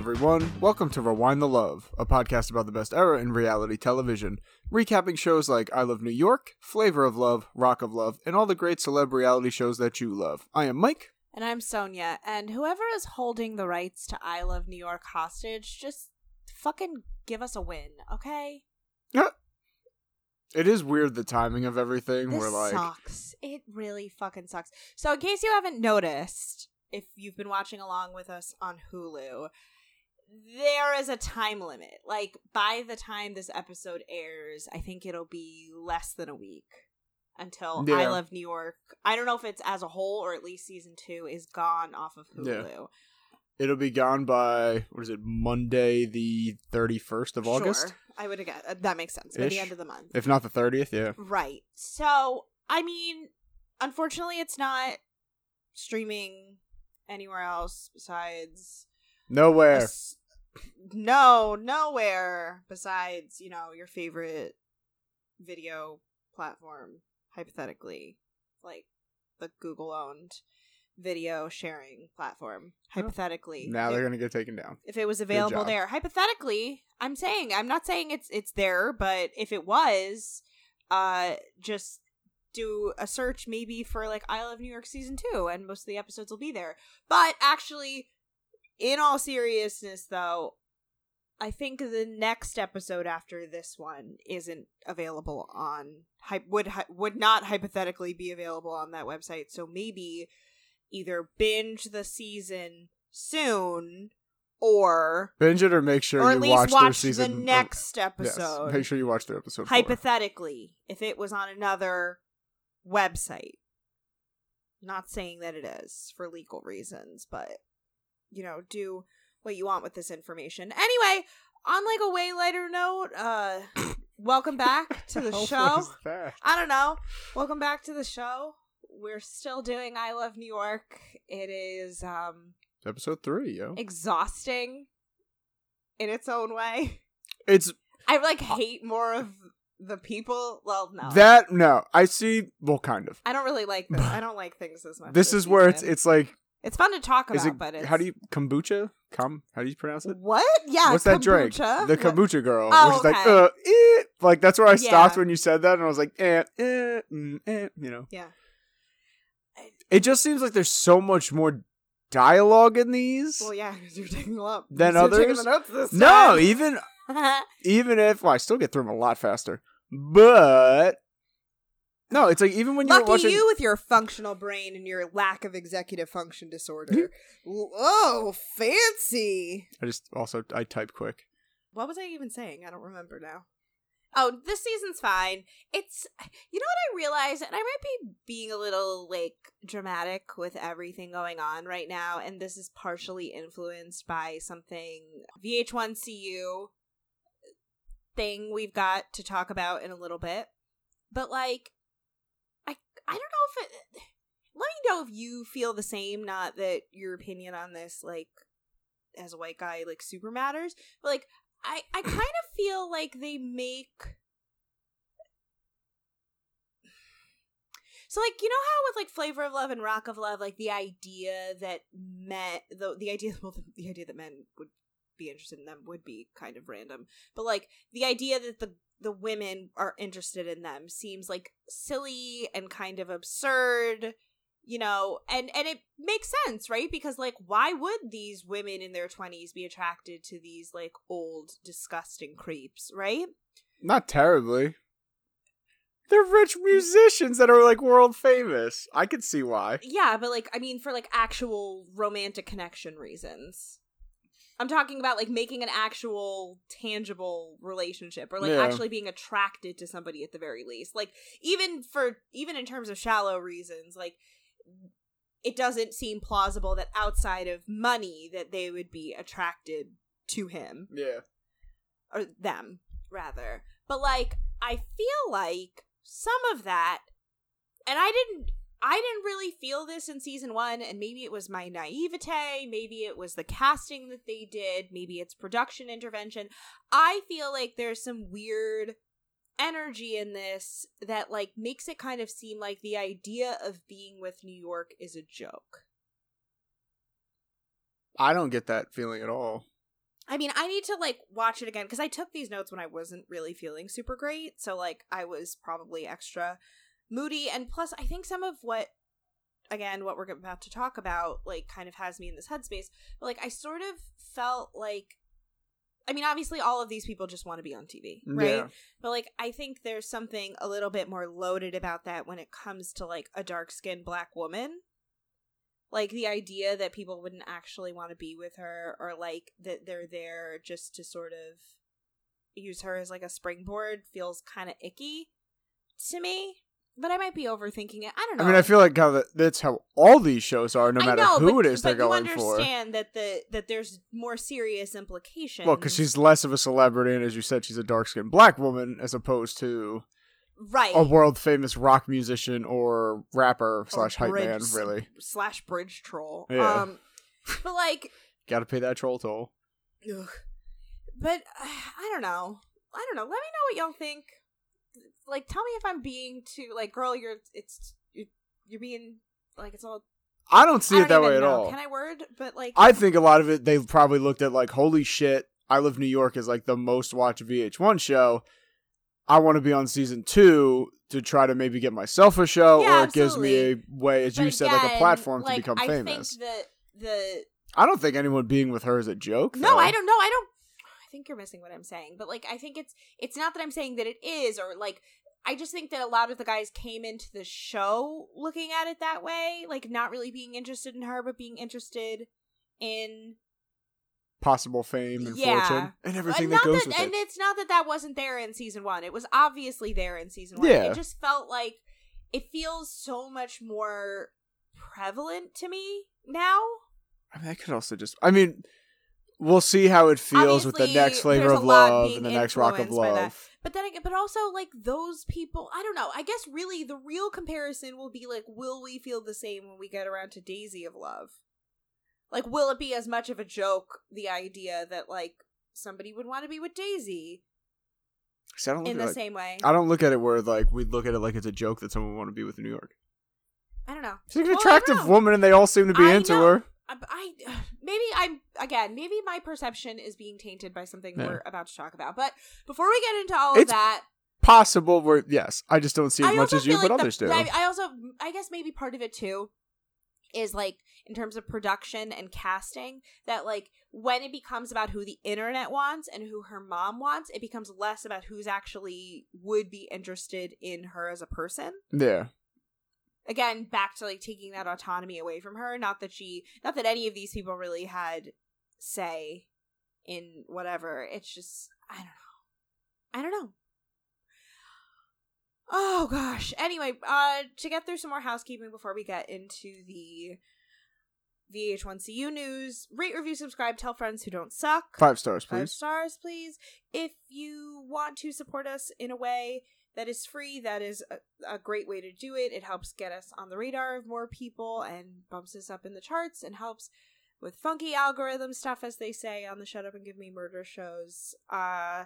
Everyone, welcome to Rewind the Love, a podcast about the best era in reality television, recapping shows like I Love New York, Flavor of Love, Rock of Love, and all the great celeb reality shows that you love. I am Mike. And I'm Sonia, and whoever is holding the rights to I Love New York hostage, just fucking give us a win, okay? It is weird the timing of everything. This We're like, sucks. It really fucking sucks. So, in case you haven't noticed, if you've been watching along with us on Hulu, there is a time limit. Like, by the time this episode airs, I think it'll be less than a week until I Love New York. I don't know if it's as a whole or at least season two is gone off of Hulu. it'll be gone by what is it, Monday the thirty first of August, I would get uh, that makes sense by the end of the month. if not the thirtieth. Yeah, Right. So, I mean, unfortunately, it's not streaming anywhere else besides. nowhere. No, nowhere besides, you know, your favorite video platform, hypothetically. Like the Google owned video sharing platform, hypothetically. Now If- they're gonna get taken down. if it was available there hypothetically i'm saying i'm not saying it's it's there but if it was uh just do a search maybe for like i love new york season 2 and most of the episodes will be there but actually in all seriousness though i think the next episode after this one isn't available on would would not hypothetically be available on that website so maybe either binge the season soon or Binge it or make sure or you at least watch, watch season. the uh, next yes, episode. make sure you watch the episode. four. Hypothetically, if it was on another website. Not saying that it is for legal reasons, but you know, do what you want with this information. Anyway, on like a way lighter note, uh welcome back to the show. I don't know. Welcome back to the show. We're still doing I Love New York. It is um Episode three, yo. exhausting in its own way. It's I like hate more of the people. Well, no, that no. I see. Well, kind of. I don't really like this. I don't like things as much. This is where it's it's like it's fun to talk about, it but it's how do you kombucha? Come how do you pronounce it? what? Yeah, What's that drink? kombucha. The What- kombucha girl. Oh, which is like okay. uh, eh. like that's where I stopped Yeah. when you said that, and I was like, eh, eh, mm, eh, you know. Yeah, It just seems like there's so much more dialogue in these. well, yeah, because you're taking a lot. Than others? the notes this no, time. even even if well, I still get through them a lot faster, but no, it's like even when you're Lucky watching. you with your functional brain and your lack of executive function disorder. Mm-hmm. oh, fancy. I just also I type quick. What was I even saying? I don't remember now. Oh, this season's fine. It's you know what I realized, and I might be being a little like dramatic with everything going on right now, and this is partially influenced by something VH1CU thing we've got to talk about in a little bit. But like I don't know if it let me know if you feel the same, not that your opinion on this like as a white guy like super matters, but like I I kind of feel like they make So like you know how with like Flavor of Love and Rock of Love, like the idea that men the the idea well the, the idea that men would be interested in them would be kind of random. But like the idea that the the women are interested in them seems like silly and kind of absurd you know and and it makes sense right because like why would these women in their 20s be attracted to these like old disgusting creeps right Not terribly. They're rich musicians that are like world famous. I could see why. yeah but like i mean for like actual romantic connection reasons i'm talking about like making an actual tangible relationship or like Yeah. actually being attracted to somebody at the very least like even for even in terms of shallow reasons like it doesn't seem plausible that outside of money that they would be attracted to him Yeah. or them rather but like i feel like some of that and i didn't i didn't really feel this in season one and maybe it was my naivete maybe it was the casting that they did maybe it's production intervention i feel like there's some weird energy in this that like makes it kind of seem like the idea of being with new york is a joke I don't get that feeling at all. I mean, I need to like watch it again because I took these notes when I wasn't really feeling super great. So like I was probably extra moody and plus I think some of what again what we're about to talk about like kind of has me in this headspace. But like I sort of felt like I mean, obviously all of these people just want to be on TV, mm, right? Yeah. But like I think there's something a little bit more loaded about that when it comes to like a dark-skinned black woman like the idea that people wouldn't actually want to be with her or like that they're there just to sort of use her as like a springboard feels kind of icky to me but i might be overthinking it i don't know I mean, I feel like how that, that's how all these shows are, no I matter know, who but, it is they're but going you for. understand that the that there's more serious implications Well, because she's less of a celebrity, and as you said, she's a dark skinned black woman as opposed to right a world famous rock musician or rapper slash hype bridge- man. Really, slash bridge troll Yeah. um but like got to pay that troll toll. Ugh. But uh, I don't know. I don't know. Let me know what y'all think. Like, tell me if I'm being too like, girl. You're it's you're, you're being like it's all. I don't see I it that don't way at know. all. Can I word? But like, I think a lot of it they probably looked at like, holy shit, I Love New York is like the most watched VH1 show. I want to be on season two to try to maybe get myself a show, Yeah, or it gives me a way, as but you said, like a platform like, to become I famous. think that the I don't think anyone being with her is a joke. no, though. I don't know. I don't. I think you're missing what I'm saying. But like, I think it's it's not that I'm saying that it is, or like. I just think that a lot of the guys came into the show looking at it that way, like not really being interested in her, but being interested in Possible fame and Yeah. fortune and uh, everything and that goes that, with and it. it's not that that wasn't there in season one. It was obviously there in season one. Yeah. It just felt like it feels so much more prevalent to me now. I mean, I could also just. I mean, we'll see how it feels with the next flavor of love and the next rock of influenced by that. love. But then again, but also like those people, I don't know. I guess really the real comparison will be like, will we feel the same when we get around to Daisy of Love? Like, will it be as much of a joke the idea that like somebody would want to be with Daisy See, I don't look in the like- same way? I don't look at it where like we look at it like it's a joke that someone would want to be with in New York. I don't know. She's an Well, attractive woman, and they all seem to be I into know. her. Uh, I, I maybe I'm again maybe my perception is being tainted by something Yeah. we're about to talk about. But before we get into all of that, Possible, where yes, I just don't see as I much as you, feel but like others the, do. I, I also I guess maybe part of it too is like in terms of production and casting that like when it becomes about who the internet wants and who her mom wants, it becomes less about who's actually would be interested in her as a person. yeah, again back to like taking that autonomy away from her. Not that she not that any of these people really had say in whatever. It's just i don't know. I don't know. Oh gosh. Anyway uh to get through some more housekeeping before we get into the vh1cu news rate review subscribe tell friends who don't suck. Five stars, please. Five stars, please. If you want to support us in a way that is free, that is a, a great way to do it. It helps get us on the radar of more people and bumps us up in the charts and helps with funky algorithm stuff, as they say on the Shut Up and Give Me Murder shows. Uh,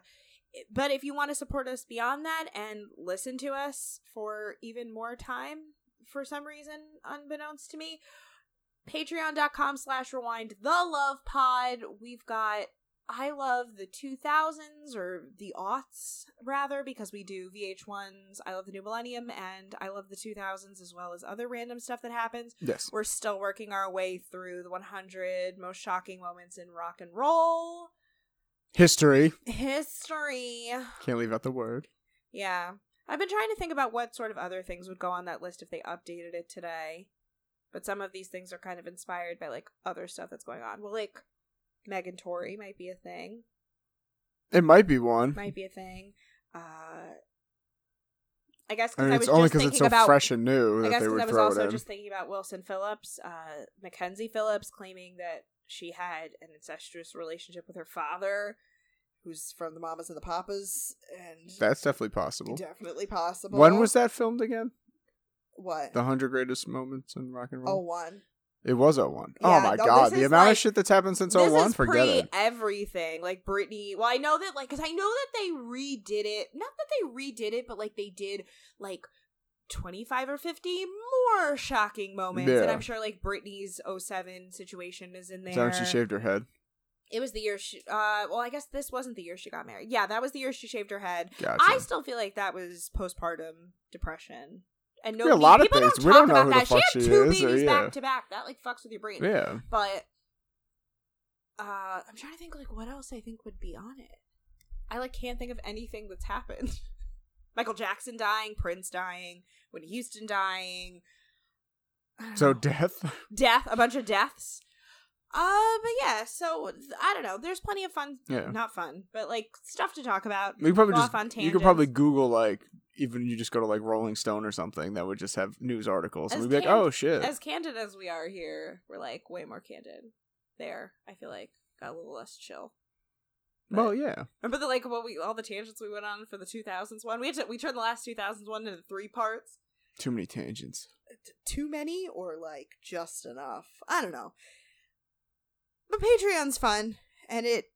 but if you want to support us beyond that and listen to us for even more time, for some reason, unbeknownst to me, patreon.com slash rewind the love pod. We've got I love the 2000s or the aughts rather because we do VH1s. I love the new millennium and I love the 2000s as well as other random stuff that happens. Yes, We're still working our way through the 100 most shocking moments in rock and roll history. history. Can't leave out the word. Yeah. I've been trying to think about what sort of other things would go on that list if they updated it today. But some of these things are kind of inspired by like other stuff that's going on. Well, like Megan Tory might be a thing. It might be one. Might be a thing. Uh I guess I mean, I, it's was only just because it's so about fresh and new I that guess they because would I was throw also just thinking about Wilson Phillips, uh Mackenzie Phillips claiming that she had an incestuous relationship with her father, who's from the Mamas and the Papas, and That's definitely possible. definitely possible. When was that filmed again? What? The hundred greatest moments in rock and roll. Oh, one. It was 01. Yeah, oh my no, god, the amount like- of shit that's happened since this 01, is forget pre it. everything. Like Britney. Well, I know that, like, because I know that they redid it. Not that they redid it, but like they did like twenty five or fifty more shocking moments. And I'm sure like Britney's 07 situation is in there. Is that when she shaved her head? It was the year she. Uh, well, I guess this wasn't the year she got married. Yeah, that was the year she shaved her head. Gotcha. I still feel like that was postpartum depression. And no, Yeah, a lot of people things. Don't We talk don't know about who the that. fuck she she had two is, or- babies yeah. back to back. That like fucks with your brain. yeah. But uh, I'm trying to think like what else I think would be on it. I like can't think of anything that's happened. Michael Jackson dying, Prince dying, Whitney Houston dying. So know. death. death, a bunch of deaths. Uh, but yeah, so I don't know. There's plenty of fun, Yeah. not fun, but like stuff to talk about. You probably just you could probably. Google like even you just go to like Rolling Stone or something that would just have news articles and we'd be like, oh shit. As candid as we are here, we're like way more candid. There, I feel like got a little less chill. well, yeah. Remember the like what we all the tangents we went on for the 2000s one. We had to we turned the last 2000s one into three parts. Too many tangents. Uh, t- too many or like just enough. I don't know. But Patreon's fun and it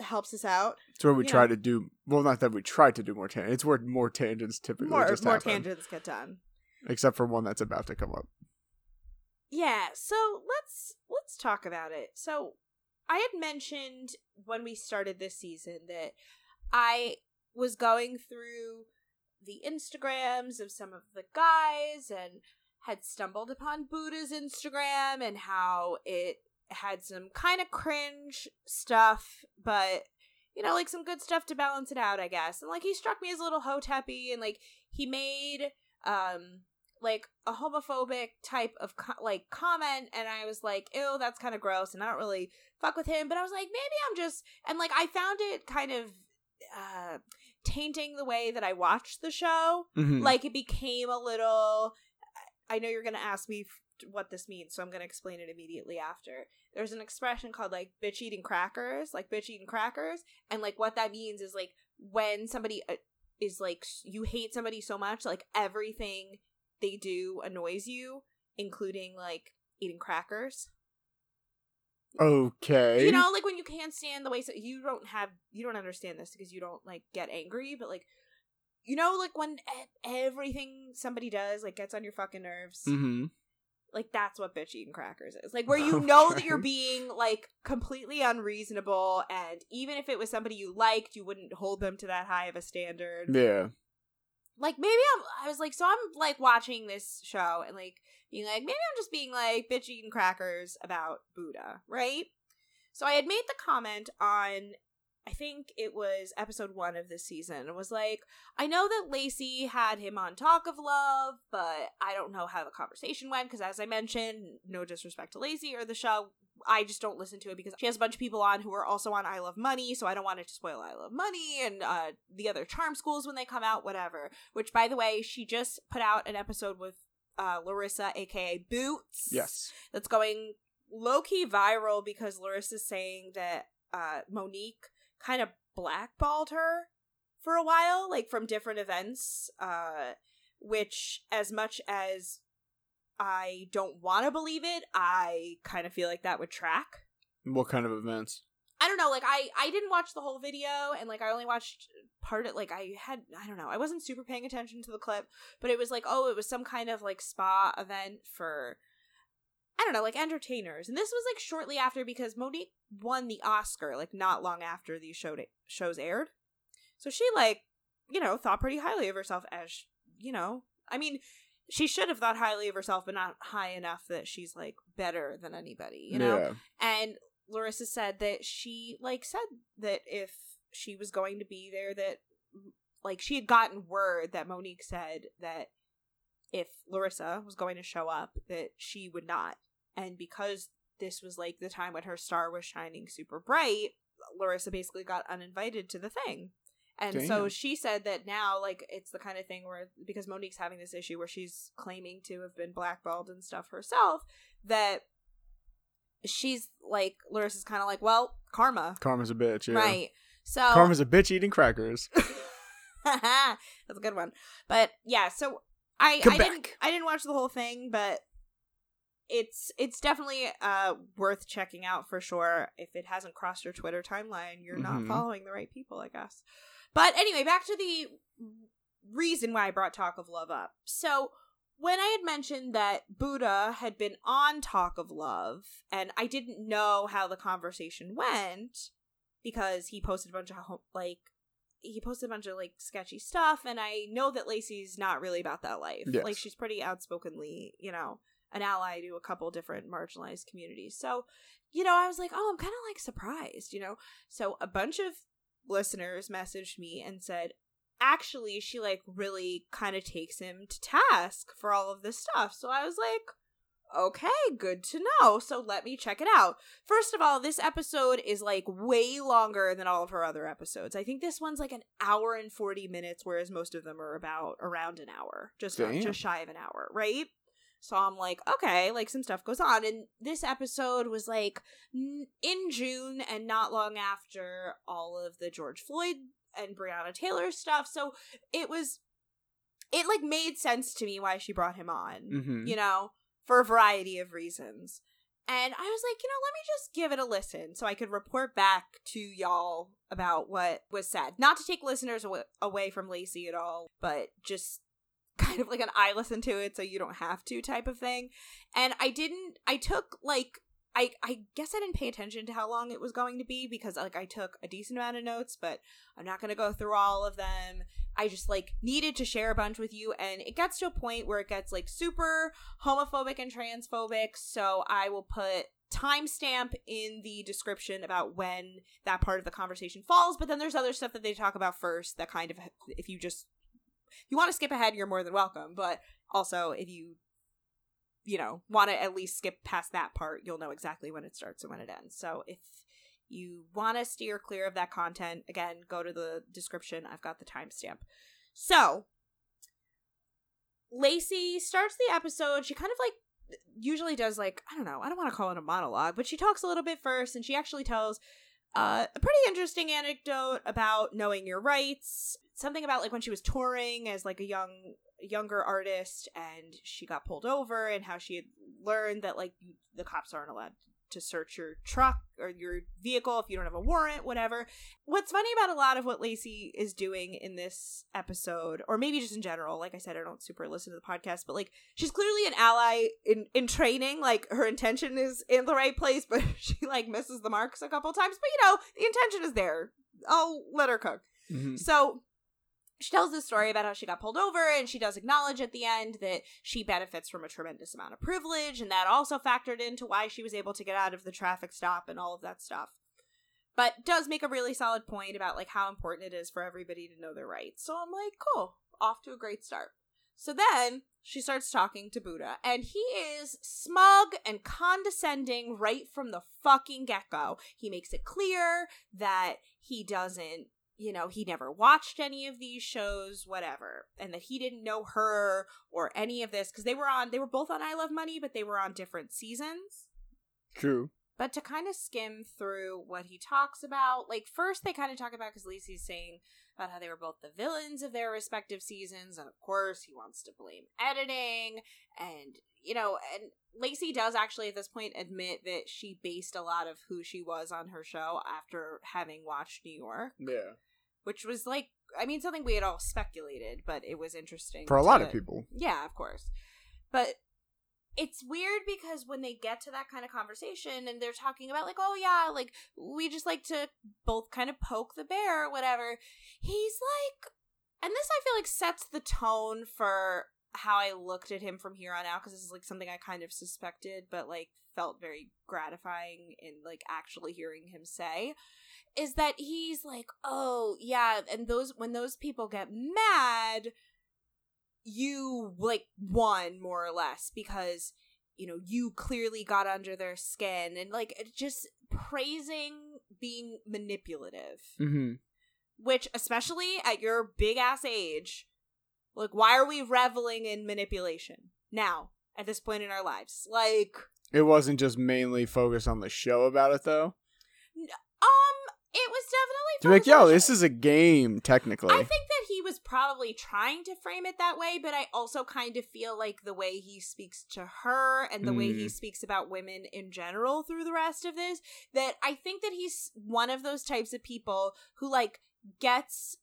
helps us out. It's where we You try know. to do well, not that we try to do more tangents. It's where more tangents typically More just more happen, tangents get done. except for one that's about to come up. Yeah, so let's let's talk about it. So I had mentioned when we started this season that I was going through the Instagrams of some of the guys and had stumbled upon Buddha's Instagram and how it had some kind of cringe stuff, but you know, like some good stuff to balance it out, I guess. And like he struck me as a little hoteppy and like he made um like a homophobic type of co- like comment and i was like ew that's kind of gross and i don't really fuck with him but i was like maybe i'm just and like i found it kind of uh tainting the way that i watched the show Mhm. like it became a little i know you're gonna ask me what this means so i'm gonna explain it immediately after there's an expression called like bitch eating crackers like bitch eating crackers and like what that means is like when somebody uh, is like you hate somebody so much like everything they do annoys you including like eating crackers okay. you know like when you can't stand the way so you don't have you don't understand this because you don't like get angry but like you know like when everything somebody does like gets on your fucking nerves Mm-hmm. Like that's what bitch eating crackers is like where you know that you're being like completely unreasonable and even if it was somebody you liked you wouldn't hold them to that high of a standard Yeah. like maybe I'm I was like so I'm like watching this show and like being like maybe I'm just being like bitch eating crackers about Buddha, right? So I had made the comment on I think it was episode 1 of this season. It was like I know that Lacey had him on Talk of Love, but I don't know how the conversation went because as I mentioned, no disrespect to Lacey or the show, I just don't listen to it because she has a bunch of people on who are also on I Love Money, so I don't want it to spoil I Love Money and uh, the other charm schools when they come out, whatever. Which, by the way, she just put out an episode with uh, Larissa, aka Boots. Yes. That's going low key viral because Larissa's saying that uh, Mo'Nique kind of blackballed her for a while, like from different events. Uh, which, as much as I don't want to believe it, I kind of feel like that would track. What kind of events? I don't know, like I I didn't watch the whole video and like I only watched part of like I had I don't know, I wasn't super paying attention to the clip, but it was like oh, it was some kind of like spa event for I don't know, like entertainers. And this was like shortly after because Mo'Nique won the Oscar like not long after these show shows aired. So she like, you know, thought pretty highly of herself as, you know, I mean, she should have thought highly of herself but not high enough that she's like better than anybody, you know? Yeah. And Larissa said that she like said that if she was going to be there that like she had gotten word that Mo'Nique said that if Larissa was going to show up that she would not. And because this was like the time when her star was shining super bright, Larissa basically got uninvited to the thing. And so she said that now, like, it's the kind of thing where, because Mo'Nique's having this issue where she's claiming to have been blackballed and stuff herself, that she's like, Larissa's kind of like, well, karma. Karma's a bitch. Yeah. Right. So, Karma's a bitch eating crackers. that's a good one. But yeah, so I Come I didn't. I didn't watch the whole thing, but it's it's definitely uh worth checking out for sure. If it hasn't crossed your Twitter timeline, you're Mhm. not following the right people, I guess. But anyway, back to the reason why I brought Talk of Love up. So when I had mentioned that Buddha had been on Talk of Love, and I didn't know how the conversation went because he posted a bunch of like he posted a bunch of like sketchy stuff, and I know that Lacey's not really about that life. Yes. Like she's pretty outspokenly, you know, an ally to a couple different marginalized communities. So, you know, I was like, oh, I'm kind of like surprised, you know. So a bunch of listeners messaged me and said, actually, she like really kind of takes him to task for all of this stuff. So I was like, okay, good to know. So let me check it out. First of all, this episode is like way longer than all of her other episodes. I think this one's like an hour and 40 minutes, whereas most of them are about around an hour, just, Damn. just shy of an hour, right? So I'm like, okay, like some stuff goes on. And this episode was like in June and not long after all of the George Floyd and Breonna Taylor stuff. So it was, it like made sense to me why she brought him on, Mhm. you know, for a variety of reasons. And I was like, you know, let me just give it a listen so I could report back to y'all about what was said. Not to take listeners away from Lacey at all, but just kind of like an I listen to it so you don't have to type of thing. And I didn't, I took like, I, I guess I didn't pay attention to how long it was going to be because like I took a decent amount of notes, but I'm not going to go through all of them. I just like needed to share a bunch with you and it gets to a point where it gets like super homophobic and transphobic, so I will put timestamp in the description about when that part of the conversation falls, but then there's other stuff that they talk about first that kind of if you just if you want to skip ahead, you're more than welcome, but also if you you know, want to at least skip past that part, you'll know exactly when it starts and when it ends. So if you want to steer clear of that content, again, go to the description. I've got the timestamp. So, Lacey starts the episode. She kind of like usually does like I don't know. I don't want to call it a monologue, but she talks a little bit first, and she actually tells uh, a pretty interesting anecdote about knowing your rights. Something about like when she was touring as like a young younger artist, and she got pulled over, and how she had learned that like the cops aren't allowed to search your truck or your vehicle if you don't have a warrant, whatever. What's funny about a lot of what Lacey is doing in this episode, or maybe just in general, like I said, I don't super listen to the podcast, but like she's clearly an ally in in training. Like her intention is in the right place, but she like misses the marks a couple times. But you know, the intention is there. I'll let her cook. Mhm. So she tells this story about how she got pulled over, and she does acknowledge at the end that she benefits from a tremendous amount of privilege, and that also factored into why she was able to get out of the traffic stop and all of that stuff. But does make a really solid point about like how important it is for everybody to know their rights. So I'm like, cool, off to a great start. So then she starts talking to Buddha, and he is smug and condescending right from the fucking get go. He makes it clear that he doesn't, you know, he never watched any of these shows, whatever, and that he didn't know her or any of this because they were on, they were both on I Love Money, but they were on different seasons True. but to kind of skim through what he talks about like first they kind of talk about because lacey's saying about how they were both the villains of their respective seasons and of course he wants to blame editing and you know and lacey does actually at this point admit that she based a lot of who she was on her show after having watched new york Yeah. Which was like i mean something we had all speculated but it was interesting For a lot of people. yeah, of course. But it's weird because when they get to that kind of conversation and they're talking about like, oh yeah, like we just like to both kind of poke the bear or whatever, he's like and this I feel like sets the tone for how I looked at him from here on out because this is like something I kind of suspected but like felt very gratifying in like actually hearing him say is that he's like, "Oh, yeah, and those when those people get mad, you like won more or less because you know you clearly got under their skin and like just praising being manipulative Mm-hmm. which especially at your big ass age like why are we reveling in manipulation now at this point in our lives like It wasn't just mainly focused on the show about it though. It was definitely like, yo, this is a game technically. I think that he was probably trying to frame it that way, but I also kind of feel like the way he speaks to her and the way he Mm. speaks about women in general through the rest of this, that I think that he's one of those types of people who like gets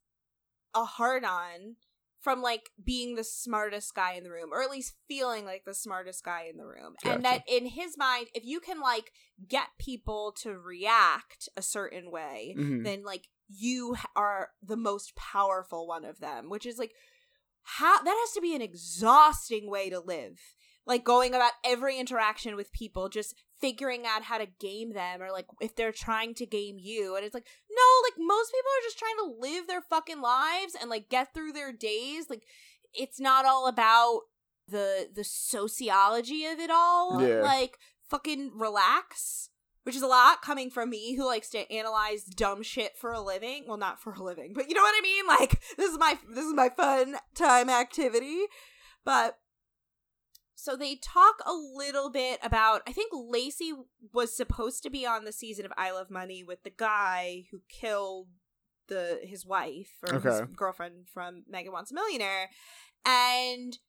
a hard on from like being the smartest guy in the room or at least feeling like the smartest guy in the room. And that in his mind if you can like get people to react a certain way Mhm. then like you are the most powerful one of them which is like how that has to be an exhausting way to live. Like going about every interaction with people just figuring out how to game them or like if they're trying to game you. And it's like no like most people are just trying to live their fucking lives and like get through their days. Like it's not all about the the sociology of it all. Yeah. like fucking relax which is a lot coming from me who likes to analyze dumb shit for a living. Well not for a living but you know what i mean? Like this is my this is my fun time activity. But so they talk a little bit about I think Lacey was supposed to be on the season of I Love Money with the guy who killed the his wife or his girlfriend from Megan Wants a Millionaire. And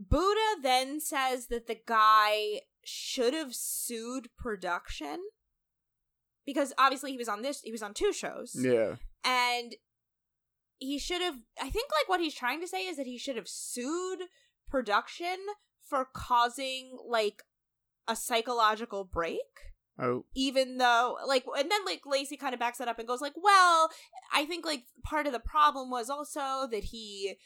Buddha then says that the guy should have sued production because obviously he was on this he was on two shows Yeah. and he should have i think like what he's trying to say is that he should have sued production for causing like a psychological break Oh. even though like and then like lacey kind of backs that up and goes like well i think like part of the problem was also that he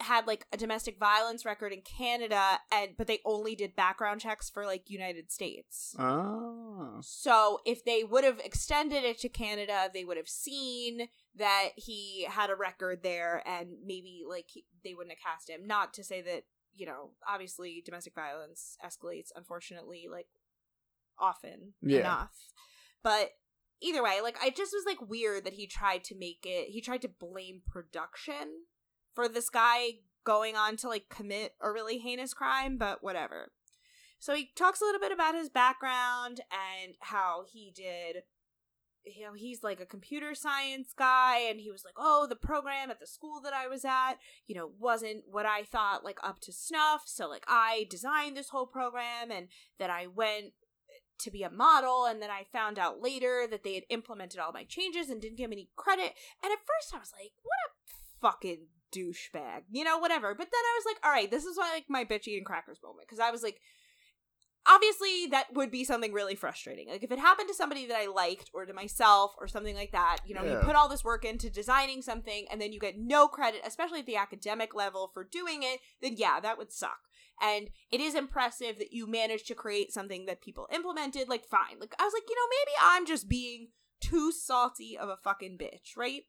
had like a domestic violence record in canada and but they only did background checks for like united states Oh. so if they would have extended it to Canada, they would have seen that he had a record there, and maybe like he, they wouldn't have cast him. Not to say that you know, obviously domestic violence escalates, unfortunately, like often Yeah. enough. But either way, like I just was like weird that he tried to make it. He tried to blame production for this guy going on to like commit a really heinous crime, but whatever. So he talks a little bit about his background and how he did you know, he's like a computer science guy and he was like, "Oh, the program at the school that I was at, you know, wasn't what I thought like up to snuff. So like I designed this whole program and then I went to be a model and then I found out later that they had implemented all my changes and didn't give me any credit. And at first I was like, what a fucking douchebag. You know, whatever. But then I was like, all right, this is why like my bitchy and crackers moment because I was like obviously that would be something really frustrating. Like if it happened to somebody that I liked or to myself or something like that, you know, you put all this work into designing something and then you get no credit, especially at the academic level for doing it, then yeah, that would suck. And it is impressive that you managed to create something that people implemented. Like, fine. Like, I was like, you know, maybe I'm just being too salty of a fucking bitch, right?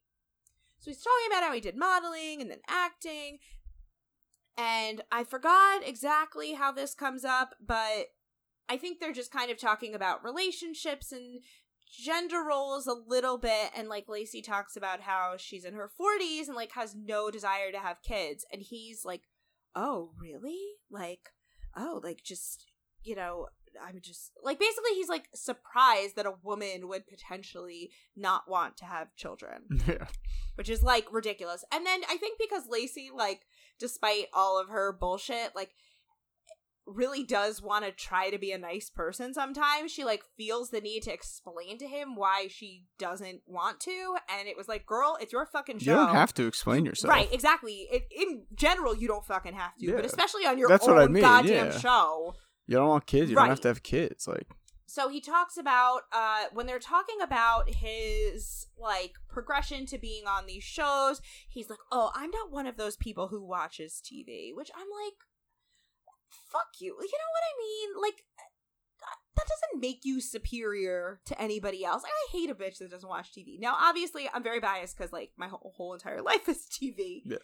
So he's talking about how he did modeling and then acting. And I forgot exactly how this comes up, but I think they're just kind of talking about relationships and gender roles a little bit. And like Lacey talks about how she's in her 40s and like has no desire to have kids. And he's like, oh, really? Like, oh, like just, you know, I'm just like basically he's like surprised that a woman would potentially not want to have children Yeah. which is like ridiculous. And then I think because Lacey, like, despite all of her bullshit, like, really does want to try to be a nice person sometimes. She like feels the need to explain to him why she doesn't want to, and it was like, girl, it's your fucking show. You don't have to explain yourself. Right, exactly. It, in general, you don't fucking have to, Yeah. but especially on your That's own what I mean, goddamn yeah. show. You don't want kids. You don't have to have kids. Like, So he talks about uh when they're talking about his like progression to being on these shows, he's like, "Oh, I'm not one of those people who watches TV," which I'm like, "Fuck you." You know what I mean? Like that- that doesn't make you superior to anybody else. Like, I hate a bitch that doesn't watch TV. Now, obviously, I'm very biased cuz like my whole, whole entire life is TV. yes.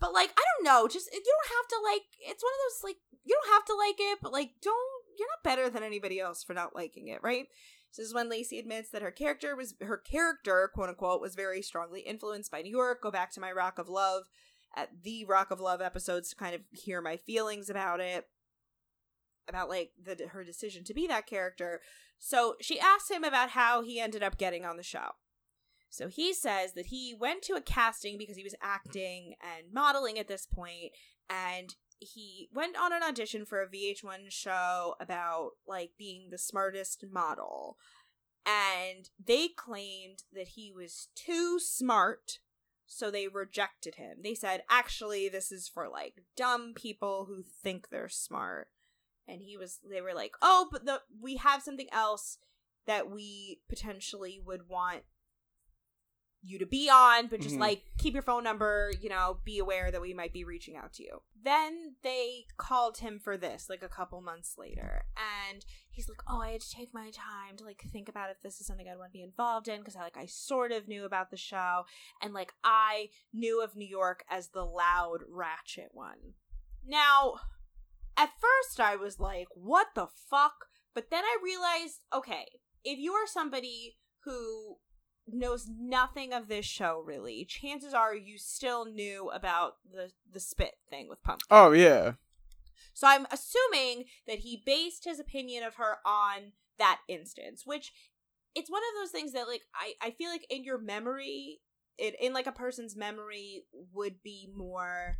But like, I don't know. Just you don't have to like. It's one of those like you don't have to like it, but like don't. You're not better than anybody else for not liking it, right? This is when Lacey admits that her character was her character, quote unquote, was very strongly influenced by New York. Go back to my Rock of Love at the Rock of Love episodes to kind of hear my feelings about it, about like the her decision to be that character. So she asks him about how he ended up getting on the show. So he says that he went to a casting because he was acting and modeling at this point, and he went on an audition for a VH1 show about like being the smartest model. And they claimed that he was too smart, So they rejected him. They said, actually, this is for like dumb people who think they're smart. And he was, they were like, oh, but the, we have something else that we potentially would want you to be on, but just Mhm. like keep your phone number, you know, be aware that we might be reaching out to you. Then they called him for this like a couple months later, and he's like, "Oh, I had to take my time to like think about if this is something I'd want to be involved in because I like I sort of knew about the show, and like I knew of New York as the loud ratchet one." Now, at first I was like, "What the fuck?" But then I realized, okay, if you are somebody who knows nothing of this show really, chances are you still knew about the the spit thing with Pumpkin. Oh yeah. So I'm assuming that he based his opinion of her on that instance, which it's one of those things that like I I feel like in your memory, it in like a person's memory would be more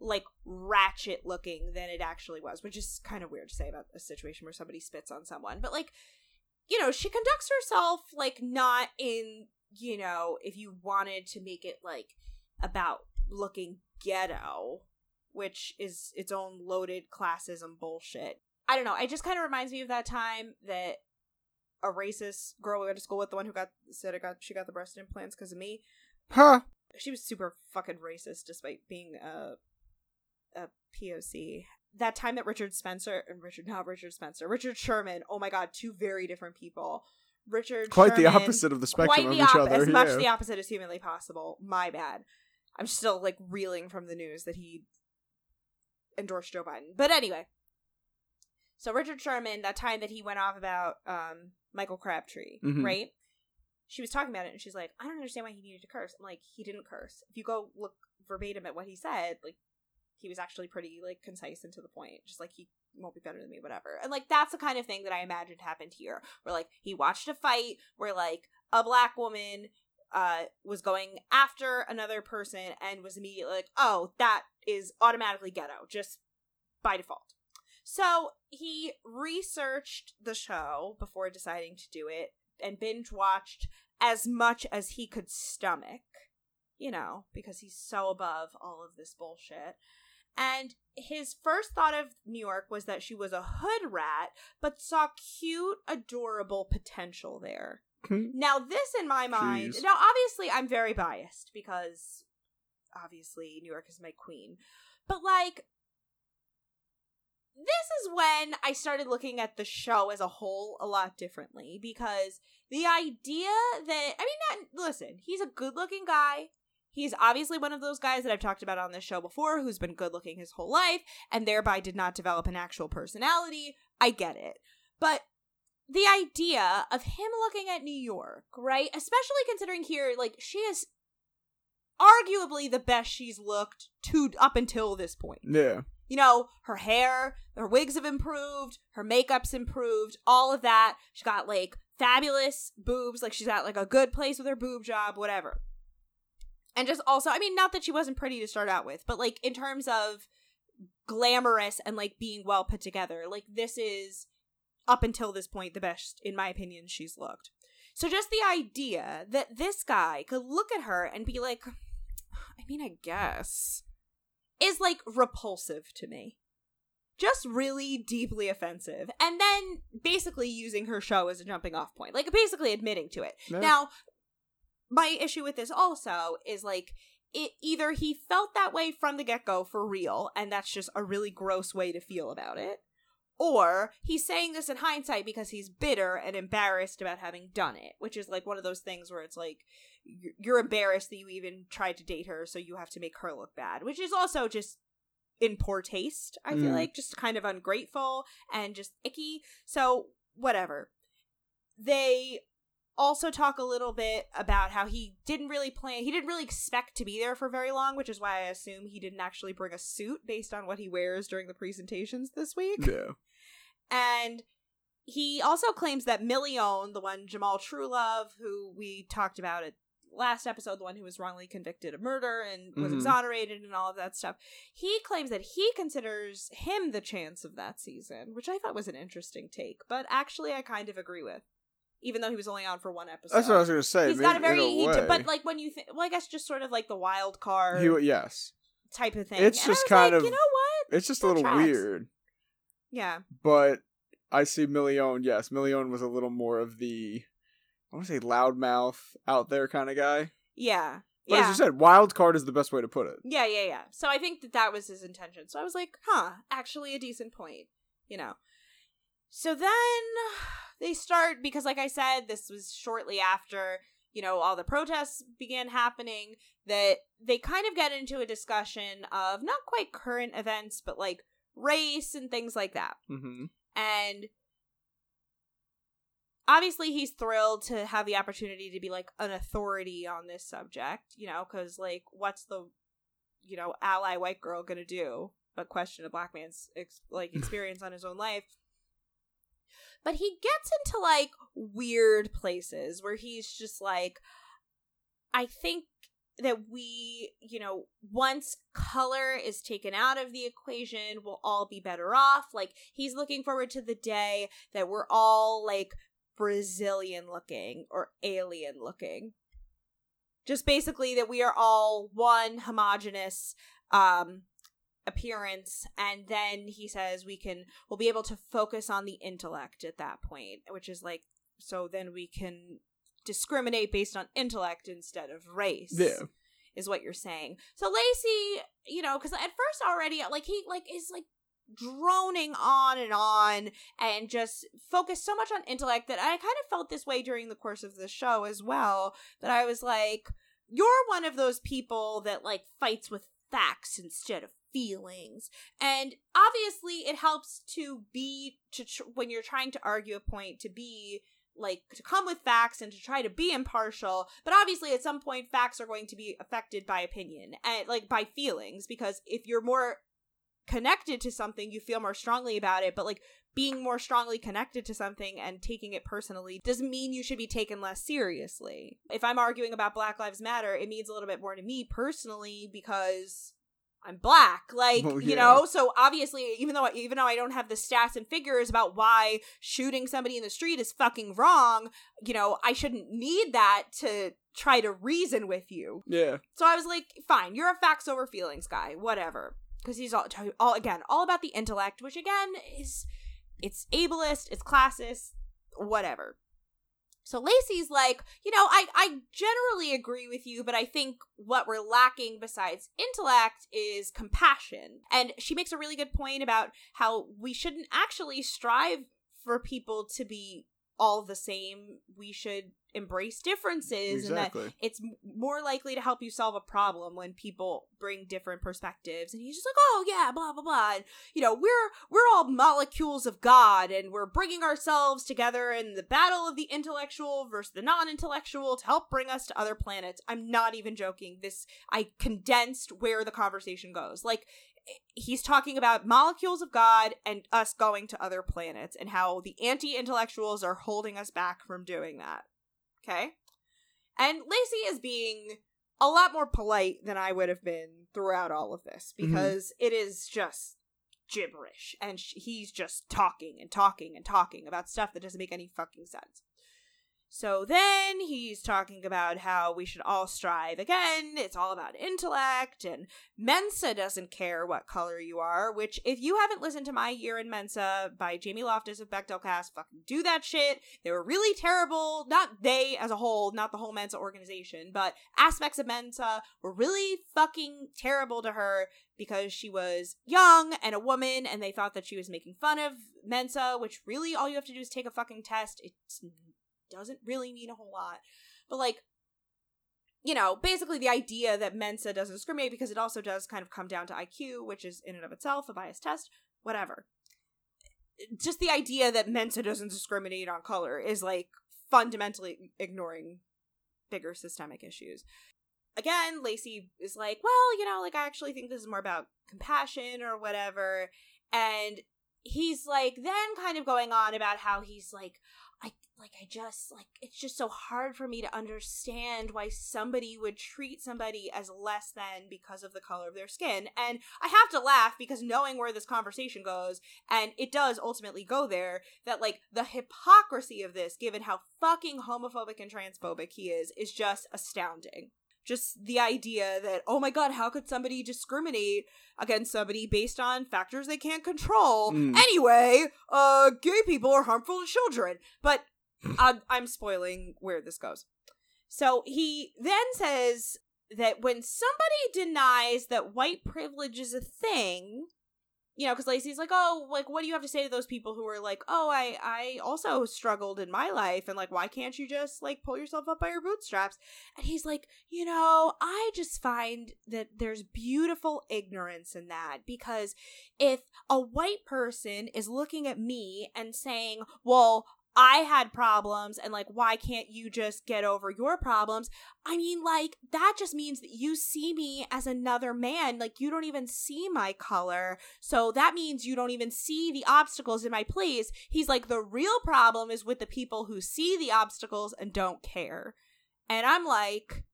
like ratchet looking than it actually was, which is kind of weird to say about a situation where somebody spits on someone. But like you know, she conducts herself like not in, you know, if you wanted to make it like about looking ghetto, which is its own loaded classism bullshit. I don't know. It just kind of reminds me of that time that a racist girl we went to school with, the one who got said it got she got the breast implants because of me. Huh. She was super fucking racist despite being a POC. That time that Richard Spencer and Richard not Richard Spencer, Richard Sherman. Oh my god, two very different people. Richard Quite the opposite of the spectrum quite of the each op- other. as much the opposite as humanly possible. My bad. I'm still like reeling from the news that he endorsed Joe Biden. But anyway, so Richard Sherman, that time that he went off about um Michael Crabtree, Mhm. right? She was talking about it, and she's like, "I don't understand why he needed to curse." I'm like, "He didn't curse. If you go look verbatim at what he said, like." He was actually pretty like concise and to the point, just like he won't be better than me, whatever. And like that's the kind of thing that I imagined happened here, where like he watched a fight where like a black woman uh was going after another person and was immediately like, oh, that is automatically ghetto, just by default. So he researched the show before deciding to do it and binge watched as much as he could stomach, you know, because he's so above all of this bullshit. And his first thought of New York was that she was a hood rat, but saw cute, adorable potential there. Hmm. Now, this in my mind, Jeez. now obviously I'm very biased because obviously New York is my queen, but like, this is when I started looking at the show as a whole a lot differently because the idea that, I mean, listen, he's a good looking guy. He's obviously one of those guys that I've talked about on this show before who's been good looking his whole life and thereby did not develop an actual personality. I get it. But the idea of him looking at New York, right? Especially considering here, like, she is arguably the best she's looked to up until this point. Yeah. You know, her hair, her wigs have improved, her makeup's improved, all of that. She got like fabulous boobs, like she's got like a good place with her boob job, whatever. And just also, I mean, not that she wasn't pretty to start out with, but like in terms of glamorous and like being well put together, like this is up until this point the best, in my opinion, she's looked. So just the idea that this guy could look at her and be like, I mean, I guess, is like repulsive to me. Just really deeply offensive. And then basically using her show as a jumping off point. Like basically admitting to it. Now, my issue with this also is like it either he felt that way from the get-go for real and that's just a really gross way to feel about it or he's saying this in hindsight because he's bitter and embarrassed about having done it which is like one of those things where it's like you're- embarrassed that you even tried to date her so you have to make her look bad which is also just in poor taste i feel Mm. like just kind of ungrateful and just icky so whatever they also talk a little bit about how he didn't really plan he didn't really expect to be there for very long which is why i assume he didn't actually bring a suit based on what he wears during the presentations this week Yeah. and he also claims that Million, the one Jamal Trulove, who we talked about at last episode, the one who was wrongly convicted of murder and was Mhm. exonerated and all of that stuff, he claims that he considers him the chance of that season, which I thought was an interesting take, but actually I kind of agree with. Even though he was only on for one episode. That's what I was gonna say. He's got a very, in he, but like when you think, well, I guess just sort of like the wild card he, yes, type of thing. It's And just kind like, of- you know what? it's just a little tracks. weird. Yeah, But I see Million. Yes, Million was a little more of the I want to say loudmouth out there kind of guy. yeah, But yeah. as you said, wild card is the best way to put it. Yeah, yeah, yeah. So I think that that was his intention. So I was like, huh, actually a decent point, you know. So then they start because like I said, this was shortly after, you know, all the protests began happening that they kind of get into a discussion of not quite current events, but like race and things like that. Mm-hmm. And obviously he's thrilled to have the opportunity to be like an authority on this subject, you know, cuz like what's the you know, ally white girl going to do but question a black man's ex- like experience on his own life. But he gets into like weird places where he's just like I think that we, you know, once color is taken out of the equation, we'll all be better off. Like, he's looking forward to the day that we're all like Brazilian looking or alien looking. Just basically that we are all one homogenous um appearance and then he says we can we'll be able to focus on the intellect at that point which is like so then we can discriminate based on intellect instead of race Yeah. is what you're saying so lacey you know because at first already like he like is like droning on and on and just focused so much on intellect that i kind of felt this way during the course of the show as well that i was like you're one of those people that like fights with facts instead of feelings. And obviously it helps to be to tr- when you're trying to argue a point to be like to come with facts and to try to be impartial. But obviously at some point facts are going to be affected by opinion and like by feelings. Because if you're more connected to something you feel more strongly about it. But like being more strongly connected to something and taking it personally doesn't mean you should be taken less seriously. If i'm arguing about black lives matter it means a little bit more to me personally because I'm black, like Well, you know. So obviously, even though even though I don't have the stats and figures about why shooting somebody in the street is fucking wrong, you know, I shouldn't need that to try to reason with you. Yeah. So I was like, fine, you're a facts over feelings guy, whatever. Because he's all, all again, all about the intellect, which again is it's ableist, it's classist, whatever. So Lacey's like, you know, I I generally agree with you, but I think what we're lacking besides intellect is compassion. And she makes a really good point about how we shouldn't actually strive for people to be all the same. We should embrace differences and that Exactly. it's more likely to help you solve a problem when people bring different perspectives and he's just like oh yeah blah blah blah and, you know we're we're all molecules of god and we're bringing ourselves together in the battle of the intellectual versus the non-intellectual to help bring us to other planets i'm not even joking this i condensed where the conversation goes like he's talking about molecules of god and us going to other planets and how the anti-intellectuals are holding us back from doing that Okay. And Lacey is being a lot more polite than I would have been throughout all of this mm-hmm. because it is just gibberish and sh- he's just talking and talking and talking about stuff that doesn't make any fucking sense. So then he's talking about how we should all strive again. It's all about intellect, and Mensa doesn't care what color you are. Which, if you haven't listened to my year in Mensa by Jamie Loftus of Bechdelcast, fucking do that shit. They were really terrible. Not they as a whole, not the whole Mensa organization, but aspects of Mensa were really fucking terrible to her because she was young and a woman, and they thought that she was making fun of Mensa. Which really, all you have to do is take a fucking test. It's doesn't really mean a whole lot. But like you know, basically the idea that Mensa doesn't discriminate because it also does kind of come down to IQ, which is in and of itself a biased test, whatever. Just the idea that Mensa doesn't discriminate on color is like fundamentally ignoring bigger systemic issues. Again, Lacey is like, well, you know, like I actually think this is more about compassion or whatever. And he's like then kind of going on about how he's like I like I just like it's just so hard for me to understand why somebody would treat somebody as less than because of the color of their skin. And I have to laugh because knowing where this conversation goes, and it does ultimately go there, that like the hypocrisy of this, given how fucking homophobic and transphobic he is, is just astounding just the idea that oh my god how could somebody discriminate against somebody based on factors they can't control? Mm. anyway uh gay people are harmful to children. But I'm, I'm spoiling where this goes. So he then says that when somebody denies that white privilege is a thing you know, because Lacey's like, oh, like, what do you have to say to those people who are like, oh, I, I also struggled in my life, and like, why can't you just like pull yourself up by your bootstraps? And he's like, you know, I just find that there's beautiful ignorance in that because if a white person is looking at me and saying, well, I had problems and like why can't you just get over your problems? I mean like that just means that you see me as another man like you don't even see my color. So that means you don't even see the obstacles in my place. He's like the real problem is with the people who see the obstacles and don't care. And I'm like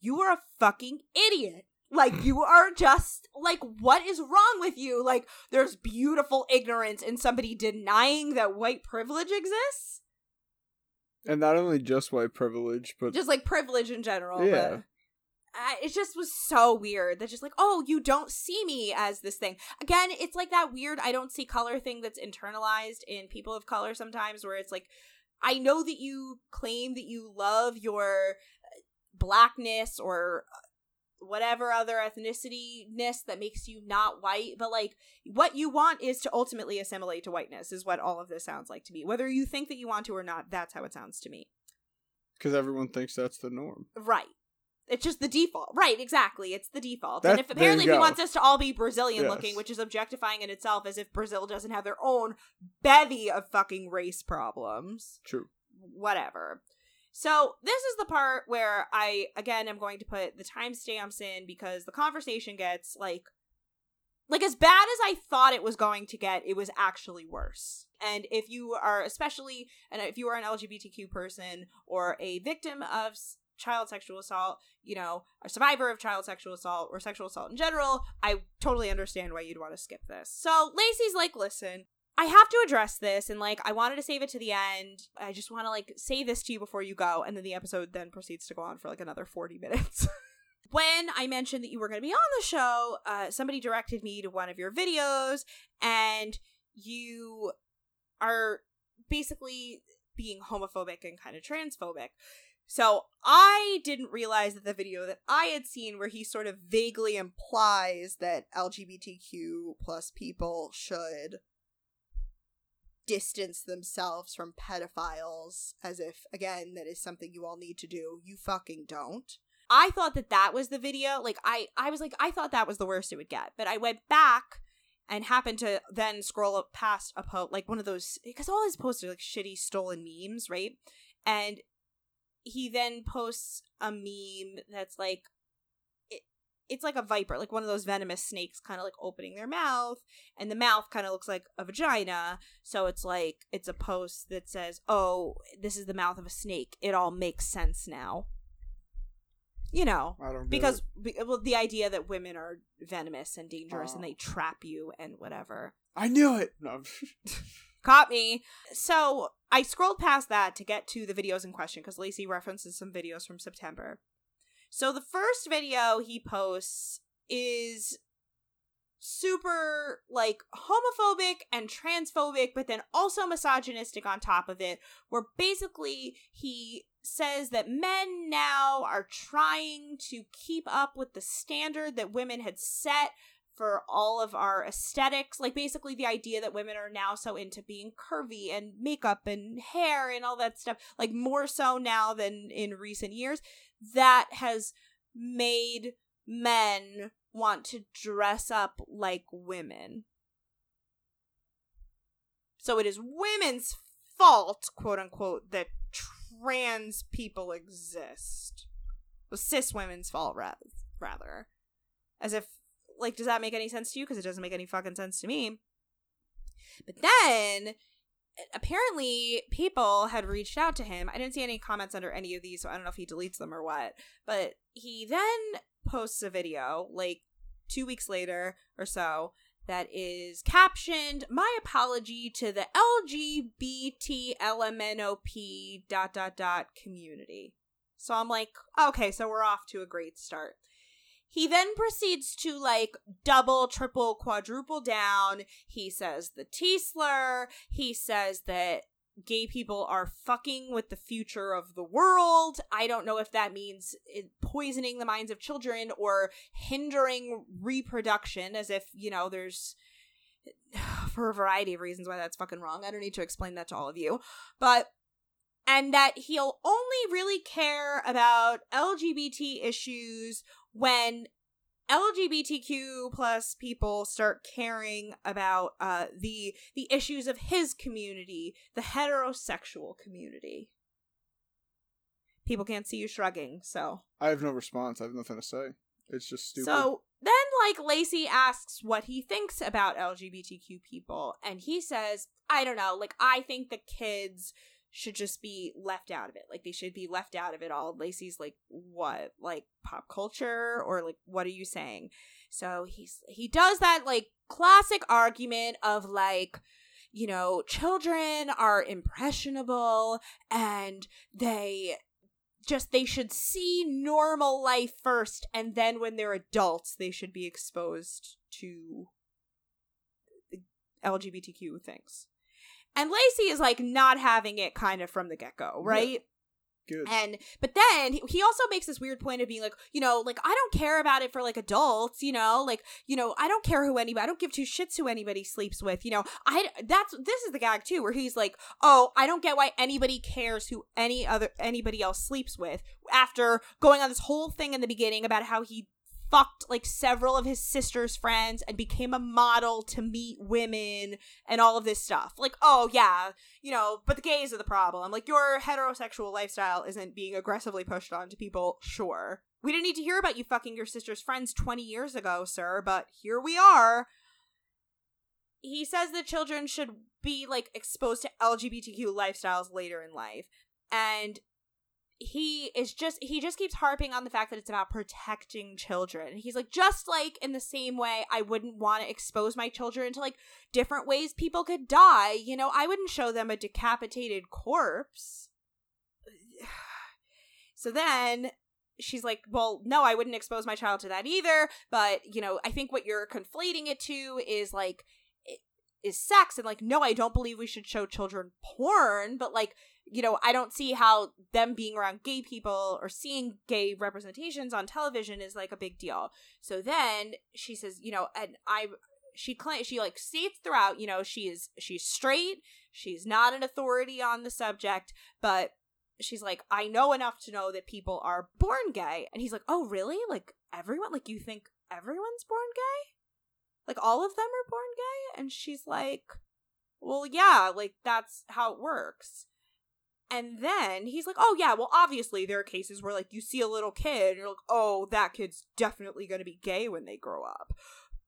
you are a fucking idiot. Like you are just like what is wrong with you? Like there's beautiful ignorance in somebody denying that white privilege exists. And not only just white privilege, but Just like privilege in general. Yeah. But uh, it just was so weird that just like, oh, you don't see me as this thing. Again, it's like that weird I don't see color thing that's internalized in people of color sometimes where it's like I know that you claim that you love your uh, blackness or uh, whatever other ethnicity ness that makes you not white but like what you want is to ultimately assimilate to whiteness is what all of this sounds like to me whether you think that you want to or not that's how it sounds to me because everyone thinks that's the norm. right it's just the default right exactly it's the default That- and if apparently he wants us to all be brazilian Yes. looking which is objectifying in itself as if brazil doesn't have their own bevy of fucking race problems True. whatever. So this is the part where I again am going to put the timestamps in because the conversation gets like like as bad as I thought it was going to get, it was actually worse. And if you are especially and if you are an LGBTQ person or a victim of child sexual assault, you know, a survivor of child sexual assault or sexual assault in general, I totally understand why you'd want to skip this. So Lacey's like, listen, I have to address this and like I wanted to save it to the end. I just want to like say this to you before you go and then the episode then proceeds to go on for like another 40 minutes. when I mentioned that you were going to be on the show, uh somebody directed me to one of your videos and you are basically being homophobic and kind of transphobic. So I didn't realize that the video that I had seen where he sort of vaguely implies that LGBTQ plus people should distance themselves from pedophiles as if again that is something you all need to do. You fucking don't. I thought that that was the video. Like i i was like i thought that was the worst it would get. But i went back and happened to then scroll up past a post like one of those because all his posts are like shitty stolen memes right? And he then posts a meme that's like it's like a viper like one of those venomous snakes kind of like opening their mouth and the mouth kind of looks like a vagina so it's like it's a post that says oh this is the mouth of a snake it all makes sense now you know I don't because be- well the idea that women are venomous and dangerous and they trap you and whatever I knew it. No. caught me. So I scrolled past that to get to the videos in question because Lacey references some videos from September. So the first video he posts is super like homophobic and transphobic, but then also misogynistic on top of it, where basically he says that men now are trying to keep up with the standard that women had set for all of our aesthetics. Like basically the idea that women are now so into being curvy and makeup and hair and all that stuff, like more so now than in recent years, that has made men want to dress up like women. So it is women's fault, quote unquote, that trans people exist. Well, cis women's fault, ra- rather. As if, like, does that make any sense to you? Because it doesn't make any fucking sense to me. But then apparently people had reached out to him. I didn't see any comments under any of these, so I don't know if he deletes them or what. But he then posts a video like two weeks later or so that is captioned my apology to the lgbtlmnop dot dot dot community so i'm like okay so we're off to a great start he then proceeds to like double triple quadruple down he says the t slur he says that gay people are fucking with the future of the world. I don't know if that means poisoning the minds of children or hindering reproduction, as if, you know, there's for a variety of reasons why that's fucking wrong. I don't need to explain that to all of you. But and that he'll only really care about LGBT issues when LGBTQ plus people start caring about uh, the the issues of his community, the heterosexual community. People can't see you shrugging, so I have no response. I have nothing to say. It's just stupid. So then, like Lacey asks what he thinks about LGBTQ people, and he says, "I don't know. Like I think the kids." Should just be left out of it. Like they should be left out of it all. Lacey's like, what? Like pop culture? Or like what are you saying? So he's he does that like classic argument of like you know, children are impressionable and they just they should see normal life first and then when they're adults they should be exposed to LGBTQ things. And Lacey is like not having it kind of from the get go, right? Yeah. Good. And but then he also makes this weird point of being like, you know, like I don't care about it for like adults, you know, like you know I don't care who anybody, I don't give two shits who anybody sleeps with, you know. I that's this is the gag too, where he's like, oh, I don't get why anybody cares who any other anybody else sleeps with. After going on this whole thing in the beginning about how he fucked like several of his sister's friends and became a model to meet women and all of this stuff. Like, oh yeah, you know, but the gays are the problem. Like your heterosexual lifestyle isn't being aggressively pushed on to people, sure. We didn't need to hear about you fucking your sister's friends 20 years ago, sir, but here we are. He says that children should be like exposed to LGBTQ lifestyles later in life. And he is just he just keeps harping on the fact that it's about protecting children. He's like just like in the same way I wouldn't want to expose my children to like different ways people could die, you know, I wouldn't show them a decapitated corpse. So then she's like, "Well, no, I wouldn't expose my child to that either, but, you know, I think what you're conflating it to is like is sex and like no, I don't believe we should show children porn, but like you know, I don't see how them being around gay people or seeing gay representations on television is like a big deal. So then she says, you know, and I she claims she like states throughout, you know, she is she's straight, she's not an authority on the subject, but she's like, I know enough to know that people are born gay. And he's like, Oh, really? Like everyone like you think everyone's born gay? Like all of them are born gay? And she's like, Well, yeah, like that's how it works. And then he's like, oh, yeah, well, obviously there are cases where, like, you see a little kid and you're like, oh, that kid's definitely going to be gay when they grow up.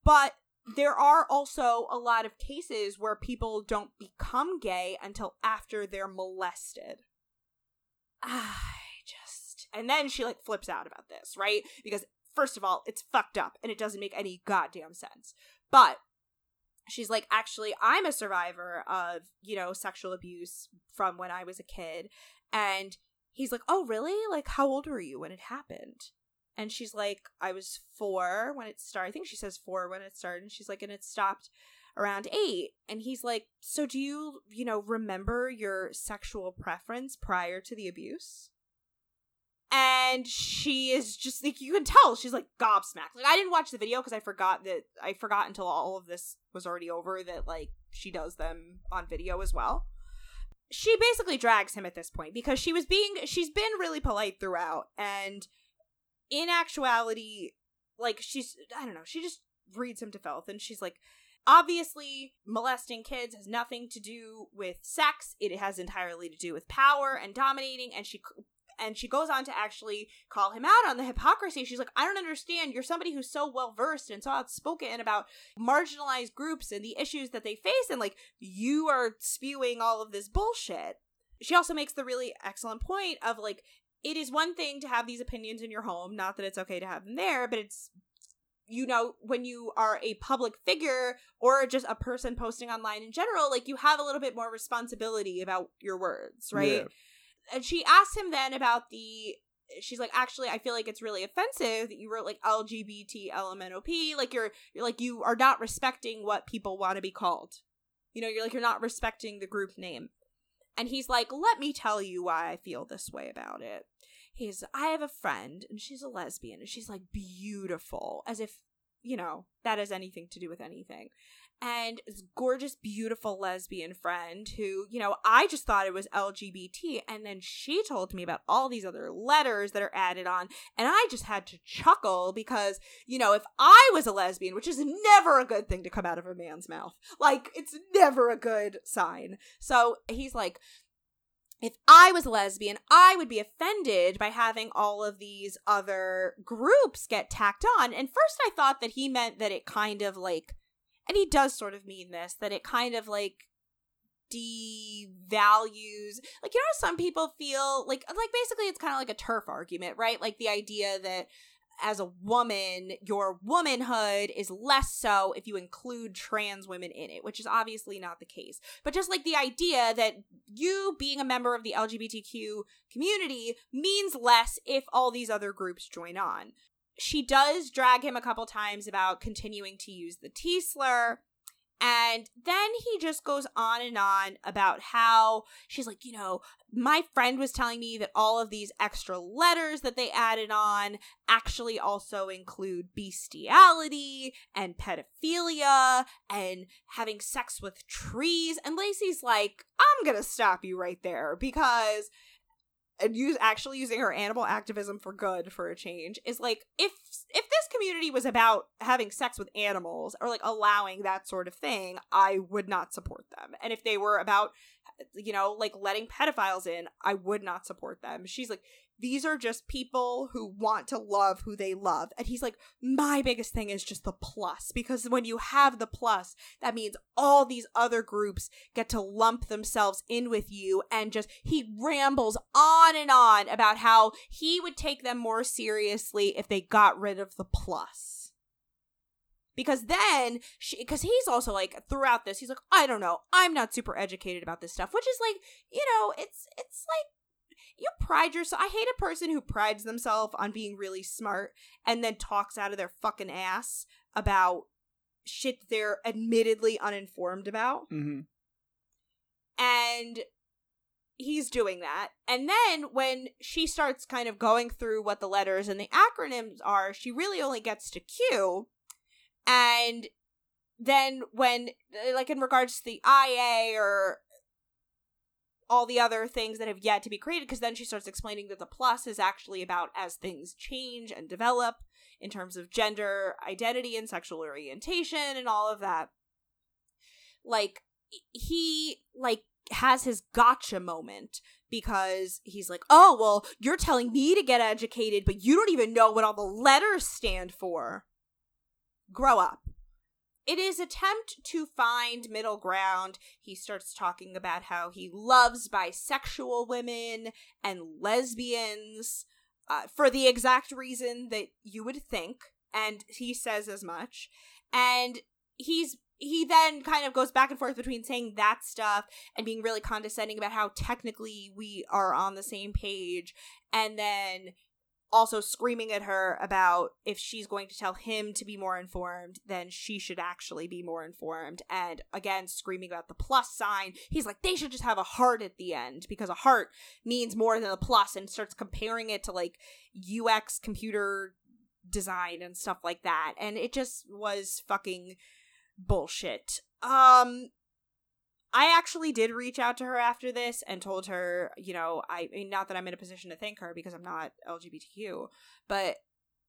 But there are also a lot of cases where people don't become gay until after they're molested. I just. And then she, like, flips out about this, right? Because, first of all, it's fucked up and it doesn't make any goddamn sense. But she's like actually i'm a survivor of you know sexual abuse from when i was a kid. And he's like oh really? Like how old were you when it happened? And she's like i was four when it started i think she says four when it started and she's like and it stopped around eight. And he's like so do you you know remember your sexual preference prior to the abuse and she is just like you can tell she's like gobsmacked. Like i didn't watch the video because i forgot that i forgot until all of this was already over that like she does them on video as well. She basically drags him at this point because she was being she's been really polite throughout and in actuality like she's i don't know she just reads him to filth and she's like obviously molesting kids has nothing to do with sex. It has entirely to do with power and dominating and she And she goes on to actually call him out on the hypocrisy. She's like, I don't understand. You're somebody who's so well versed and so outspoken about marginalized groups and the issues that they face. And like, you are spewing all of this bullshit. She also makes the really excellent point of like, it is one thing to have these opinions in your home, not that it's okay to have them there, but it's you know, when you are a public figure or just a person posting online in general, like you have a little bit more responsibility about your words, right? Yeah. And she asked him then about the she's like actually i feel like it's really offensive that you wrote like lgbt lmnop like you're you're like you are not respecting what people want to be called. You know you're like you're not respecting the group name. And he's like let me tell you why i feel this way about it. He's I have a friend and she's a lesbian and she's like beautiful as if you know that has anything to do with anything and this gorgeous beautiful lesbian friend who you know I just thought it was LGBT and then she told me about all these other letters that are added on. And I just had to chuckle because you know if I was a lesbian which is never a good thing to come out of a man's mouth like it's never a good sign. So he's like if I was a lesbian, I would be offended by having all of these other groups get tacked on. And first I thought that he meant that it kind of like, and he does sort of mean this, that it kind of like devalues like you know some people feel like like basically it's kind of like a turf argument right like the idea that as a woman, your womanhood is less so if you include trans women in it, which is obviously not the case. But just like the idea that you being a member of the LGBTQ community means less if all these other groups join on. She does drag him a couple times about continuing to use the T slur. And then he just goes on and on about how she's like, you know, my friend was telling me that all of these extra letters that they added on actually also include bestiality and pedophilia and having sex with trees. And Lacey's like, I'm going to stop you right there because and use actually using her animal activism for good for a change is like if if this community was about having sex with animals or like allowing that sort of thing i would not support them. And if they were about you know like letting pedophiles in i would not support them. She's like these are just people who want to love who they love. And he's like, my biggest thing is just the plus, because when you have the plus, that means all these other groups get to lump themselves in with you. And just, he rambles on and on about how he would take them more seriously if they got rid of the plus because then because he's also like throughout this he's like i don't know i'm not super educated about this stuff which is like you know it's it's like you pride yourself. I hate a person who prides themselves on being really smart and then talks out of their fucking ass about shit they're admittedly uninformed about. Mm-hmm. And he's doing that. And then when she starts kind of going through what the letters and the acronyms are, she really only gets to Q. And then when like in regards to the IA or all the other things that have yet to be created because then she starts explaining that the plus is actually about as things change and develop in terms of gender identity and sexual orientation and all of that. Like he like has his gotcha moment because he's like oh well you're telling me to get educated but you don't even know what all the letters stand for. Grow up it is attempt to find middle ground. He starts talking about how he loves bisexual women and lesbians uh, for the exact reason that you would think, and he says as much. And he's he then kind of goes back and forth between saying that stuff and being really condescending about how technically we are on the same page and then also screaming at her about if she's going to tell him to be more informed, then she should actually be more informed. And again, screaming about the plus sign. He's like, they should just have a heart at the end because a heart means more than a plus and starts comparing it to like UX computer design and stuff like that. And it just was fucking bullshit. Um, I actually did reach out to her after this and told her, you know, I, mean, not that I'm in a position to thank her because I'm not LGBTQ, but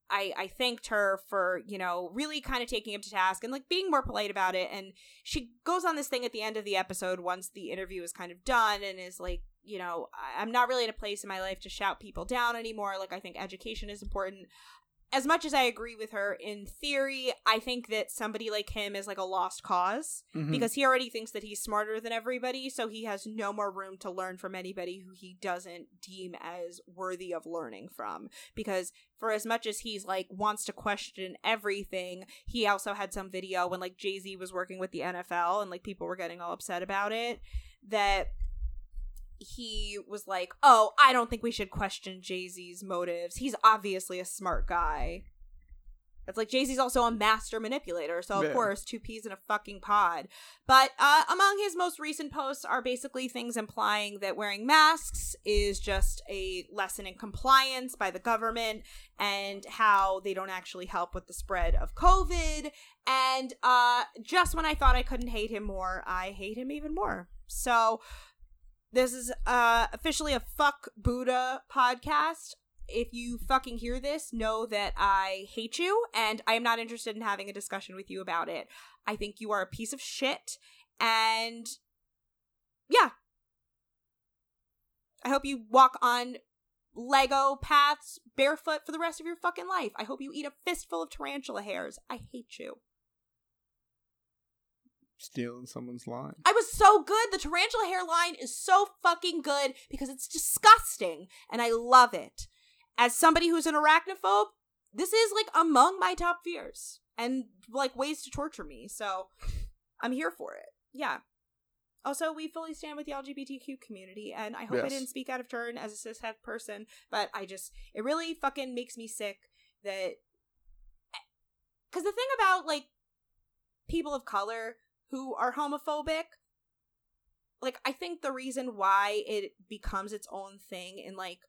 I I thanked her for, you know, really kind of taking him to task and like being more polite about it. And she goes on this thing at the end of the episode once the interview is kind of done and is like, you know, I'm not really in a place in my life to shout people down anymore. Like, I think education is important. As much as I agree with her in theory, I think that somebody like him is like a lost cause Mhm. because he already thinks that he's smarter than everybody, so he has no more room to learn from anybody who he doesn't deem as worthy of learning from. Because for as much as he's like wants to question everything, he also had some video when like Jay Z was working with the NFL and like people were getting all upset about it that he was like, "Oh, I don't think we should question Jay Z's motives. He's obviously a smart guy." It's like Jay Z's also a master manipulator, so of Yeah. course, two peas in a fucking pod. But uh, among his most recent posts are basically things implying that wearing masks is just a lesson in compliance by the government and how they don't actually help with the spread of COVID. And uh, just when I thought I couldn't hate him more, I hate him even more. So this is uh, officially a fuck Buddha podcast. If you fucking hear this, know that I hate you and I am not interested in having a discussion with you about it. I think you are a piece of shit and yeah. I hope you walk on Lego paths barefoot for the rest of your fucking life. I hope you eat a fistful of tarantula hairs. I hate you. Stealing someone's line. I was so good. The tarantula hairline is so fucking good because it's disgusting and I love it. As somebody who's an arachnophobe, this is like among my top fears and like ways to torture me. So I'm here for it. Yeah. Also, we fully stand with the LGBTQ community, and I hope I didn't speak out of turn as a cishet person, but I just, it really fucking makes me sick that. Because the thing about, like, people of color who are homophobic, like, I think the reason why it becomes its own thing in, like,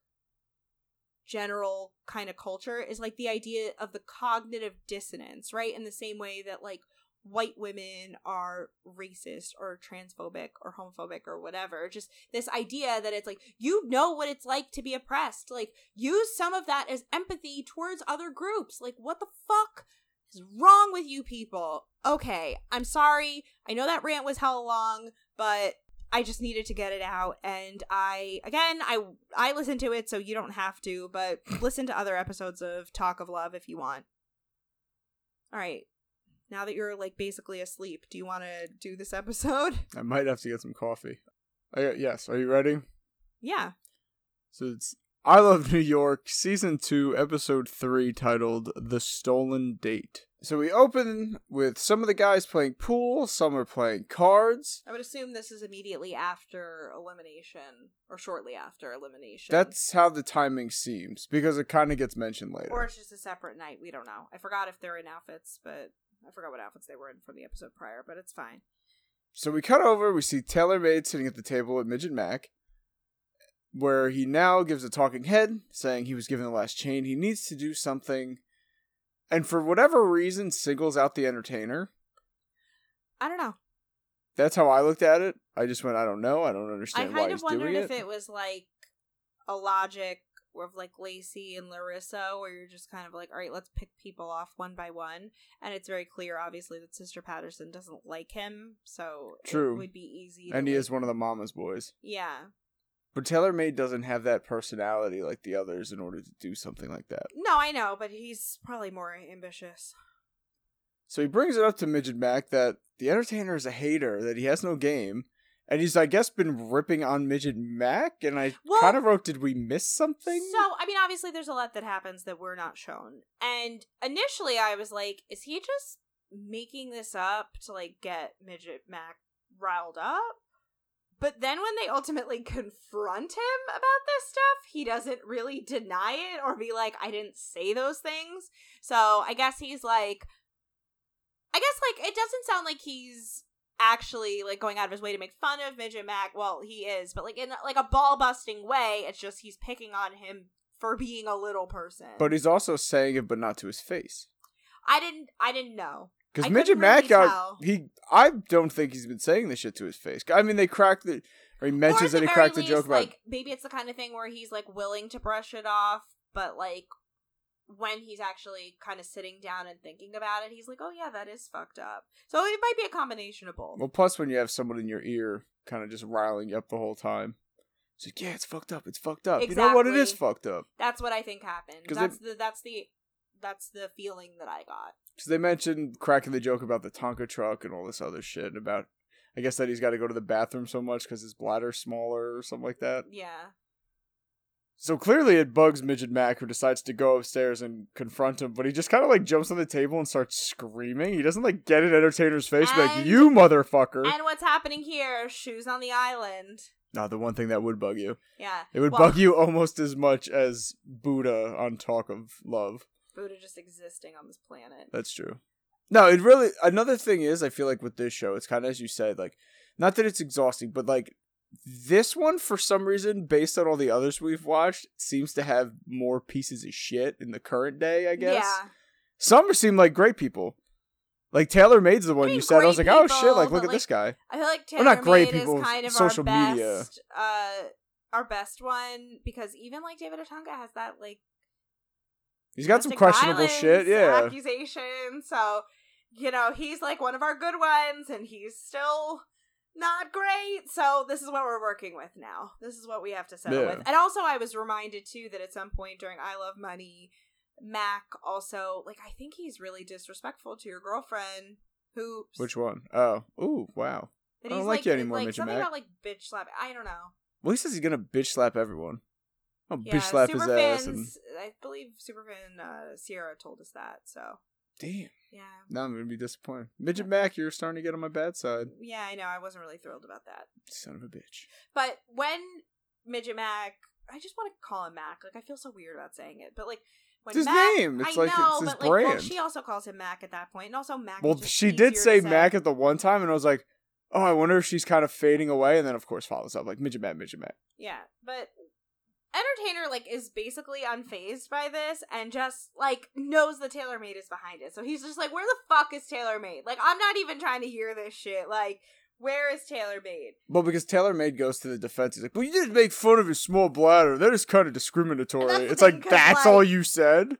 general kind of culture is, like, the idea of the cognitive dissonance, right? In the same way that, like, white women are racist or transphobic or homophobic or whatever. Just this idea that it's like, you know what it's like to be oppressed. Like, use some of that as empathy towards other groups. Like, what the fuck is wrong with you people? Okay, I'm sorry. I know that rant was hell long, but I just needed to get it out and I again I I listened to it so you don't have to, but listen to other episodes of Talk of Love if you want. All right. Now that you're like basically asleep, do you want to do this episode? I might have to get some coffee. Uh, yes, are you ready? Yeah. So it's I Love New York, Season 2, Episode 3, titled The Stolen Date. So we open with some of the guys playing pool, some are playing cards. I would assume this is immediately after elimination or shortly after elimination. That's how the timing seems, because it kind of gets mentioned later. or it's just a separate night. We don't know. I forgot if they're in outfits, but I forgot what outfits they were in from the episode prior, but it's fine. So we cut over, we see Taylor Made sitting at the table with Midget Mac, where he now gives a talking head, saying he was given the last chain. He needs to do something, and for whatever reason, singles out the entertainer. I don't know. That's how I looked at it. I just went, I don't know. I don't I understand I kind of wondered if it. it was like a logic of like Lacey and Larissa, where you're just kind of like, all right, let's pick people off one by one, and it's very clear, obviously, that Sister Patterson doesn't like him, so True. it would be easy. to, And he like- is one of the mama's boys. yeah. But Taylor Made doesn't have that personality like the others in order to do something like that. No, I know, but he's probably more ambitious. So he brings it up to Midget Mac that the entertainer is a hater, that he has no game. And he's, I guess, been ripping on Midget Mac. And I Well- kind of wrote, did we miss something? So, I mean, obviously, there's a lot that happens that we're not shown. And initially, I was like, is he just making this up to, like, get Midget Mac riled up? But then when they ultimately confront him about this stuff, he doesn't really deny it or be like, I didn't say those things. So I guess he's like, I guess, like, it doesn't sound like he's actually like going out of his way to make fun of midget mac well he is but like in like a ball busting way it's just he's picking on him for being a little person But he's also saying it, but not to his face. i didn't i didn't know Because Midget Mac really got he. I don't think he's been saying this shit to his face. I mean, they cracked the or he mentions at that he cracked the joke about. like maybe it's the kind of thing where he's like willing to brush it off but like when he's actually kind of sitting down and thinking about it he's like oh yeah that is fucked up so it might be a combination of both Well, plus when you have someone in your ear, kind of just riling you up the whole time. He's like, yeah, it's fucked up. It's fucked up. You know what? It is fucked up. That's what I think happened. That's the that's the that's the feeling that I got. Because they mentioned cracking the joke about the Tonka truck and all this other shit about, I guess that he's got to go to the bathroom so much because his bladder's smaller or something like that. Yeah. So clearly it bugs Midget Mac who decides to go upstairs and confront him, but he just kind of like jumps on the table and starts screaming. He doesn't like get in Entertainer's face, and like, you motherfucker. And what's happening here? Shoes on the island. Not the one thing that would bug you. Yeah. It would Well, bug you almost as much as Buddha on Talk of Love. Buddha just existing on this planet. That's true. No, it really. Another thing is, I feel like with this show, it's kind of as you said, like, not that it's exhausting, but like this one, for some reason, based on all the others we've watched, seems to have more pieces of shit in the current day. I guess Yeah. some seem like great people. Like Taylor Made's the one mean, you said. I was like, great oh shit! Like, look at this guy. I feel like Well, Taylor not great Made people, is kind of social our media. best, uh, our best one because even like David Otunga has that like He's got some questionable shit. Yeah, accusation. So you know he's like one of our good ones, and he's still not great. So this is what we're working with now. This is what we have to settle Yeah. with. And also, I was reminded too that at some point during I Love Money, Mac also like I think he's really disrespectful to your girlfriend. Who which one? Oh, ooh, wow. I don't he's like you anymore, like something Mac. about like bitch slap. I don't know. Well, he says he's gonna bitch slap everyone. Yeah, bitch slap his ass and I believe Superfan uh, Sierra told us that. So damn. yeah, Now I'm gonna be disappointed. Midget Mac, you're starting to get on my bad side. yeah, I know. I wasn't really thrilled about that. Son of a bitch. But when Midget Mac, I just want to call him Mac. Like I feel so weird about saying it, but like when It's his Mac, name. It's I like- know, it's his but like well, brand. she also calls him Mac at that point, and also Mac. Well, she did easier say Mac at the one time, and I was like, oh, I wonder if she's kind of fading away, and then of course follows up like Midget Mac, Midget Mac. Yeah, but Entertainer like is basically unfazed by this and just like knows the Taylor Made is behind it. So he's just like, where the fuck is Taylor Made? Like I'm not even trying to hear this shit. Like where is Taylor Made? Well, because Taylor Made goes to the defense. He's like, well, you didn't make fun of his small bladder. That is kind of discriminatory. And that's the It's thing, like that's like- all you said.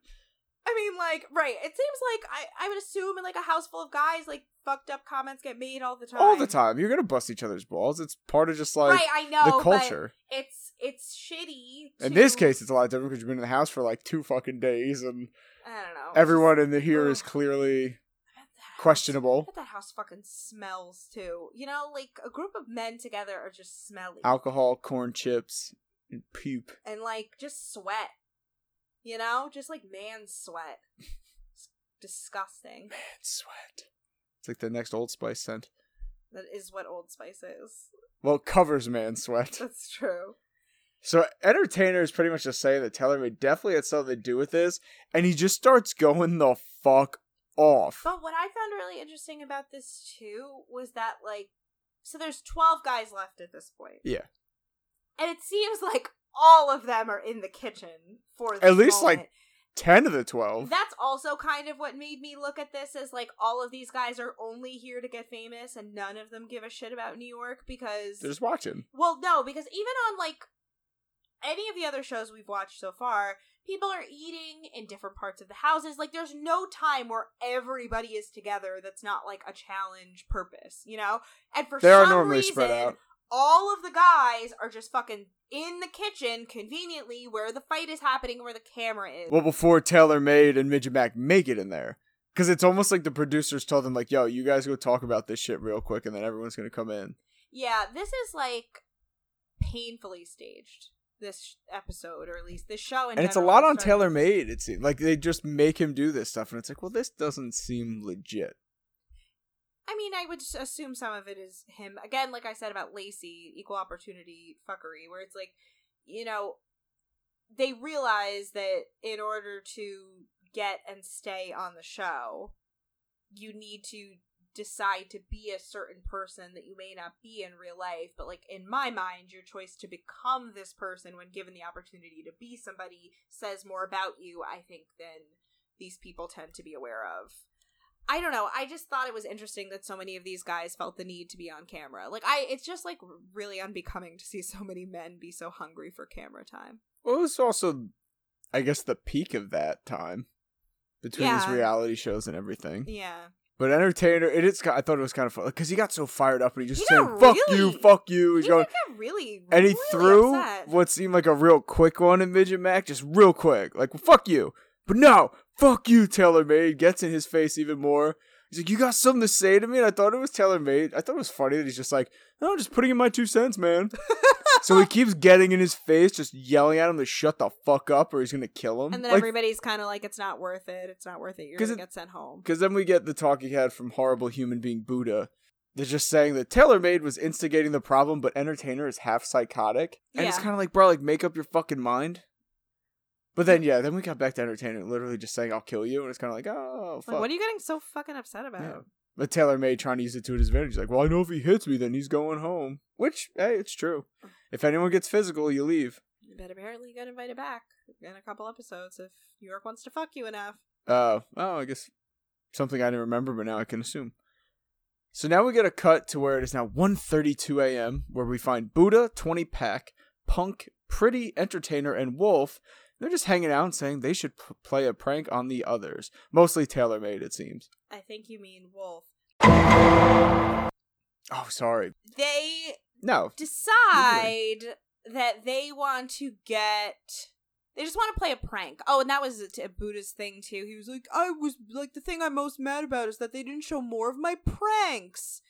I mean, like, right? It seems like I I would assume in like a house full of guys, like fucked up comments get made all the time. All the time. You're gonna bust each other's balls. It's part of just like right? I know the but culture. it's it's shitty. In this case, it's a lot different because you've been in the house for like two fucking days, and I don't know. everyone in the here is clearly I bet that house- questionable. I bet that house fucking smells too. You know, like a group of men together are just smelly. Alcohol, corn chips, and poop. and like just sweat. You know, just like man sweat. It's disgusting. Man, sweat. It's like the next Old Spice scent. That is what Old Spice is. Well, it covers man sweat. That's true. So Entertainer is pretty much just saying that Taylor Made definitely had something to do with this, and he just starts going the fuck off. But what I found really interesting about this too was that like so there's 12 guys left at this point. Yeah. And it seems like all of them are in the kitchen for At least, like. Ten of the twelve. That's also kind of what made me look at this as like all of these guys are only here to get famous and none of them give a shit about New York because They're just watching. well no because even on like any of the other shows we've watched so far people are eating in different parts of the houses like there's no time where everybody is together that's not like a challenge purpose you know and for They are normally reason spread out. All of the guys are just fucking in the kitchen conveniently where the fight is happening where the camera is Well, before Taylor Made and Midget Mac make it in there. Because it's almost like the producers told them, like, yo, you guys go talk about this shit real quick, and then everyone's going to come in. Yeah, this is like painfully staged. This episode, or at least this show, in and it's a lot on Taylor Made, it seems. Like, they just make him do this stuff, and it's like, well, this doesn't seem legit. I mean, I would just assume some of it is him. Again, like I said about Lacey, equal opportunity fuckery, where it's like, you know, they realize that in order to get and stay on the show, you need to decide to be a certain person that you may not be in real life. But, like, in my mind, your choice to become this person when given the opportunity to be somebody says more about you, I think, than these people tend to be aware of. I don't know. I just thought it was interesting that so many of these guys felt the need to be on camera. Like I it's just like really unbecoming to see so many men be so hungry for camera time. Well, it was also, I guess, the peak of that time between these Yeah. reality shows and everything. Yeah. But entertainer, it is. I thought it was kind of fun because he got so fired up and he just He saying "fuck really- you, fuck you." He's He going, got really, and he really threw upset. what seemed like a real quick one in midget Mac, just real quick, like "fuck you." But no, fuck you, Taylor Made gets in his face even more. He's like, "You got something to say to me?" And I thought it was Taylor Made. I thought it was funny that he's just like, "No, I'm just putting in my two cents, man." so he keeps getting in his face, just yelling at him to shut the fuck up, or he's gonna kill him. And then Like, everybody's kind of like, it's not worth it. It's not worth it. You're to it- get sent home. Because then we get the talk he had from horrible human being Buddha. They're just saying that Taylor Made was instigating the problem, but Entertainer is half psychotic. And it's kind of like, bro, like make up your fucking mind. But then, yeah, then we got back to Entertainer, literally just saying, "I'll kill you," and it's kind of like, oh, fuck. Like, what are you getting so fucking upset about? Yeah. But Taylor Made trying to use it to his advantage. He's like, well, I know if he hits me, then he's going home. Which, hey, it's true. If anyone gets physical, you leave. But apparently you got invited back in a couple episodes if New York wants to fuck you enough. Uh, oh, I guess something I didn't remember, but now I can assume. So now we get a cut to where it is now 1.32 a.m., where we find Buddha, 20 Pack, Punk, Pretty, Entertainer, and Wolf. They're just hanging out and saying they should p- play a prank on the others. Mostly tailor made, it seems. I think you mean Wolf. Oh, sorry. They No. decide that they want to get. They just want to play a prank. Oh, and that was a, a Buddha's thing too. He was like, "I was like, the thing I'm most mad about is that they didn't show more of my pranks."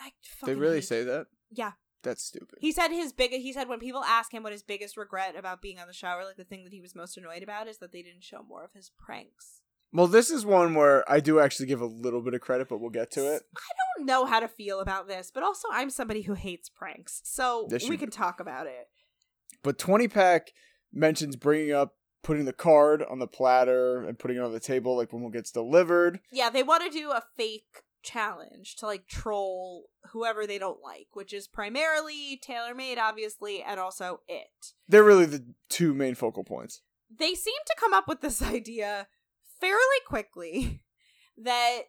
I They really say that? Yeah, That's stupid. he said his big. He said when people ask him what his biggest regret about being on the show, or like the thing that he was most annoyed about, is that they didn't show more of his pranks. Well, this is one where I do actually give a little bit of credit, but we'll get to it. I don't know how to feel about this, but also I'm somebody who hates pranks, so you we can talk about it. But 20 Pack mentions bringing up putting the card on the platter and putting it on the table, like when it gets delivered. Yeah, they want to do a fake challenge to like troll whoever they don't like, which is primarily Tailor Made, obviously, and also it. They're really the two main focal points. They seem to come up with this idea fairly quickly that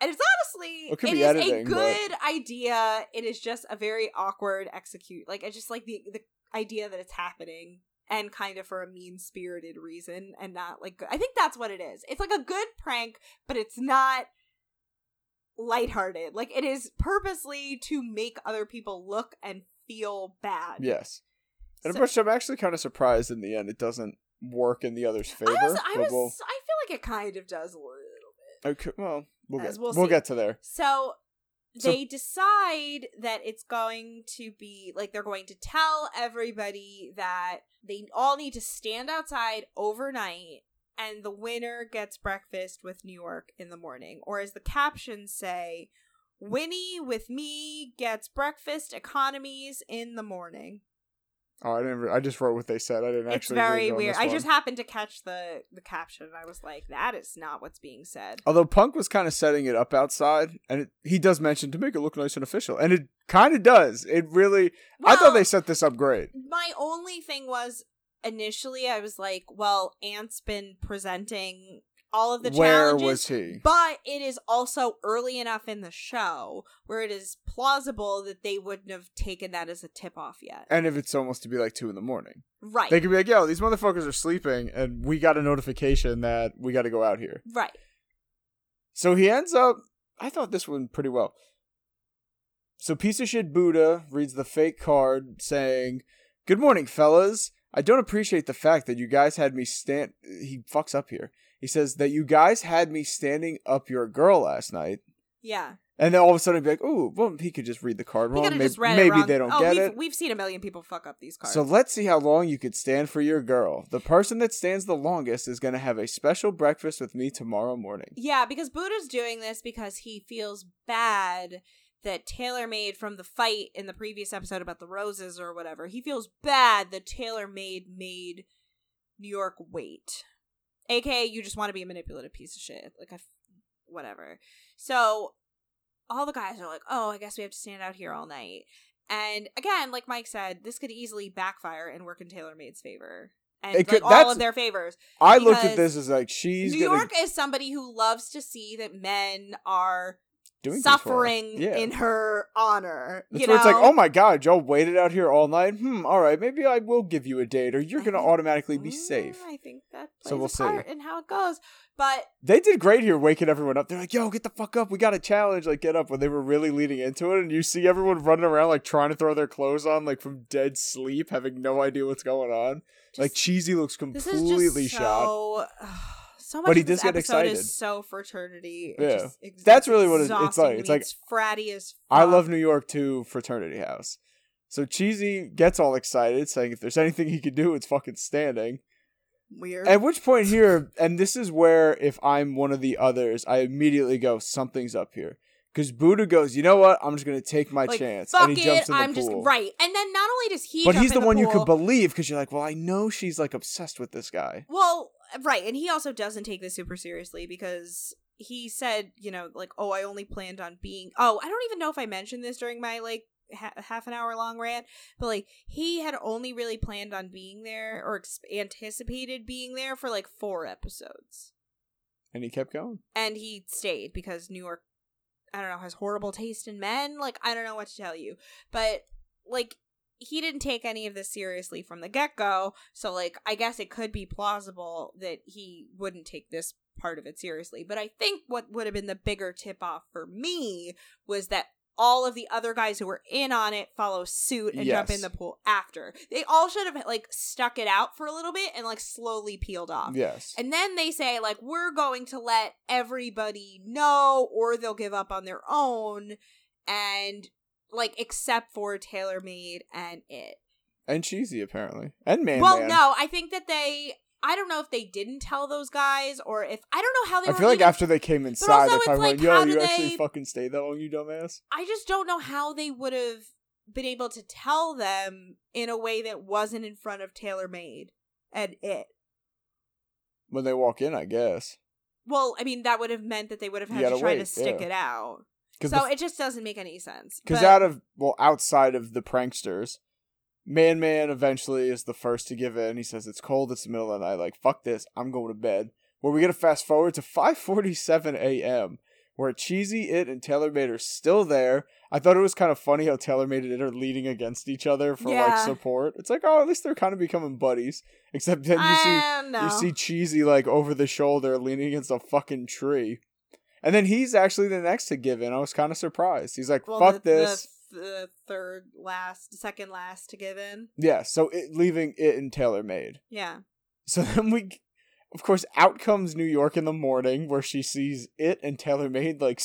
and it's honestly It it is editing, a but- good idea. It is just a very awkward execute. Like I just like the the idea that it's happening and kind of for a mean spirited reason and not like I think that's what it is. It's like a good prank, but it's not lighthearted. Like it is purposely to make other people look and feel bad. Yes. And So- which I'm actually kind of surprised in the end it doesn't work in the other's favor. I was, I was, we'll, I feel like it kind of does a little bit. okay, well, we'll get, we'll we'll, get to there. So So- they decide that it's going to be like they're going to tell everybody that they all need to stand outside overnight and the winner gets breakfast with New York in the morning. Or as the captions say, Winnie with me gets breakfast economies in the morning. Oh, I didn't. re- I just wrote what they said. I didn't It's actually. very weird. I just happened to catch the the caption and I was like, that is not what's being said. Although Punk was kind of setting it up outside, and it, he does mention to make it look nice and official, and it kind of does. It really. I thought they set this up great. my only thing was initially I was like, well, Ant's been presenting all of the Where challenges, was he? but it is also early enough in the show where it is plausible that they wouldn't have taken that as a tip off yet. And if it's almost to be like two in the morning, Right. they could be like, "Yo, these motherfuckers are sleeping, and we got a notification that we got to go out here." right. So he ends up. I thought this one pretty well. So piece of shit Buddha reads the fake card saying, "Good morning, fellas. I don't appreciate the fact that you guys had me stand." He fucks up here. He says that you guys had me standing up your girl last night, Yeah. and then all of a sudden be like, "Ooh, well, he could just read the card wrong. Maybe, maybe wrong. they don't oh, get we've, it." We've seen a million people fuck up these cards. So let's see how long you could stand for your girl. The person that stands the longest is going to have a special breakfast with me tomorrow morning. Yeah, because Buddha's doing this because he feels bad that Tailor made from the fight in the previous episode about the roses or whatever. He feels bad that Tailor made made New York wait. AKA, you just want to be a manipulative piece of shit. Like, I f- whatever. So, all the guys are like, oh, I guess we have to stand out here all night. And again, like Mike said, this could easily backfire and work in Tailor Made's favor. And It like, could- all of their favors. I looked at this as like she's New gonna York is somebody who loves to see that men are doing suffering Yeah. in her honor. That's you where know? it's like, oh my god, y'all waited out here all night. Hmm, all right, maybe I will give you a date, or you're I gonna think- automatically be Mm, safe. I think that So we'll see. in how it goes. But They did great here, waking everyone up. They're like, yo, get the fuck up, we got a challenge, like get up. When they were really leading into it, and you see everyone running around like trying to throw their clothes on, like from dead sleep, having no idea what's going on. like cheesy looks this completely is just shot. So, much But he of this does get episode excited. is so fraternity. It Yeah. just ex- That's really what it- it's like. It's like, fratty as I love New York too, fraternity house. So cheesy gets all excited, saying if there's anything he could do, it's fucking standing. weird. At which point here, and this is where if I'm one of the others, I immediately go, something's up here. Because Buddha goes, you know what? I'm just gonna take my like, chance, fuck and he it, jumps in the I'm just right. And then not only does he, But he's in the one you could believe because you're like, well, I know she's like obsessed with this guy. Well, right, and he also doesn't take this super seriously because he said, you know, like, oh, I only planned on being. Oh, I don't even know if I mentioned this during my like ha- half an hour long rant, but like he had only really planned on being there or ex- anticipated being there for like four episodes, And he kept going. and he stayed because New York, I don't know, has horrible taste in men. Like, I don't know what to tell you, but like he didn't take any of this seriously from the get go. So, like, I guess it could be plausible that he wouldn't take this part of it seriously. But I think what would have been the bigger tip off for me was that all of the other guys who were in on it follow suit and jump in the pool after. They all should have, like, stuck it out for a little bit and, like, slowly peeled off. Yes. And then they say, like, we're going to let everybody know, or they'll give up on their own. And, like, except for Tailor Made and it. And cheesy apparently. And man. well, Man. no, I think that they. I don't know if they didn't tell those guys, or if. I don't know how they I were. feel like even- after they came inside, they it's probably went, like, yo, you do actually they- fucking stayed that long, you dumbass. I just don't know how they would have been able to tell them in a way that wasn't in front of Tailor Made and it. When they walk in, I guess. Well, I mean, that would have meant that they would have had to try to stick yeah. it out. So it just doesn't make any sense. Because out of well, outside of the pranksters, Man Man eventually is the first to give in. He says it's cold. It's the middle of the night. Like fuck this. I'm going to bed. Where we get to fast forward to 5:47 a.m. Where Cheesy, It, and Tailor Made are still there. I thought it was kind of funny how Tailor Made and It are leaning against each other for like support. It's like oh, at least they're kind of becoming buddies. Except then you see I you see Cheesy like over the shoulder leaning against a fucking tree. And then he's actually the next to give in. I was kind of surprised. He's like, Well, fuck the, this. The, the third last, second last to give in. Yeah, so it, leaving it in Tailor made. Yeah. So then we, of course, out comes New York in the morning where she sees it and Tailor made like,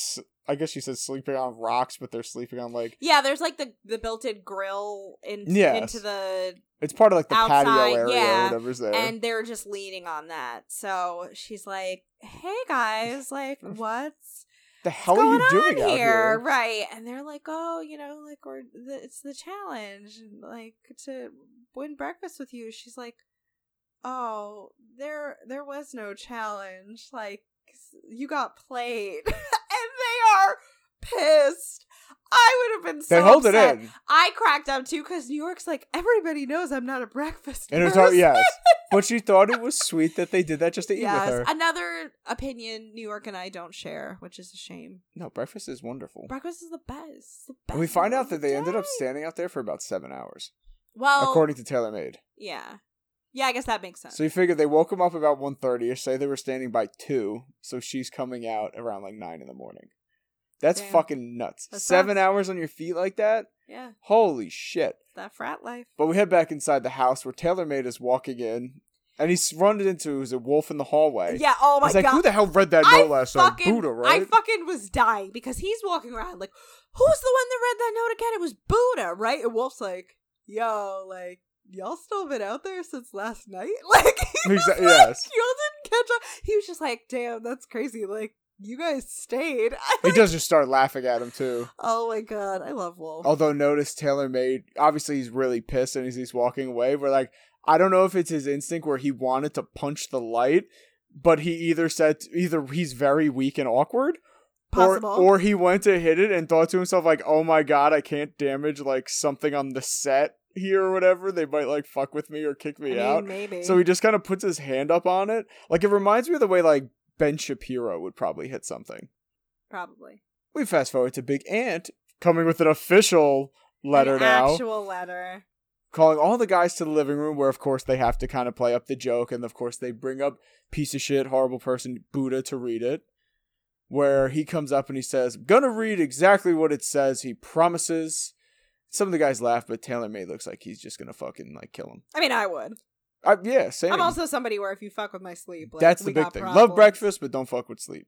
I guess she says sleeping on rocks, but they're sleeping on like, Yeah, there's like the the built-in grill in, Yes. into the it's part of like the Outside, patio area yeah, or whatever's there. and they're just leaning on that. So she's like, "Hey guys, like what's the hell are you doing on out here? Right. And they're like, "Oh, you know, like we're the, it's the challenge like to win breakfast with you." She's like, "Oh, there there was no challenge. Like you got played." and they are pissed. I would have been so They hold upset. it in. I cracked up too because New York's like everybody knows I'm not a breakfast. And it was, person. yes. But she thought it was sweet that they did that just to eat with her. Another opinion New York and I don't share, which is a shame. No, breakfast is wonderful. Breakfast is the best. The best And we find out that the they ended up standing out there for about seven hours, Well, according to Tailor Made. yeah, yeah. I guess that makes sense. So you figure they woke him up about 1.30ish, say they were standing by 2, so she's coming out around like 9 in the morning. That's Damn. fucking nuts. Seven hours on your feet like that? yeah, Holy shit. it's that frat life. But we head back inside the house where Tailor Made is walking in, and he's run into is a wolf in the hallway. Yeah. Oh my He's like, god. who the hell read that I note last night? fucking, Buddha, right? I fucking was dying because he's walking around like, who's the one that read that note again? It was Buddha, right? And Wolf's like, yo, like, y'all still been out there since last night? Like, he was Exa- like, yes. y'all didn't catch up. He was just like, damn, that's crazy. Like, you guys stayed. he does just start laughing at him, too. Oh my god, I love Wolf. Although notice Tailor made obviously he's really pissed and as he's walking away. We're like, I don't know if it's his instinct where he wanted to punch the light, but he either said either he's very weak and awkward, Possible. or or he went to hit it and thought to himself like, oh my god, I can't damage like something on the set here or whatever. They might like fuck with me or kick I me mean, out. maybe. So he just kind of puts his hand up on it. Like it reminds me of the way like Ben Shapiro would probably hit something. probably. We fast forward to Big Ant coming with an official letter An now, actual letter. calling all the guys to the living room, where of course they have to kind of play up the joke, and of course they bring up piece of shit, horrible person Buddha to read it. Where he comes up and he says, "Gonna read exactly what it says." He promises. Some of the guys laugh, but Taylor May looks like he's just gonna fucking like kill him. I mean, I would. I, yeah, same. I'm also somebody where if you fuck with my sleep, like, That's the big thing. Love breakfast, but don't fuck with sleep.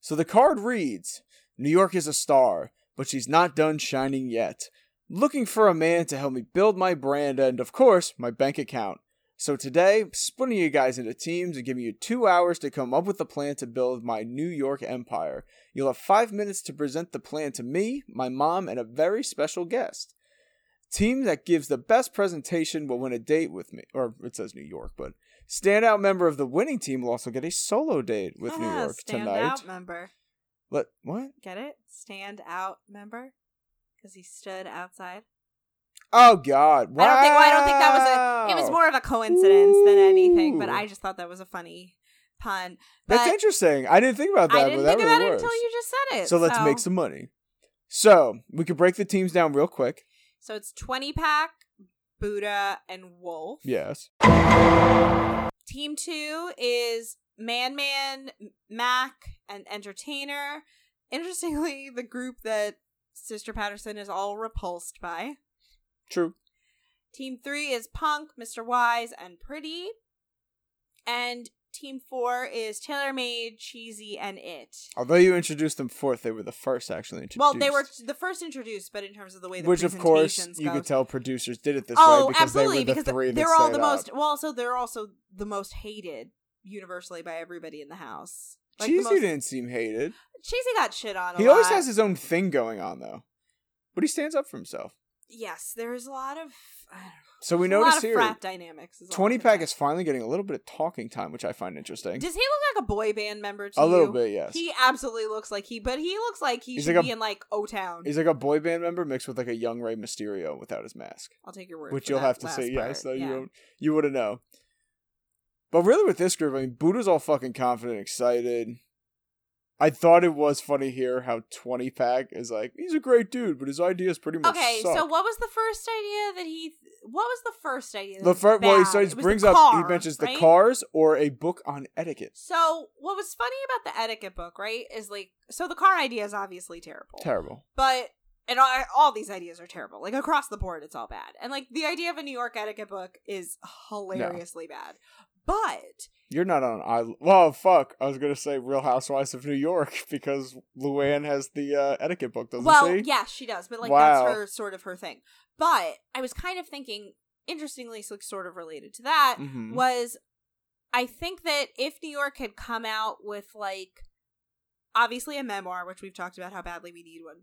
So the card reads New York is a star, but she's not done shining yet. Looking for a man to help me build my brand and, of course, my bank account. So today, splitting you guys into teams and giving you two hours to come up with a plan to build my New York empire. You'll have five minutes to present the plan to me, my mom, and a very special guest. Team that gives the best presentation will win a date with me. Or it says New York, but standout member of the winning team will also get a solo date with New Ah, York stand tonight. out member. What? What? Get it? Stand out member? Because he stood outside. Oh God! Wow. I don't think. Well, I don't think that was a. It was more of a coincidence than anything. But I just thought that was a funny pun. That's interesting. I didn't think about that, I but didn't think really about it works. until you just said it. so let's make some money. So we could break the teams down real quick. So it's twenty pack, Buddha, and Wolf. Yes. Team two is Man Man, Mac, and Entertainer. Interestingly, the group that Sister Patterson is all repulsed by. True. Team three is Punk, Mr. Wise, and Pretty. And team four is Tailor Made, Cheesy, and It. Although you introduced them fourth, they were the first actually introduced. Well, they were the first introduced, but in terms of the way the Which, of course, presentations you could tell producers did it this oh, way because absolutely, they were the because three they're all the up. most. Well, also they're also the most hated universally by everybody in the house. Like the Cheesy most- didn't seem hated. Cheesy got shit on. He always has his own thing going on, though. But he stands up for himself. Yes, there's a lot of. I don't know, So we there's notice here, frat dynamics. is all I 20 pack is finally getting a little bit of talking time, which I find interesting. Does he look like a boy band member to a little bit, yes. He absolutely looks like he, but he looks like he He's should like a- in like O Town. He's like a boy band member mixed with like a young Rey Mysterio without his mask. I'll take your word. which you'll have to say part. yes, though yeah. you won't, you wouldn't know. But really, with this group, I mean, Buddha's all fucking confident, excited. I thought it was funny here how Twenty Pack is like he's a great dude, but his ideas pretty much Okay, suck. so what was the first idea that he? What was the first idea? That the first, well, he brings up car, he mentions right? the cars or a book on etiquette. So what was funny about the etiquette book, right, is like so the car idea is obviously terrible, Terrible. but and all, all these ideas are terrible. Like across the board, it's all bad. And like the idea of a New York etiquette book is hilariously bad. But You're not on I. Well, fuck. I was gonna say Real Housewives of New York because Luann has the uh, etiquette book, doesn't well, she? yes, she does. But like Wow. that's her sort of her thing. But I was kind of thinking, interestingly, so sort of related to that Mhm. was, I think that if New York had come out with like, obviously a memoir, which we've talked about how badly we need one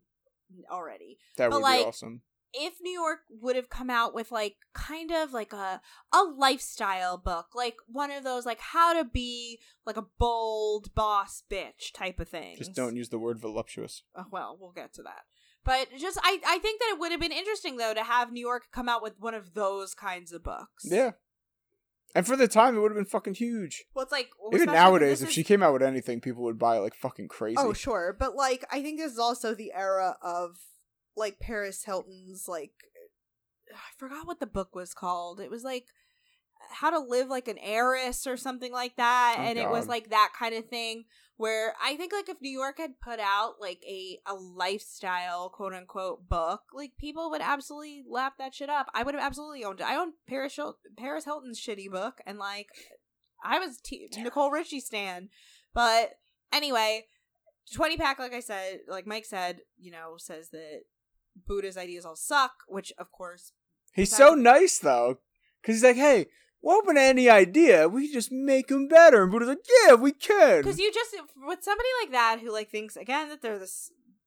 already. that but, would like, be awesome. If New York would have come out with like kind of like a a lifestyle book, like one of those like how to be like a bold boss bitch type of thing. Just don't use the word voluptuous. Uh, well, we'll get to that. But just I I think that it would have been interesting though to have New York come out with one of those kinds of books. Yeah. And for the time, it would have been fucking huge. Well, it's like well, Even nowadays, this if is- she came out with anything, people would buy it like fucking crazy. Oh, sure. But like I think this is also the era of like Paris Hilton's like I forgot what the book was called. It was like how to live like an heiress or something like that Oh, and it was like that kind of thing where i think like if new york had put out like a a lifestyle quote unquote book like people would absolutely lap that shit up. I would have absolutely owned it. I owned paris Hil- paris hilton's shitty book and like i was t- nicole richie stan. But anyway 20 pack like i said like mike said you know says that buddha's ideas all suck which of course He's so nice though, because he's like, "Hey, we're open to any idea. We can just make them better." And Buddha's like, "Yeah, we can." Because you just with somebody like that who like thinks again that they're the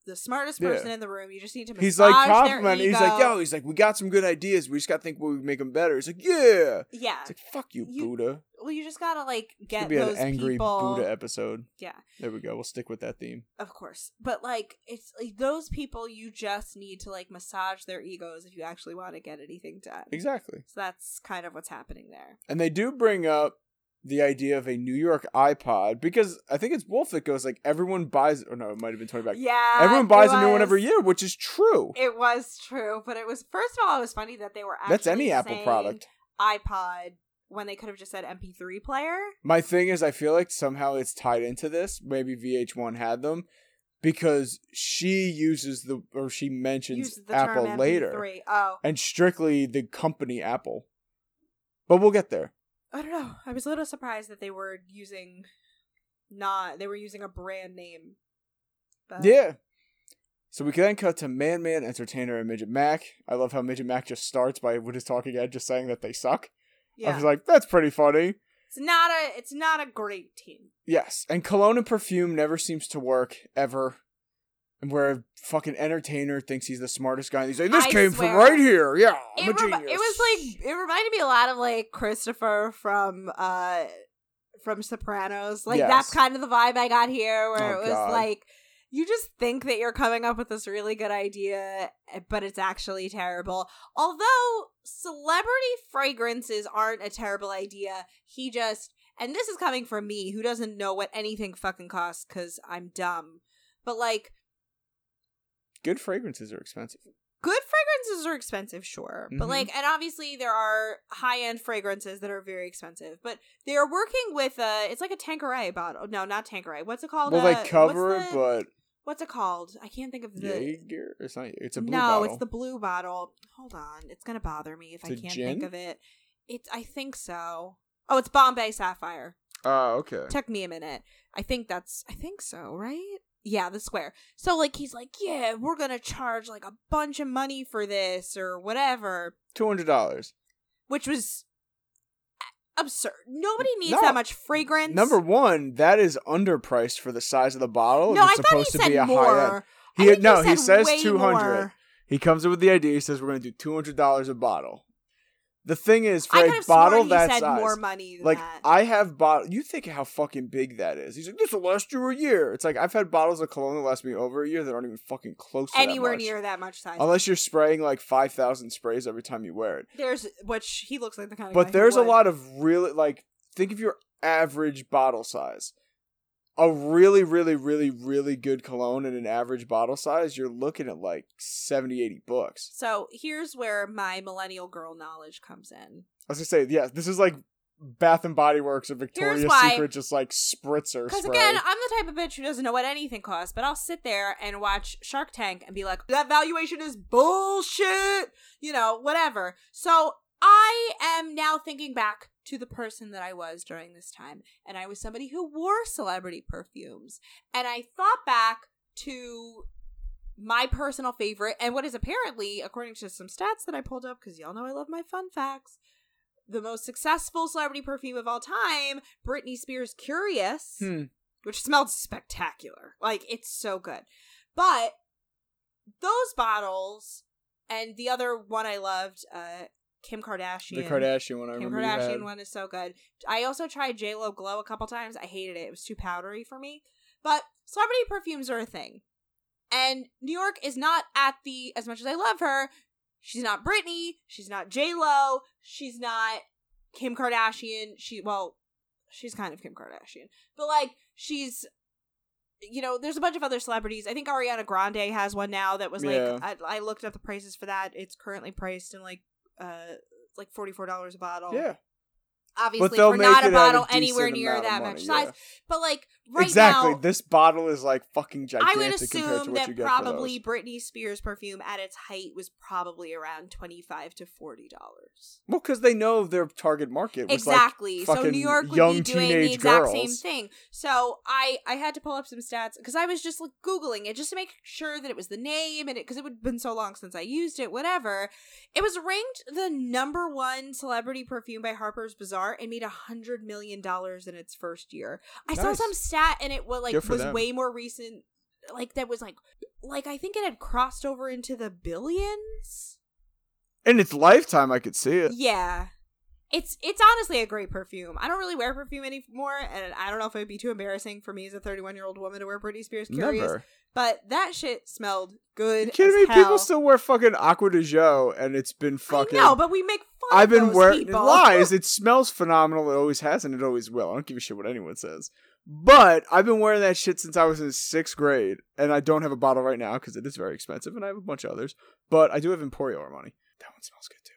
the smartest Yeah. person in the room, you just need to. He's like complimenting. He's like, "Yo," he's like, "We got some good ideas. We just got to think we would make them better." He's like, "Yeah." yeah. It's like, "Fuck you, You- Buddha." Well, you just gotta like get be an angry people. Buddha episode. Yeah, There we go. We'll stick with that theme. of course, but like it's like those people you just need to like massage their egos if you actually want to get anything done. Exactly. So that's kind of what's happening there. And they do bring up the idea of a New York iPod because I think it's Wolf that goes like everyone buys. Or no, it might have been twenty pack. Yeah, everyone buys a new one every year, which is true. It was true, but it was first of all, it was funny that they were actually That's any Apple product. iPod when they could have just said MP3 player. My thing is, I feel like somehow it's tied into this. Maybe VH1 had them because she uses the or she mentions Apple later MP3. Oh, and strictly the company Apple. But we'll get there. I don't know. I was a little surprised that they were using not they were using a brand name. But Yeah. So we can then cut to Man Man, Entertainer, and Midget Mac. I love how Midget Mac just starts by with his talking head just saying that they suck. I was like, that's pretty funny. it's not a it's not a great team. Yes, and cologne and perfume never seems to work ever. And where a fucking entertainer thinks he's the smartest guy, and he's like, "This I came swear. from right here, yeah, I'm It, a genius." it was like it reminded me a lot of like Christopher from uh from Sopranos. Like Yes. that's kind of the vibe I got here, where Oh, it was God. like you just think that you're coming up with this really good idea, eh, but it's actually terrible. Although celebrity fragrances aren't a terrible idea, he just and this is coming from me who doesn't know what anything fucking costs because I'm dumb. But like good fragrances are expensive. good fragrances are expensive, sure. But Mhm. like and obviously there are high end fragrances that are very expensive. But they're working with uh it's like a Tanqueray bottle. No, not Tanqueray. What's it called? Well, Uh, they cover it, the- but what's it called? I can't think of the Jaeger. It's not. It's a blue bottle. No, bottle. it's the blue bottle. Hold on. It's gonna bother me if I It's a can't gin? think of it. It's I think so. Oh, it's Bombay Sapphire. Oh, okay. Took me a minute. I think that's I think so, right? Yeah, the square. So like he's like, "Yeah, we're going to charge like a bunch of money for this or whatever." Two hundred dollars. which was absurd. Nobody needs No. that much fragrance. Number one, that is underpriced for the size of the bottle. no, and I it's thought he supposed to said be a high end. more. He, no, he said says two hundred. He comes up with the idea. He says we're going to do two hundred dollars a bottle. The thing is, for a bottle that size, more money than like that. I have bottle. You think how fucking big that is? He's like, this will last you a year. It's like I've had bottles of cologne that last me over a year that aren't even fucking close to Anywhere that near that much size. Unless you're spraying like five thousand sprays every time you wear it. there's which he looks like the kind of. But there's a lot of really like think of your average bottle size. A really, really, really, really good cologne in an average bottle size, you're looking at like 70, 80 bucks. So here's where my millennial girl knowledge comes in. I was gonna say, yeah, this is like Bath and Body Works or Victoria's. Secret, just like spritzer Because again, I'm the type of bitch who doesn't know what anything costs, but I'll sit there and watch Shark Tank and be like, that valuation is bullshit, you know, whatever. So I am now thinking back to the person that I was during this time, and I was somebody who wore celebrity perfumes. And I thought back to my personal favorite, and what is apparently, according to some stats that I pulled up, because y'all know I love my fun facts, the most successful celebrity perfume of all time, Britney Spears Curious Hmm. which smelled spectacular. Like it's so good. But those bottles and the other one I loved, uh Kim Kardashian. The Kardashian one, I Kim. Kardashian one is so good. I also tried J Lo Glow a couple times. I hated it. It was too powdery for me. But celebrity perfumes are a thing. And New York is not at the as much as I love her, she's not Britney, she's not J Lo, she's not Kim Kardashian. She well, she's kind of Kim Kardashian. But like she's you know, there's a bunch of other celebrities. I think Ariana Grande has one now that was like Yeah. I, I looked up the prices for that. It's currently priced in like uh like forty four dollars a bottle. Yeah. Obviously But they'll for make not a bottle anywhere near amount of that money, much yeah. size. But like right exactly. now This bottle is like fucking I gigantic would compared to assume what that you get probably. Britney Spears perfume at its height was probably around twenty five to forty dollars. Well, because they know their target market was Exactly. like so New York would be doing the exact girls. same thing. So I I had to pull up some stats because I was just like googling it just to make sure that it was the name and it because it would have been so long since I used it. Whatever. It was ranked the number one celebrity perfume by Harper's Bazaar and made a hundred million dollars in its first year. I saw some some stat and it was like was them. way more recent. Like that was like like I think it had crossed over into the billions. In its lifetime, I could see it. Yeah. it's it's honestly a great perfume. I don't really wear perfume anymore, and I don't know if it would be too embarrassing for me as a 31 year old woman to wear Britney Spears Curious. Never. But that shit smelled good. You kidding me? People still wear fucking Acqua di Gio, and it's been fucking. Know, but we make fun. I've been wearing lies. It smells phenomenal. It always has, and it always will. I don't give a shit what anyone says. But I've been wearing that shit since I was in sixth grade, and I don't have a bottle right now because it is very expensive, and I have a bunch of others. But I do have Emporio Armani. That one smells good too.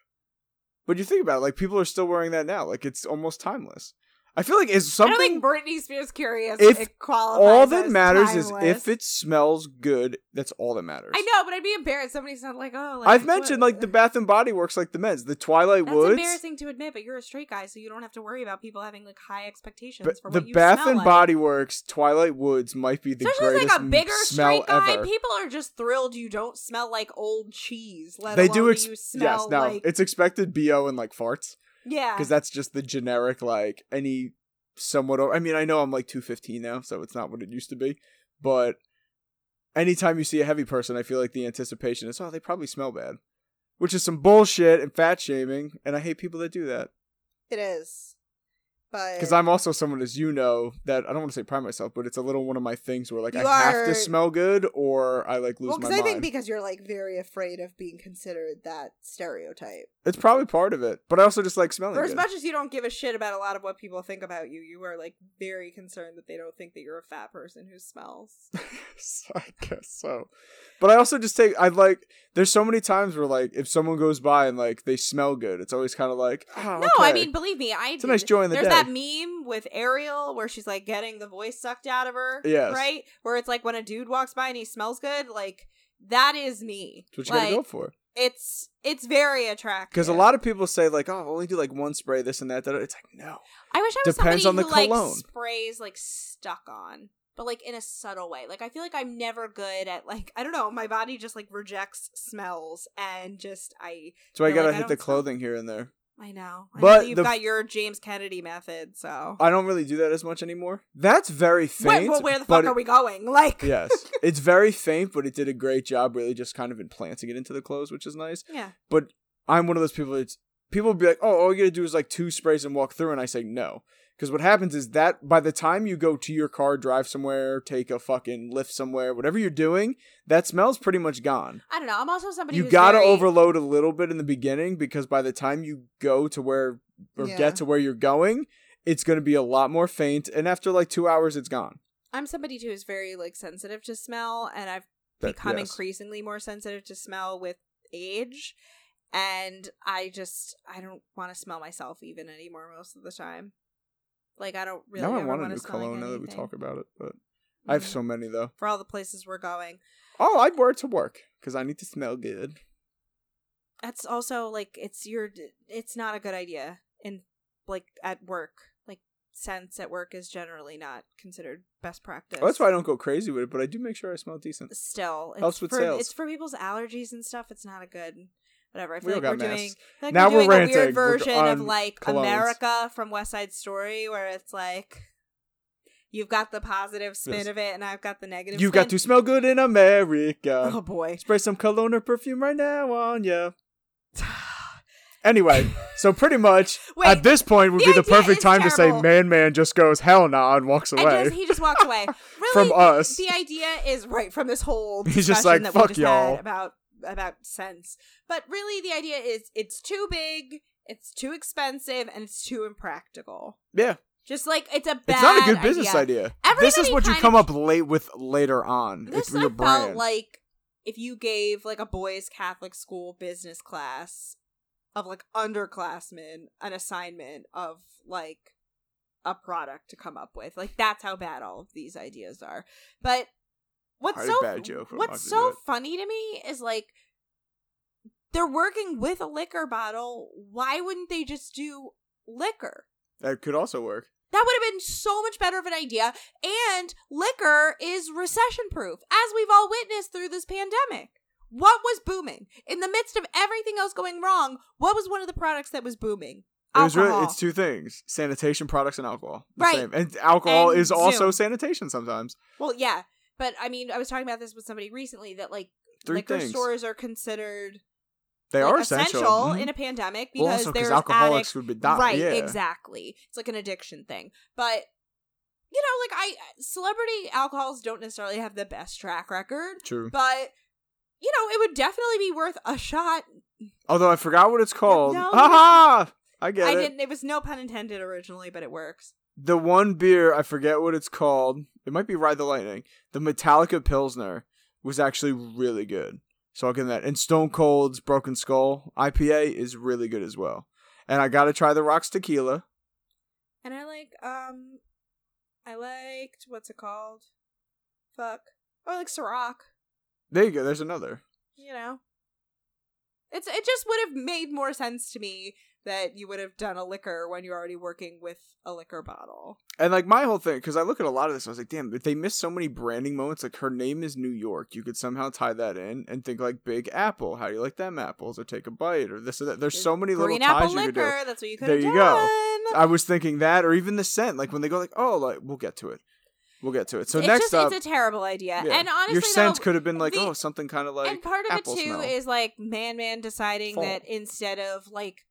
But you think about it, like people are still wearing that now. Like it's almost timeless. I feel like is something. I don't think Britney Spears Curious If it qualifies all that matters is if it smells good. That's all that matters. I know, but I'd be embarrassed. Somebody's not like, oh, like, I've mentioned what- like the Bath and Body Works, like the men's, the Twilight That's Woods. embarrassing to admit, but you're a straight guy, so you don't have to worry about people having like high expectations But for the what you Bath and like. Body Works Twilight Woods might be the Especially greatest like a bigger smell straight guy, ever. people are just thrilled you don't smell like old cheese. Let they do ex- yes. Now like it's expected bo and like farts yeah. because that's just the generic like any somewhat. I mean, I know I'm like two fifteen now, so it's not what it used to be, but anytime you see a heavy person, I feel like the anticipation is oh they probably smell bad, which is some bullshit and fat shaming, and I hate people that do that. It is. But Because I'm also someone, as you know, that I don't want to say pride myself, but it's a little one of my things where like I have to smell good or I like lose well, my because I mind. think because you're like very afraid of being considered that stereotype. it's probably part of it, but I also just like smelling For as good. much as you don't give a shit about a lot of what people think about you, you are like very concerned that they don't think that you're a fat person who smells. So I guess so. But I also just take I like there's so many times where like if someone goes by and like they smell good, it's always kind of like oh, No, I mean, believe me, I. It's a nice joy in the There's day. that meme with Ariel where she's like getting the voice sucked out of her. Yes. Right? Where it's like when a dude walks by and he smells good, like that is me. That's what you like, gotta go for. It's it's very attractive. Because a lot of people say like, oh, I'll only do like one spray, this and that. that. It's like no. I wish I was depends somebody on who the cologne. like sprays like stuck on, but like in a subtle way. Like I feel like I'm never good at like I don't know. My body just like rejects smells and just I So I gotta like, I hit the don't smell- clothing here and there. I know. I But know you've the- got your James Kennedy method. So I don't really do that as much anymore. That's very Wait, faint. well, where the fuck it- are we going? Like yes, it's very faint, but it did a great job, really, just kind of implanting it into the clothes, which is nice. yeah. But I'm one of those people. It's people be like, "Oh, all you gotta do is like two sprays and walk through," and I say no, because what happens is that by the time you go to your car, drive somewhere, take a fucking lift somewhere, whatever you're doing, that smell's pretty much gone. I don't know. I'm also somebody You who's gotta very- overload a little bit in the beginning because by the time you go to where or Yeah. get to where you're going, it's gonna be a lot more faint, and after like two hours, it's gone. I'm somebody too who's very like sensitive to smell, and I've That- become yes. increasingly more sensitive to smell with age. And I just I don't want to smell myself even anymore most of the time. Like I don't really now I want a want new to like cologne. now that we talk about it, but I have Mm. so many though. for all the places we're going. Oh, I'd wear it to work because I need to smell good. That's also like it's your it's not a good idea in like at work. Like scents at work is generally not considered best practice. Oh, that's why I don't go crazy with it, but I do make sure I smell decent. Still, it's Helps with for, sales. It's for people's allergies and stuff. It's not a good. Whatever. I feel all like we're got doing. masks. I feel like Now we're, we're doing a ranting. weird We're version of like colognes. America from West Side Story, where it's like you've got the positive spin Yes. of it, and I've got the negative. You've got to smell good in America. Oh boy. Spray some cologne or perfume right now on you. Anyway, so pretty much Wait, at this point would be the perfect time to say man man just goes hell nah and walks away. just, he just walks away. Really, From us. The idea is right from this whole He's just like, that we "Fuck just y'all." about about sense. But really, the idea is it's too big, it's too expensive, and it's too impractical. yeah. Just like it's a bad. It's not a good business idea. idea. This is what you come of- up late with later on. This your felt brand. like if you gave like a boys' Catholic school business class of like underclassmen an assignment of like a product to come up with, like that's how bad all of these ideas are. But what's so bad joke, but I'm not what's so funny to me is like they're working with a liquor bottle. Why wouldn't they just do liquor? that could also work. That would have been so much better of an idea. And liquor is recession proof, as we've all witnessed through this pandemic. What was booming? In the midst of everything else going wrong, what was one of the products that was booming? It was really, it's two things: sanitation products and alcohol. The Right. same. And alcohol And is also sanitation sometimes. well, yeah. But I mean, I was talking about this with somebody recently that like Three liquor things. stores are considered They like, are essential, Mhm. in a pandemic well, because also there's alcoholics addicts would be dying. right yeah. exactly it's like an addiction thing but you know like i celebrity alcohols don't necessarily have the best track record True. but you know it would definitely be worth a shot Although I forgot what it's called. no, Haha! I get i it. didn't it was no pun intended originally but it works The one beer I forget what it's called. It might be Ride the Lightning. The Metallica Pilsner was actually really good. So I'll give that. And Stone Cold's Broken Skull IPA is really good as well. And I gotta try the Rocks Tequila. and i like um i liked what's it called fuck oh I like Ciroc. There you go. There's another. you know it's it just would have made more sense to me that you would have done a liquor when you're already working with a liquor bottle And like my whole thing, because I look at a lot of this, I was like, damn, if they miss so many branding moments, like her name is New York, you could somehow tie that in and think like Big Apple. How do you like them apples? Or take a bite or this or that. There's so many little ties apple you could do. that's what you could There you done. go. I was thinking that, or even the scent, like when they go like, oh, like we'll get to it, we'll get to it. So it's next just up, it's a terrible idea yeah, and honestly your scent could have been like, the- oh, something kind of like and part of it too smell. is like man man deciding Fall. that instead of like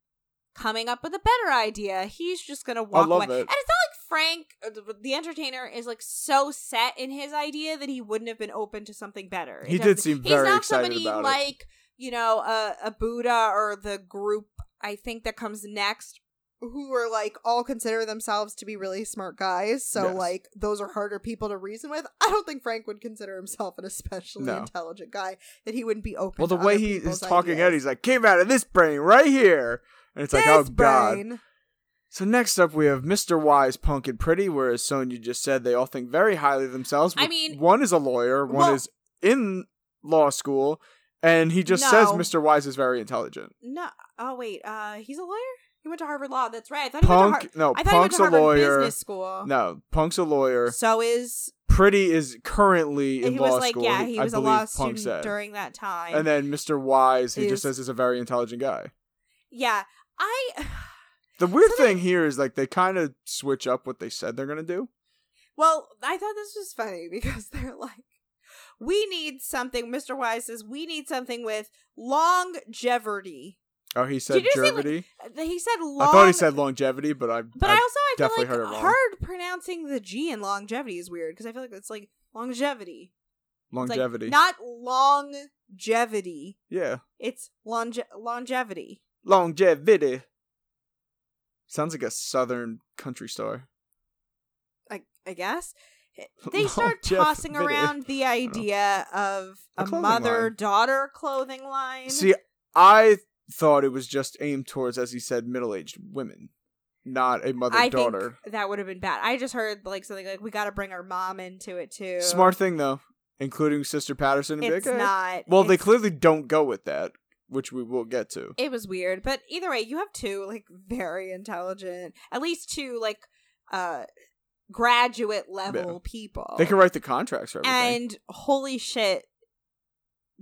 coming up with a better idea he's just gonna walk away it. and it's not like frank uh, the, entertainer is like so set in his idea that he wouldn't have been open to something better He It did doesn't- seem he's not somebody about it. like you know a, a buddha or the group i think that comes next who are like all consider themselves to be really smart guys. So Yes. like those are harder people to reason with. I don't think Frank would consider himself an especially No. intelligent guy that he wouldn't be open. well, the way he is talking ideas. out, he's like, came out of this brain right here, and it's like, oh This god. So next up, we have Mr. Wise, Punk, and Pretty. Whereas Sonya just said they all think very highly of themselves. I mean- one is a lawyer, one Well- is in law school, and he just says Mr. Wise is very intelligent. no oh wait uh he's a lawyer he went to harvard law that's right i thought he went to Punk, Har- no, I thought he went Punk's to a lawyer. Business School. No, Punk's a lawyer. So is Pretty is currently in he law was like school. yeah he I was a law Punk student during that time. And then Mr. Wise, he Is- just says is a very intelligent guy. yeah, I The weird So they- thing here is like they kind of switch up what they said they're gonna do. well I thought this was funny because they're like we need something. Mr. Wise says we need something with longevity. Oh, he said say, like, longevity. He said long. I thought he said longevity, but I. But I, I also I feel definitely like heard it wrong. hard pronouncing the G in longevity is weird because I feel like it's like longevity. It's like longevity. not longevity. yeah, It's longe- longevity. Longevity. Sounds like a southern country star. I I guess eh, they start tossing around the oh. idea of A a mother-daughter clothing line. See, I thought it was just aimed towards, as he said, middle-aged women, not a mother-daughter. that would have been bad. I just heard like something like we got to bring our mom into it too. Smart thing though, including Sister Patterson and It's Big. not. Well, they clearly don't go with that, which we will get to. It was weird, but either way, you have two like very intelligent, at least two like uh graduate level people. They can write the contracts for everything. and holy shit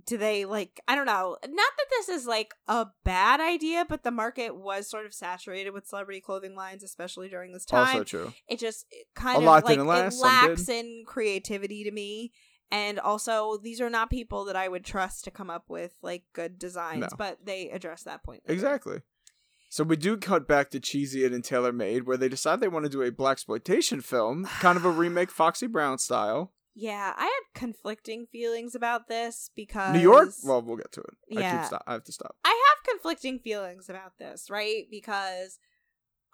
do they like i don't know not that this is like a bad idea but the market was sort of saturated with celebrity clothing lines especially during this time also true. it just it kind A of like it lacks in creativity to me and also these are not people that i would trust to come up with like good designs No. but they address that point later. Exactly. So we do cut back to Cheesy It and Tailor Made, where they decide they want to do a blaxploitation film, kind of a remake Foxy Brown style. yeah i had conflicting feelings about this because New York. Well, we'll get to it. I Yeah. stop. I have to stop. I have conflicting feelings about this, right? Because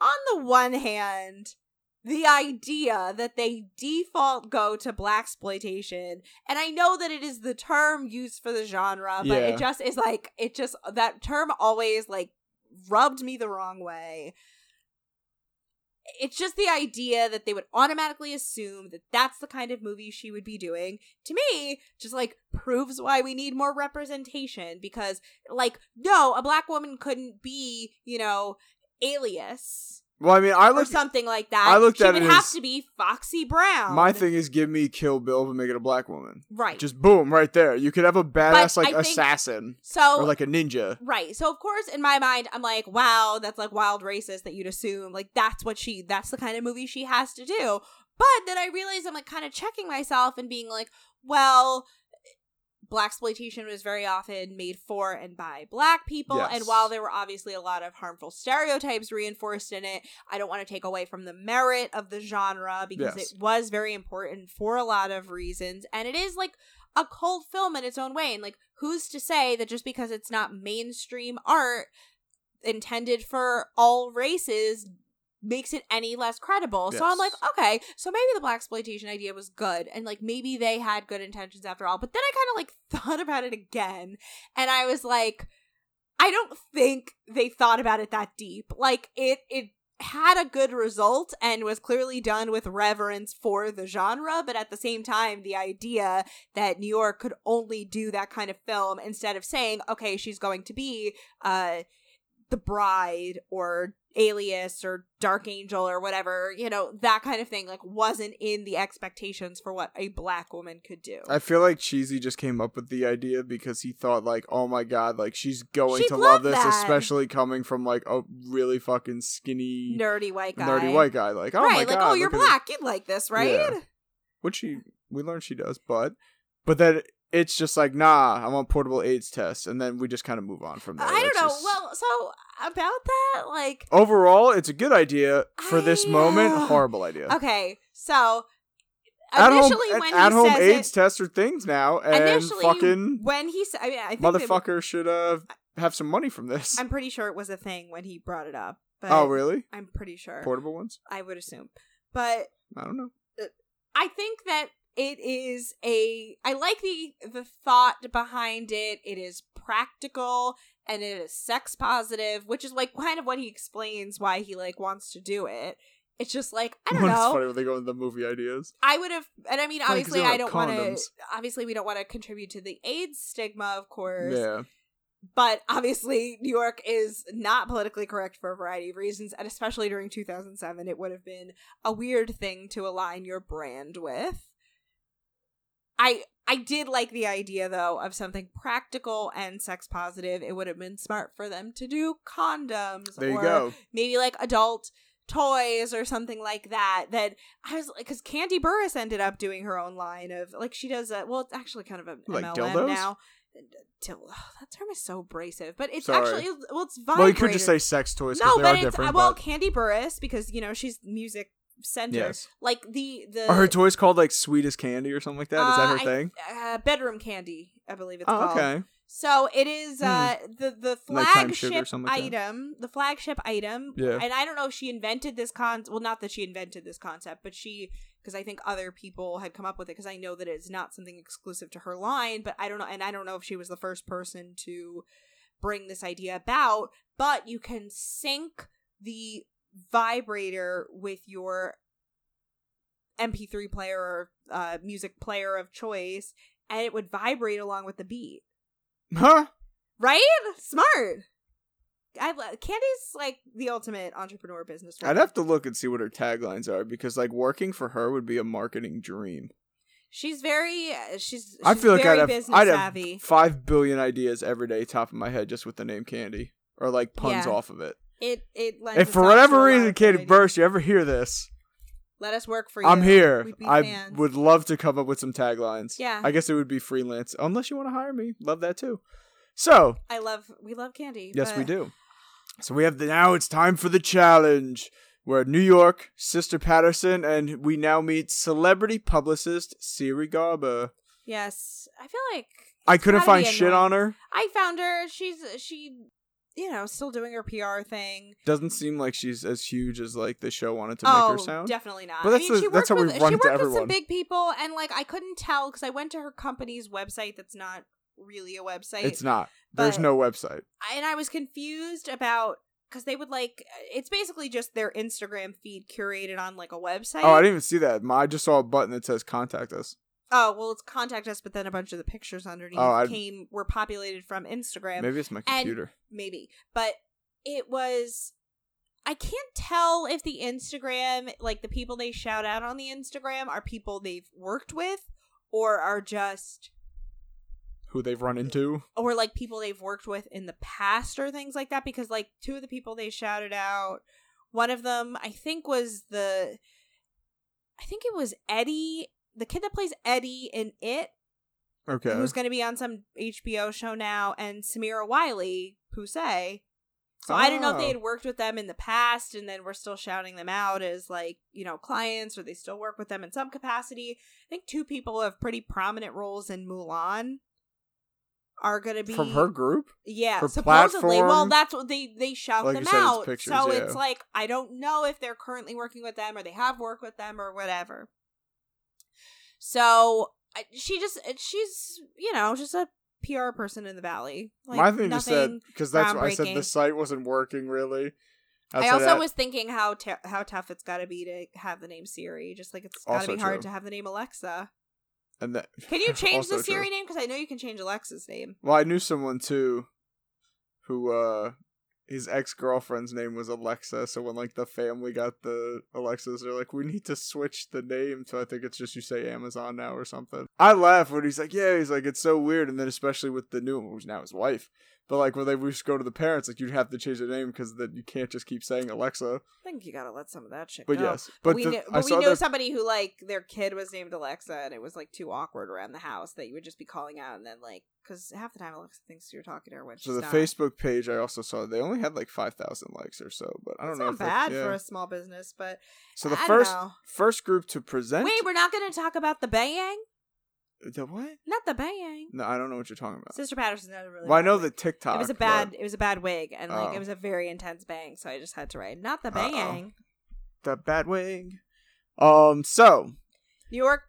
on the one hand, the idea that they default go to blaxploitation, and I know that it is the term used for the genre, but Yeah. it just is like it just that term always like rubbed me the wrong way. It's just the idea that they would automatically assume that that's the kind of movie she would be doing. To me, just like proves why we need more representation because like no, a black woman couldn't be, you know, alias Well, I mean, I or look. something like that. I looked she at would it have as- to be Foxy Brown. My thing is, give me Kill Bill, but make it a black woman. right. Just boom, right there. You could have a badass But like I think- assassin so or like a ninja. Right. So of course in my mind I'm like, wow, that's like wild racist that you'd assume like that's what she that's the kind of movie she has to do. But then I realize I'm like kind of checking myself and being like, well, blaxploitation was very often made for and by black people and while there were obviously a lot of harmful stereotypes reinforced in it i don't want to take away from the merit of the genre because Yes. it was very important for a lot of reasons and it is like a cult film in its own way and like who's to say that just because it's not mainstream art intended for all races makes it any less credible. So I'm like, okay, so maybe the blaxploitation idea was good and like maybe they had good intentions after all. But then I kind of like thought about it again and I was like I don't think they thought about it that deep. Like it it had a good result and was clearly done with reverence for the genre, but at the same time, the idea that New York could only do that kind of film instead of saying, okay, she's going to be uh the bride or alias or dark angel or whatever you know that kind of thing like wasn't in the expectations for what a black woman could do I feel like Cheesy just came up with the idea because he thought like, oh my god, like she's going She'd to love love this, that. especially coming from like a really fucking skinny, nerdy white guy nerdy white guy. Like, oh right my like god, oh you're it. black you'd like this right Yeah. Which she we learned she does, but but then it's just like, nah, I want portable AIDS tests, and then we just kind of move on from there. i don't know just- well so about that like overall, it's a good idea for this moment. uh, Horrible idea. okay so At home, when at he home says AIDS it, tests are things now, and fucking when he said i mean i motherfucker should uh have some money from this. i'm pretty sure it was a thing when he brought it up but oh, really? i'm pretty sure Portable ones? i would assume but I don't know. I think that it is a I like the the thought behind it. It is practical and it is sex positive, which is like kind of what he explains why he like wants to do it. It's just like I don't It's know. funny when they go into the movie ideas. I would have, and I mean, obviously, I don't want to. Obviously, we don't want to contribute to the AIDS stigma, of course. Yeah. But obviously, New York is not politically correct for a variety of reasons, and especially during 2007, it would have been a weird thing to align your brand with. I I did like the idea though of something practical and sex positive. It would have been smart for them to do condoms There or go. maybe like adult toys or something like that that i was like because Kandi Burruss ended up doing her own line of like she does a well it's actually kind of a Like mlm dildos? now Dil- oh, that term is so abrasive but it's Sorry. actually well it's Well, you could just say sex toys no but are it's different. well but- Kandi Burruss because you know she's music center yes. like the the Are her toys called like sweetest candy or something like that? Is that her uh, I- thing? uh, Bedroom Kandi i believe it's Oh, called okay. So it is uh the the or flagship like item, the flagship item. Yeah. And I don't know if she invented this con well not that she invented this concept, but she because I think other people had come up with it because I know that it's not something exclusive to her line, but I don't know and I don't know if she was the first person to bring this idea about, but you can sync the vibrator with your MP3 player or uh, music player of choice, and it would vibrate along with the beat. Huh? Right? Smart. I Kandi's like the ultimate entrepreneur business. I'd have to look and see what her taglines are because like working for her would be a marketing dream. She's very. uh, She's. I feel like very I'd have I'd have five billion ideas every day top of my head just with the name Kandi or like puns Yeah. off of it. It. It. lends If for whatever reason, Kandi Burruss, you ever hear this? Let us work for you. I'm here. I fans. would love to come up with some taglines. Yeah. I guess it would be freelance unless you want to hire me. Love that too. So I love. We love Kandi. yes, we do. So we have the now. It's time for the challenge. We're at New York, Sister Patterson, and we now meet celebrity publicist Siri Garber. Yes, I feel like I couldn't find shit annoying. on her. I found her. She's she, you know, still doing her PR thing. Doesn't seem like she's as huge as like the show wanted to oh, make her oh, sound. definitely not. But I that's mean, the- she that's how we with, run she worked with some big people, and like I couldn't tell because I went to her company's website. That's not really a website. It's not. There's no website. and I was confused about because they would like it's basically just their Instagram feed curated on like a website. Oh, I didn't even see that. My- I just saw a button that says "Contact us." Oh, well, it's contact us, but then a bunch of the pictures underneath Oh, came were populated from Instagram. Maybe it's my computer. maybe but it was i can't tell if the instagram like the people they shout out on the instagram are people they've worked with or are just Who they've run into? or like people they've worked with in the past or things like that because like two of the people they shouted out one of them i think was the i think it was eddie the kid that plays eddie in it Okay. who's going to be on some HBO show now, and Samira Wiley, Poussey. So I didn't know if they Oh. had ah. worked with them in the past, and then we're still shouting them out as like you know clients, or they still work with them in some capacity. I think two people have pretty prominent roles in Mulan are going to be from her group. yeah, For supposedly. Well, that's what they they shout Like them said, it's out. pictures, so yeah. it's like I don't know if they're currently working with them or they have worked with them or whatever. So I- she just she's you know just a PR person in the valley. Like My thing just said because that's why I said the site wasn't working really. I also that- was thinking how how tough it's got to be to have the name Siri. Just like it's got to be hard true. to have the name Alexa. and that Can you change the Siri true. name? Because I know you can change Alexa's name. Well, I knew someone too, who uh, his ex girlfriend's name was Alexa. So when like the family got the Alexas, they're like, we need to switch the name to I think it's just you say Amazon now or something. I laugh when he's like, yeah, he's like it's so weird, and then especially with the new one, who's now his wife. But like when they used to go to the parents, like you'd have to change the name because then you can't just keep saying Alexa. I think you gotta let some of that shit But go. yes, but we the, I but we knew the somebody who like their kid was named Alexa, and it was like too awkward around the house that you would just be calling out, and then like because half the time Alexa thinks you're talking to her when so the not. Facebook page I also saw they only had like five thousand likes or so, but I don't It's know not bad yeah. for a small business, but So the I first know. first group to present. wait, we're not going to talk about the Bayang, the what? not the bang. No, I don't know what you're talking about. Sister Patterson had a really. Well, I know wig. the TikTok. It was a but- bad. It was a bad wig, and like Oh. it was a very intense bang. So I just had to write not the Uh-oh. The bad wig. Um. So New York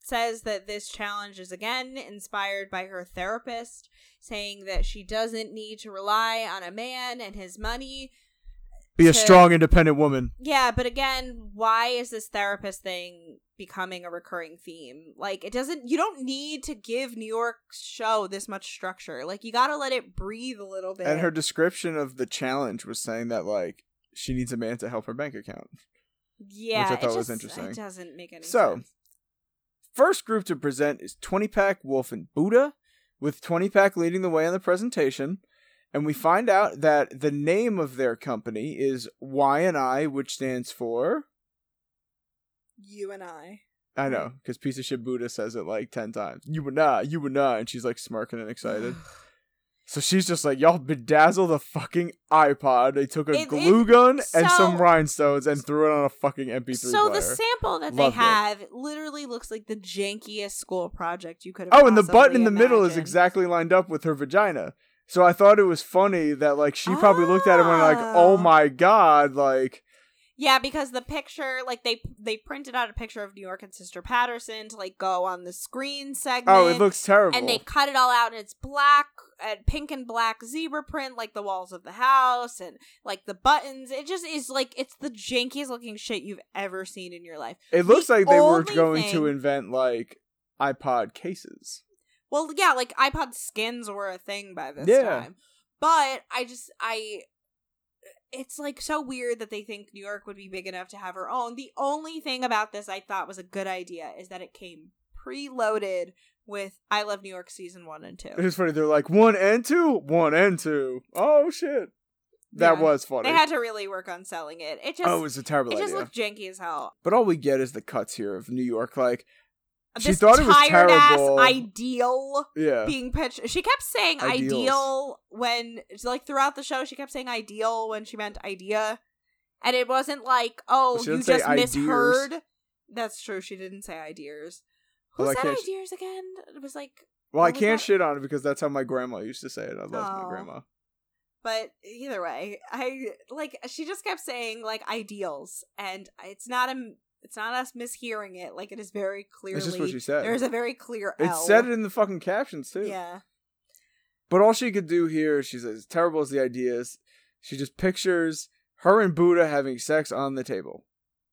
says that this challenge is again inspired by her therapist, saying that she doesn't need to rely on a man and his money. be a strong, independent woman. Yeah, but again, why is this therapist thing becoming a recurring theme? Like, it doesn't, you don't need to give New York's show this much structure. Like, you gotta let it breathe a little bit. And her description of the challenge was saying that like she needs a man to help her bank account. yeah, which I it thought was interesting. It doesn't make any So, sense. First group to present is 20 Pack, Wolf, and Buddha, with 20 Pack leading the way on the presentation. And we find out that the name of their company is Y and I, which stands for You and I. I know, because piece of shit Buddha says it like ten times. You and I, you and I, and she's like smirking and excited. so she's just like, y'all bedazzle the fucking iPod. They took a It- glue it- gun and some rhinestones and threw it on a fucking MP3 So player. the sample that Loved they have literally looks like the jankiest school project you could have. oh, and the button in the middle is exactly lined up with her vagina. So I thought it was funny that like she probably looked at it and went like, Oh. "Oh my god!" Like Yeah, because the picture, like they they printed out a picture of New York and Sister Patterson to like go on the screen segment. Oh, it looks terrible. and they cut it all out and it's black and pink and black zebra print like the walls of the house and like the buttons it just is like it's the jankiest looking shit you've ever seen in your life it looks the like they were going to invent like iPod cases. well yeah like ipod skins were a thing by this Yeah. time but i just i it's like so weird that they think new york would be big enough to have her own the only thing about this i thought was a good idea is that it came preloaded with i love new york season one and two It was funny. They're like one and two, one and two. Oh shit, that Yeah. was funny. they had to really work on selling it it just oh, it was a terrible it idea. just looked janky as hell but all we get is the cuts here of New York. Like she this thought it was tired terrible. ass ideal yeah, being pitched. She kept saying Ideals. ideal when, like, throughout the show, she kept saying ideal when she meant idea. And it wasn't like, oh, you just ideas. misheard. That's true. She didn't say ideas. Who Well, said ideas again? It was like, well, I can't that? shit on it because that's how my grandma used to say it. I love my Oh. grandma. but either way, I like. She just kept saying like ideals, and it's not a. It's not us mishearing it. Like it is very clearly. It's just what she said. There's a very clear. It L. said it in the fucking captions too. Yeah. But all she could do here, she says, as terrible as the idea is, she just pictures her and Buddha having sex on the table.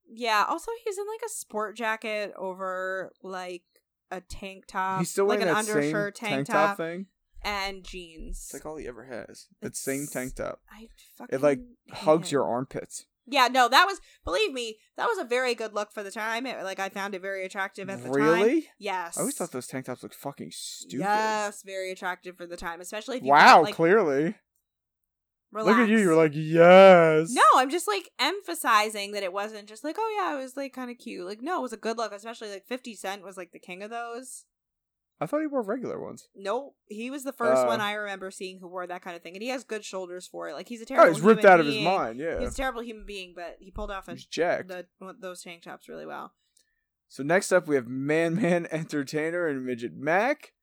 Yeah. Also, he's in like a sport jacket over like a tank top. He's still like an undershirt tank, tank, top top, thing. and jeans. It's like all he ever has. That same tank top. I fucking It like hugs it. your armpits. Yeah, no, that was believe me, that was a very good look for the time. It, like I found it very attractive at the time. Really? Yes. I always thought those tank tops looked fucking stupid. Yes, very attractive for the time, especially if you wow, got, like clearly. Look at you. You're like, yes. No, I'm just like emphasizing that it wasn't just like, oh yeah, it was like kind of cute. Like, no, it was a good look, especially like 50 Cent was like the king of those. I thought he wore regular ones. Nope, he was the first Uh. one I remember seeing who wore that kind of thing, and he has good shoulders for it. Like he's a terrible. Oh, terrible. he's ripped out of his mind. Yeah, He's a terrible human being, but he pulled off a, the, those tank tops really well. So next up, we have Man Man Entertainer and Midget Mac,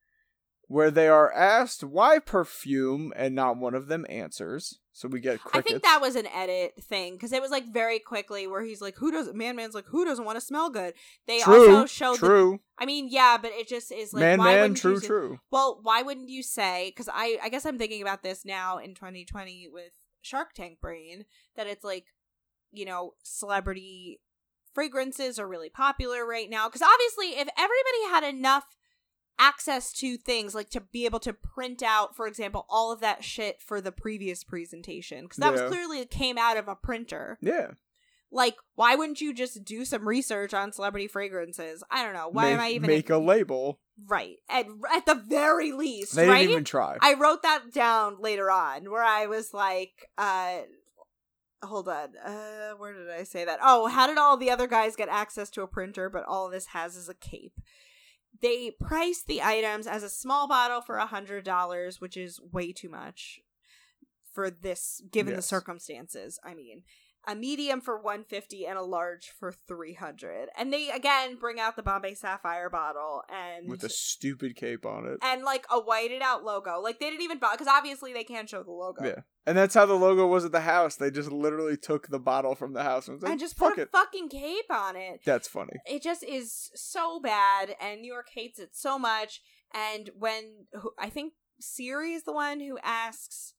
where they are asked why perfume, and not one of them answers. So we get crickets. I think that was an edit thing because it was like very quickly where he's like, "Who does Man Man's like who doesn't want to smell good?" They true. also showed. The, true. I mean, yeah, but it just is like man, why man, wouldn't true, you true. Well, why wouldn't you say? Because I, I guess I'm thinking about this now in 2020 with Shark Tank brain that it's like, you know, celebrity fragrances are really popular right now. Because obviously, if everybody had enough access to things like to be able to print out, for example, all of that shit for the previous presentation, because that Yeah. was clearly came out of a printer. Yeah. Like, why wouldn't you just do some research on celebrity fragrances? I don't know. Why make, am I even make a label? right at at the very least? They right? didn't even try. I wrote that down later on where I was like, uh hold on. Uh where did I say that? Oh, how did all the other guys get access to a printer but all this has is a cape? They priced the items as a small bottle for a hundred dollars, which is way too much for this given the circumstances. I mean, a medium for 150 and a large for 300. And they again bring out the Bombay Sapphire bottle and with a stupid cape on it. and like a whited out logo. Like they didn't even because obviously they can't show the logo. Yeah. And that's how the logo was at the house. They just literally took the bottle from the house and was like, And just fuck put a it. fucking cape on it. That's funny. It just is so bad, and New York hates it so much. And when I think Siri is the one who asks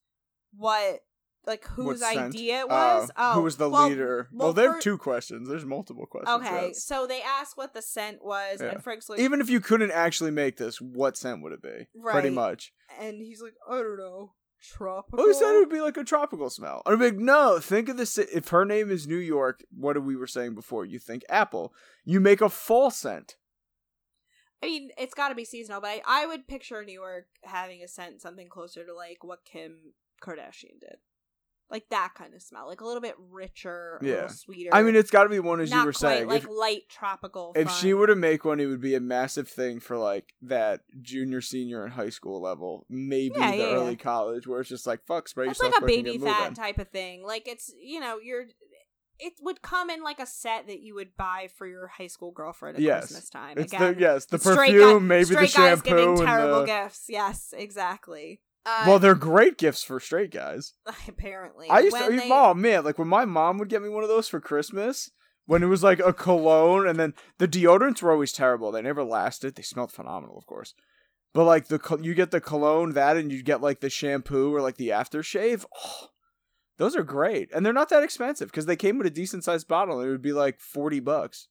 what like whose idea it Uh, was. oh, who was the well- leader? well, Well, have for- two questions. There's multiple questions. Okay, yes. so they asked what the scent was, Yeah. and Frank's like, Even if you couldn't actually make this, what scent would it be? Pretty much. and he's like, I don't know, tropical. He said it would be like a tropical smell. I'm like, no, think of this. If her name is New York, what we were saying before, you think apple. You make a fall scent. I mean, it's got to be seasonal, but I, I would picture New York having a scent something closer to like what Kim Kardashian did, like that kind of smell, like a little bit richer, a Yeah. little sweeter. I mean, it's got to be one, as not you were quite saying. like if light tropical. if fun. she were to make one, it would be a massive thing for like that junior, senior, and high school level. Maybe Yeah, the yeah, early college, where it's just like, fuck, spray it's like a baby fat type of thing. Like it's you know you're. It would come in like a set that you would buy for your high school girlfriend at Yes. Christmas time. It's Again, the yes, the perfume, guy- maybe the straight guys shampoo, giving and terrible the. gifts. Yes, exactly. Uh, Well, they're great gifts for straight guys. apparently, I used when to, they- oh man, like when my mom would get me one of those for Christmas, when it was like a cologne, and then the deodorants were always terrible. They never lasted. They smelled phenomenal, of course. But like the you get the cologne that, and you get like the shampoo or like the aftershave. Oh, those are great, and they're not that expensive because they came with a decent sized bottle. and It would be like forty bucks.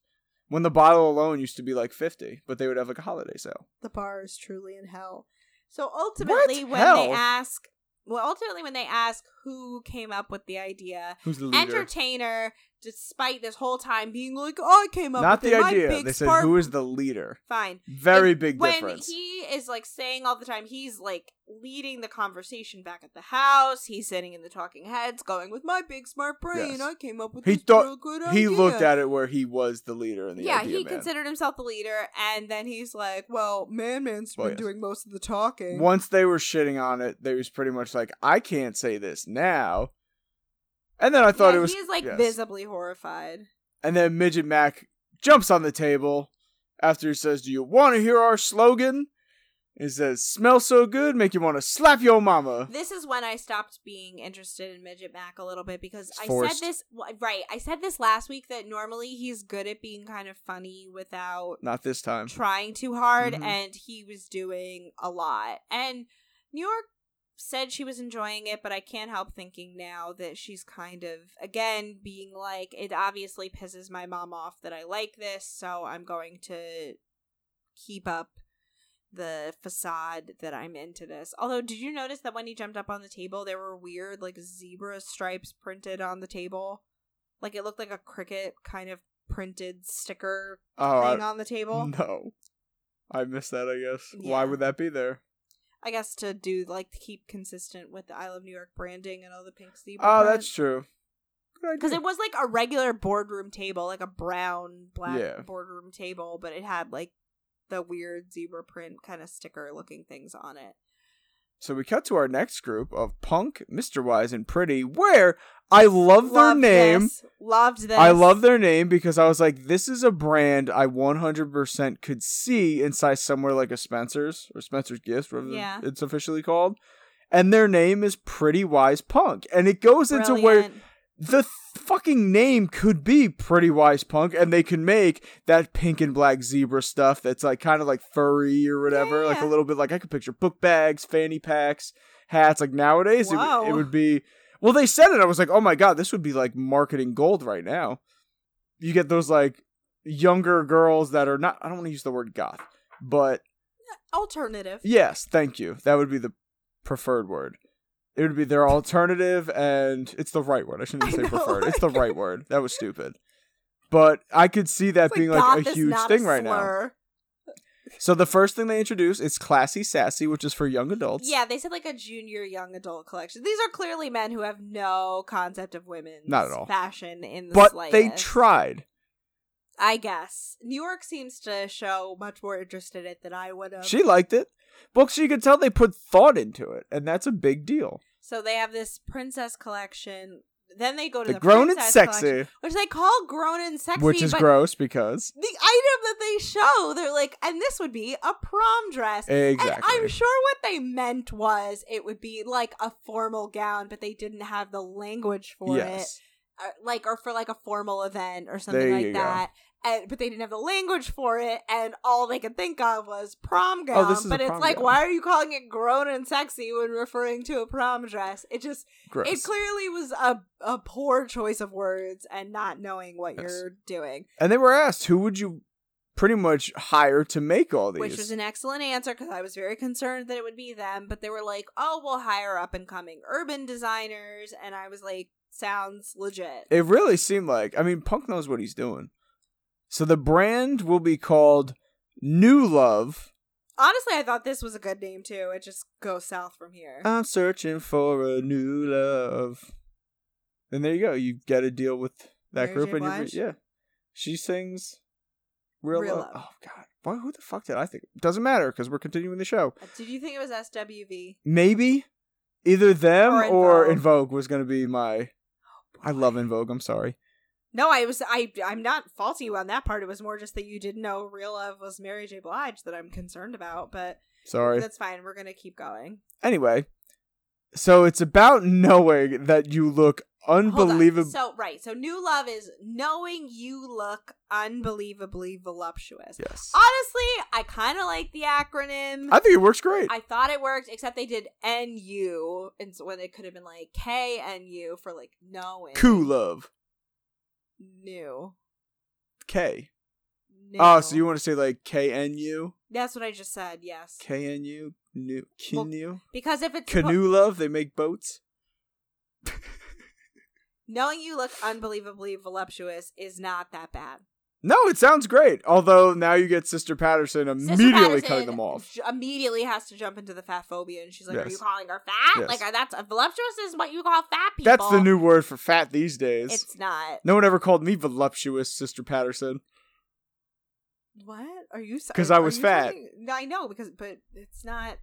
When the bottle alone used to be like fifty, but they would have like a holiday sale. The bar is truly in hell. So ultimately, when Hell? they ask, well, ultimately when they ask who came up with the idea, Who's the leader? entertainer, despite this whole time being like, "Oh, I came up Not with the it. My idea. big They said spark-" who is the leader. fine." Very And big when difference. he is like saying all the time, he's like leading the conversation back at the house. He's sitting in the talking heads, going with my big smart brain. Yes. I came up with He this thought- he idea." looked at it where he was the leader and the yeah, he man. considered himself the leader, and then he's like, Well, Man Man's been yes. doing most of the talking. Once they were shitting on it, they was pretty much like, I can't say this now. And then I thought yeah, it was he's like yes. visibly horrified. And then Midget Mac jumps on the table after he says, Do you want to hear our slogan? He says, Smell so good, make you want to slap your mama. This is when I stopped being interested in Midget Mac a little bit because It's I forced. said this right. I said this last week that normally he's good at being kind of funny without Not this time. trying too hard, Mhm. and he was doing a lot. And New York said she was enjoying it, but I can't help thinking now that she's kind of again being like, it obviously pisses my mom off that I like this, so I'm going to keep up the facade that I'm into this. Although, did you notice that when he jumped up on the table, there were weird like zebra stripes printed on the table? Like it looked like a cricket kind of printed sticker Oh, thing I, on the table. no. I missed that, I guess. Yeah. Why would that be there? I guess to do like to keep consistent with the I Love New York branding and all the pink zebra. Oh, that's true. Because it was like a regular boardroom table, like a brown black Yeah. boardroom table, but it had like the weird zebra print kind of sticker looking things on it. So we cut to our next group of Punk, Mr. Wise, and Pretty, where I love their Loved name. this. Loved this. I love their name because I was like, this is a brand I 100% could see inside somewhere like a Spencer's or Spencer's Gifts, whatever Yeah. it's officially called. And their name is Pretty Wise Punk. And it goes into where Brilliant. The th- fucking name could be Pretty Wise Punk, and they can make that pink and black zebra stuff that's like kind of like furry or whatever, Yeah, like a little bit like I could picture book bags, fanny packs, hats. Like nowadays, it, would- it would be. Well, they said it. I was like, oh my god, this would be like marketing gold right now. You get those like younger girls that are not. I don't want to use the word goth, but alternative. Yes, thank you. That would be the preferred word. It would be their alternative, and it's the right word. I shouldn't say know, preferred. It's the right word. That was stupid. But I could see that It's being goth like a huge thing right now. So the first thing they introduce is classy sassy, which is for young adults. Yeah, they said like a junior young adult collection. These are clearly men who have no concept of women's Not at all. fashion in the but slightest. they tried. I guess New York seems to show much more interest in it than I would have. She liked it. Books you could tell they put thought into it, and that's a big deal. So they have this princess collection. Then they go to The, the, grown and sexy, which they call grown and sexy, which is gross because the item that they show, they're like, and this would be a prom dress. And exactly. I'm sure what they meant was it would be like a formal gown, but they didn't have the language for it. yes. uh, like or for like a formal event or something like that. go. And, but they didn't have the language for it, and all they could think of was prom gown. Oh, this is but it's like, gown. why are you calling it grown and sexy when referring to a prom dress? It just, Gross. it clearly was a a poor choice of words and not knowing what Yes. you're doing, and they were asked, who would you pretty much hire to make all these? which was an excellent answer because I was very concerned that it would be them. But they were like, oh, we'll hire up and coming urban designers, and I was like, sounds legit. It really seemed like I mean Punk knows what he's doing. So the brand will be called New Love. Honestly, I thought this was a good name too. It just goes south from here. I'm searching for a new love. And there you go. You get a deal with that Mary group J. and you Blige? yeah. She sings Real, Real love. Love. Oh god. Why who the fuck did I think? Doesn't matter cuz we're continuing the show. Uh, Did you think it was SWV? Maybe either them Or or, In En Vogue was going to be my I love En Vogue. I'm sorry. No, I was. I. I'm not faulting you on that part. It was more just that you didn't know Real Love was Mary J. Blige that I'm concerned about. But Sorry. that's fine. We're gonna keep going. Anyway, so it's about knowing that you look unbelievable. So right. So New Love is knowing you look unbelievably voluptuous. Yes. Honestly, I kind of like the acronym. I think it works great. I thought it worked, except they did NU, and so when it could have been like KNU for like knowing. Cool love. New. K. Ah, new. Oh, so you want to say like K N U? That's what I just said. Yes. K N U? New Well, Canoe? Because if it's suppo- Canoe love, they make boats. knowing you look unbelievably voluptuous is not that bad. No, it sounds great. Although now you get Sister Patterson Sister immediately Patterson cutting them off. Immediately has to jump into the fat phobia, and she's like, "Are you calling her fat? Yes. Like that's voluptuous is what you call fat people." That's the new word for fat these days. It's not. no one ever called me voluptuous, Sister Patterson. What are you? s- 'Cause I was fat. No, I know because, but it's not.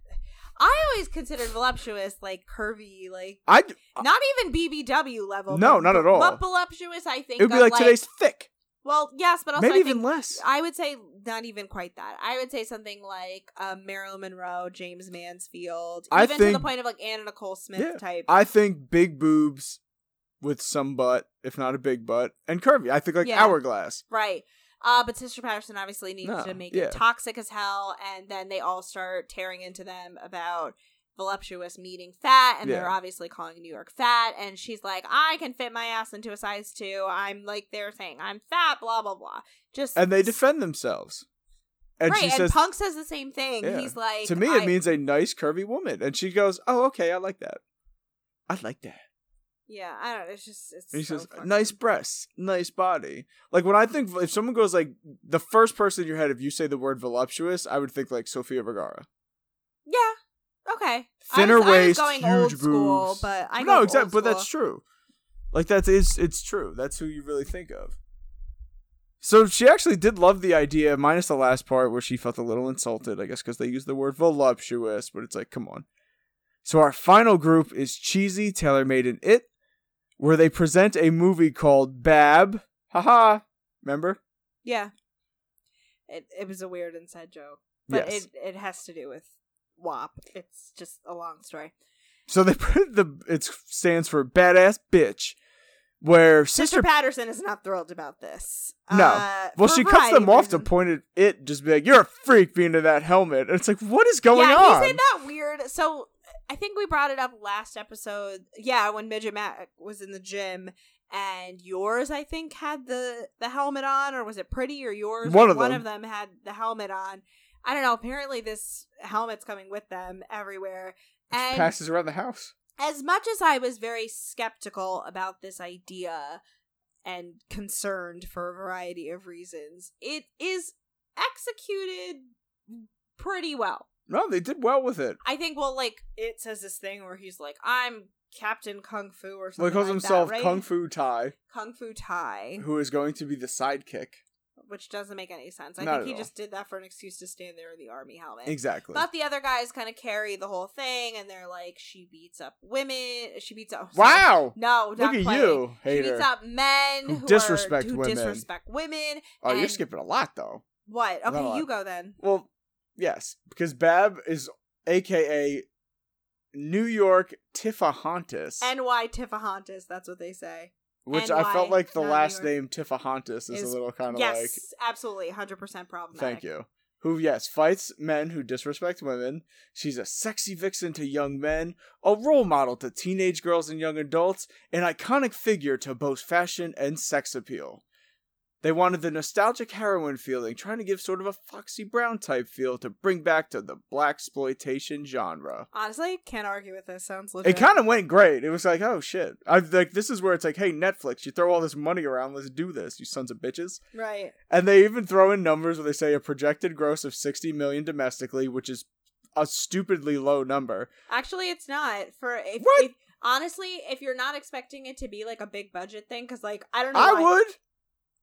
I always considered voluptuous like curvy, like I not even BBW level. No, not at all. But voluptuous, I think it would be of, like, today's thick. Well, yes, but also Maybe I even think less. I would say not even quite that. I would say something like um, Marilyn Monroe, Jayne Mansfield, I even to the point of like Anna Nicole Smith Yeah. type. I think big boobs with some butt, if not a big butt, and curvy. I think like Yeah. hourglass. right. Uh, but Sister Patterson obviously needs No, to make yeah. it toxic as hell, and then they all start tearing into them about voluptuous meeting fat, and they're obviously calling New York fat, and she's like, I can fit my ass into a size two. I'm like they're saying I'm fat, blah blah blah. Just And they defend themselves. And right, she and says Punk says the same thing. Yeah. He's like, to me it means a nice curvy woman. And she goes, Oh, okay, I like that. I like that. Yeah, I don't. know. It's just it's. He so says, nice breasts, nice body. Like when I think if someone goes like the first person in your head, if you say the word voluptuous, I would think like Sofia Vergara. Okay. Thinner I was, waist, I was going huge old school, boobs. but I no, exactly, but that's true. Like that's it's it's true. That's who you really think of. So she actually did love the idea, minus the last part where she felt a little insulted, I guess, because they used the word voluptuous, but it's like, come on. So our final group is Cheesy, Tailor Made in It, where they present a movie called Bab. Haha. Remember? Yeah. It it was a weird inside joke. But Yes. it, it has to do with WAP. It's just a long story. So they put the it stands for badass bitch, where Sister, Sister. Patterson is not thrilled about this. No. Uh, well, she cuts them of off to point at it, just be like, "You're a freak being in that helmet." And it's like, what is going yeah, on? he said that weird. So I think we brought it up last episode. Yeah, when Midget Mac was in the gym, and yours, I think, had the the helmet on, or was it Pretty or yours? One of One them. of them had the helmet on. I don't know. Apparently, this helmet's coming with them everywhere. And Passes around the house. as much as I was very skeptical about this idea and concerned for a variety of reasons, it is executed pretty well. No, they did well with it. I think, well, like, it says this thing where he's like, I'm Captain Kung Fu or Well, something. he calls like himself that, right? Kung Fu Tai, Kung Fu Tai, who is going to be the sidekick. Which doesn't make any sense. I Not think he all. just did that for an excuse to stand there in the army helmet. Exactly. But the other guys kind of carry the whole thing, and they're like, she beats up women. She beats up. Oh, sorry. wow. No, Look not at playing. you, She beats up men Who who, disrespect are, who women. disrespect women. Oh, you're skipping a lot though. What? Okay, you go then. Well, yes, because Bab is AKA New York Tiffahontas, NY Tiffahontas, that's what they say. Which I felt like the last name Tiffahontas is, Is- a little kind of yes, like. Yes, absolutely, 100% problematic. Thank you. Who, yes, fights men who disrespect women. She's a sexy vixen to young men, a role model to teenage girls and young adults, an iconic figure to both fashion and sex appeal. They wanted the nostalgic heroine feeling, trying to give sort of a Foxy Brown type feel to bring back to the blaxploitation genre. Honestly, can't argue with this. Sounds legit. It kind of went great. It was like, oh shit! I like this is where it's like, hey Netflix, you throw all this money around, let's do this, you sons of bitches. right. And they even throw in numbers where they say a projected gross of 60 million domestically, which is a stupidly low number. Actually, it's not. For if, What? if honestly, if you're not expecting it to be like a big budget thing, because like I don't know, I why- would.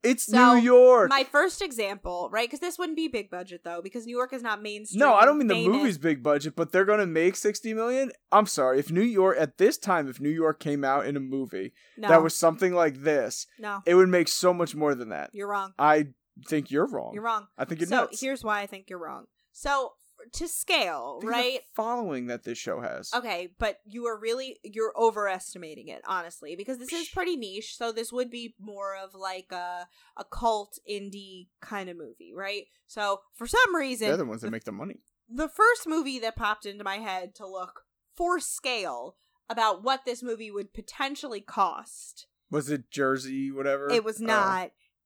It's So, New York. My first example, right? Because this wouldn't be big budget though, because New York is not mainstream. no, I don't mean the movie's big budget, but they're going to make 60 million. I'm sorry. If New York, at this time, if New York came out in a movie No, that was something like this, no. it would make so much more than that. You're wrong. I think you're wrong. You're wrong. I think you're so nuts. here's why I think you're wrong. So to scale, Think right? following that this show has. Okay, but you are really you're overestimating it, honestly, because this is pretty niche. So this would be more of like a a cult indie kind of movie, right? So for some reason, They're the ones that the, make the money. the first movie that popped into my head to look for scale about what this movie would potentially cost. Was it Jersey, whatever? It was Oh.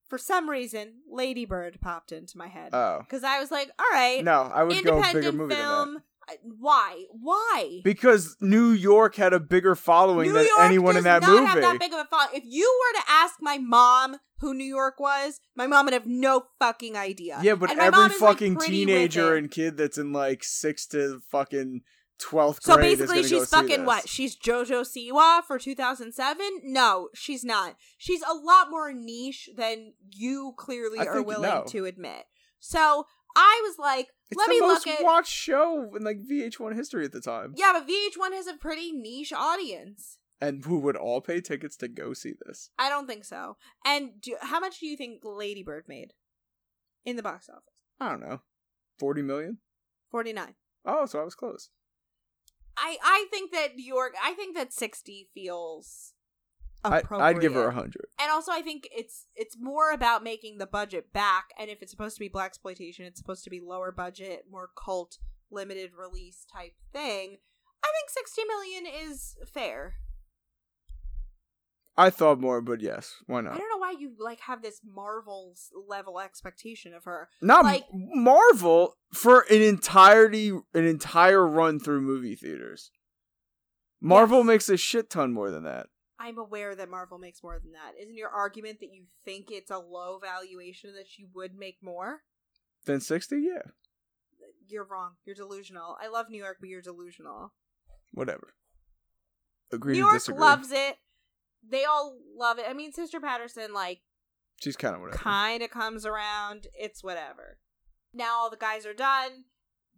For some reason, Lady Bird popped into my head Oh. because I was like, "All right, No, I would go bigger movie film. uh, Why? Why? Because New York had a bigger following New than York anyone in that movie. Have that big of a following. If you were to ask my mom who New York was, my mom would have no fucking idea. yeah, but And every is, like, fucking teenager and kid that's in like six to fucking twelfth So grade basically, is she's fucking what? She's JoJo Siwa for 2007? No, she's not. She's a lot more niche than you clearly I are willing know. to admit. So I was like, It's let me look at. watched show in like VH1 history at the time. Yeah, but VH1 has a pretty niche audience. And who would all pay tickets to go see this? I don't think so. And do, how much do you think Lady Bird made in the box office? I don't know. 40 million? 49. Oh, so I was close. I I think that New York. I think that sixty feels I, appropriate. I'd give her a 100. And also, I think it's it's more about making the budget back. And if it's supposed to be blaxploitation, it's supposed to be lower budget, more cult, limited release type thing. I think sixty million is fair. I thought more, but yes, why not? I don't know why you like have this Marvel level expectation of her. Not like- Marvel for an entirety, an entire run through movie theaters. Marvel Yes. makes a shit ton more than that. I'm aware that Marvel makes more than that. Isn't your argument that you think it's a low valuation that she would make more? than 60, yeah, You're wrong. You're delusional. I love New York, but you're delusional. whatever. Agree New York disagree. loves it. They all love it. I mean, Sister Patterson, like, She's kind of whatever. kind of comes around. It's whatever. Now all the guys are done.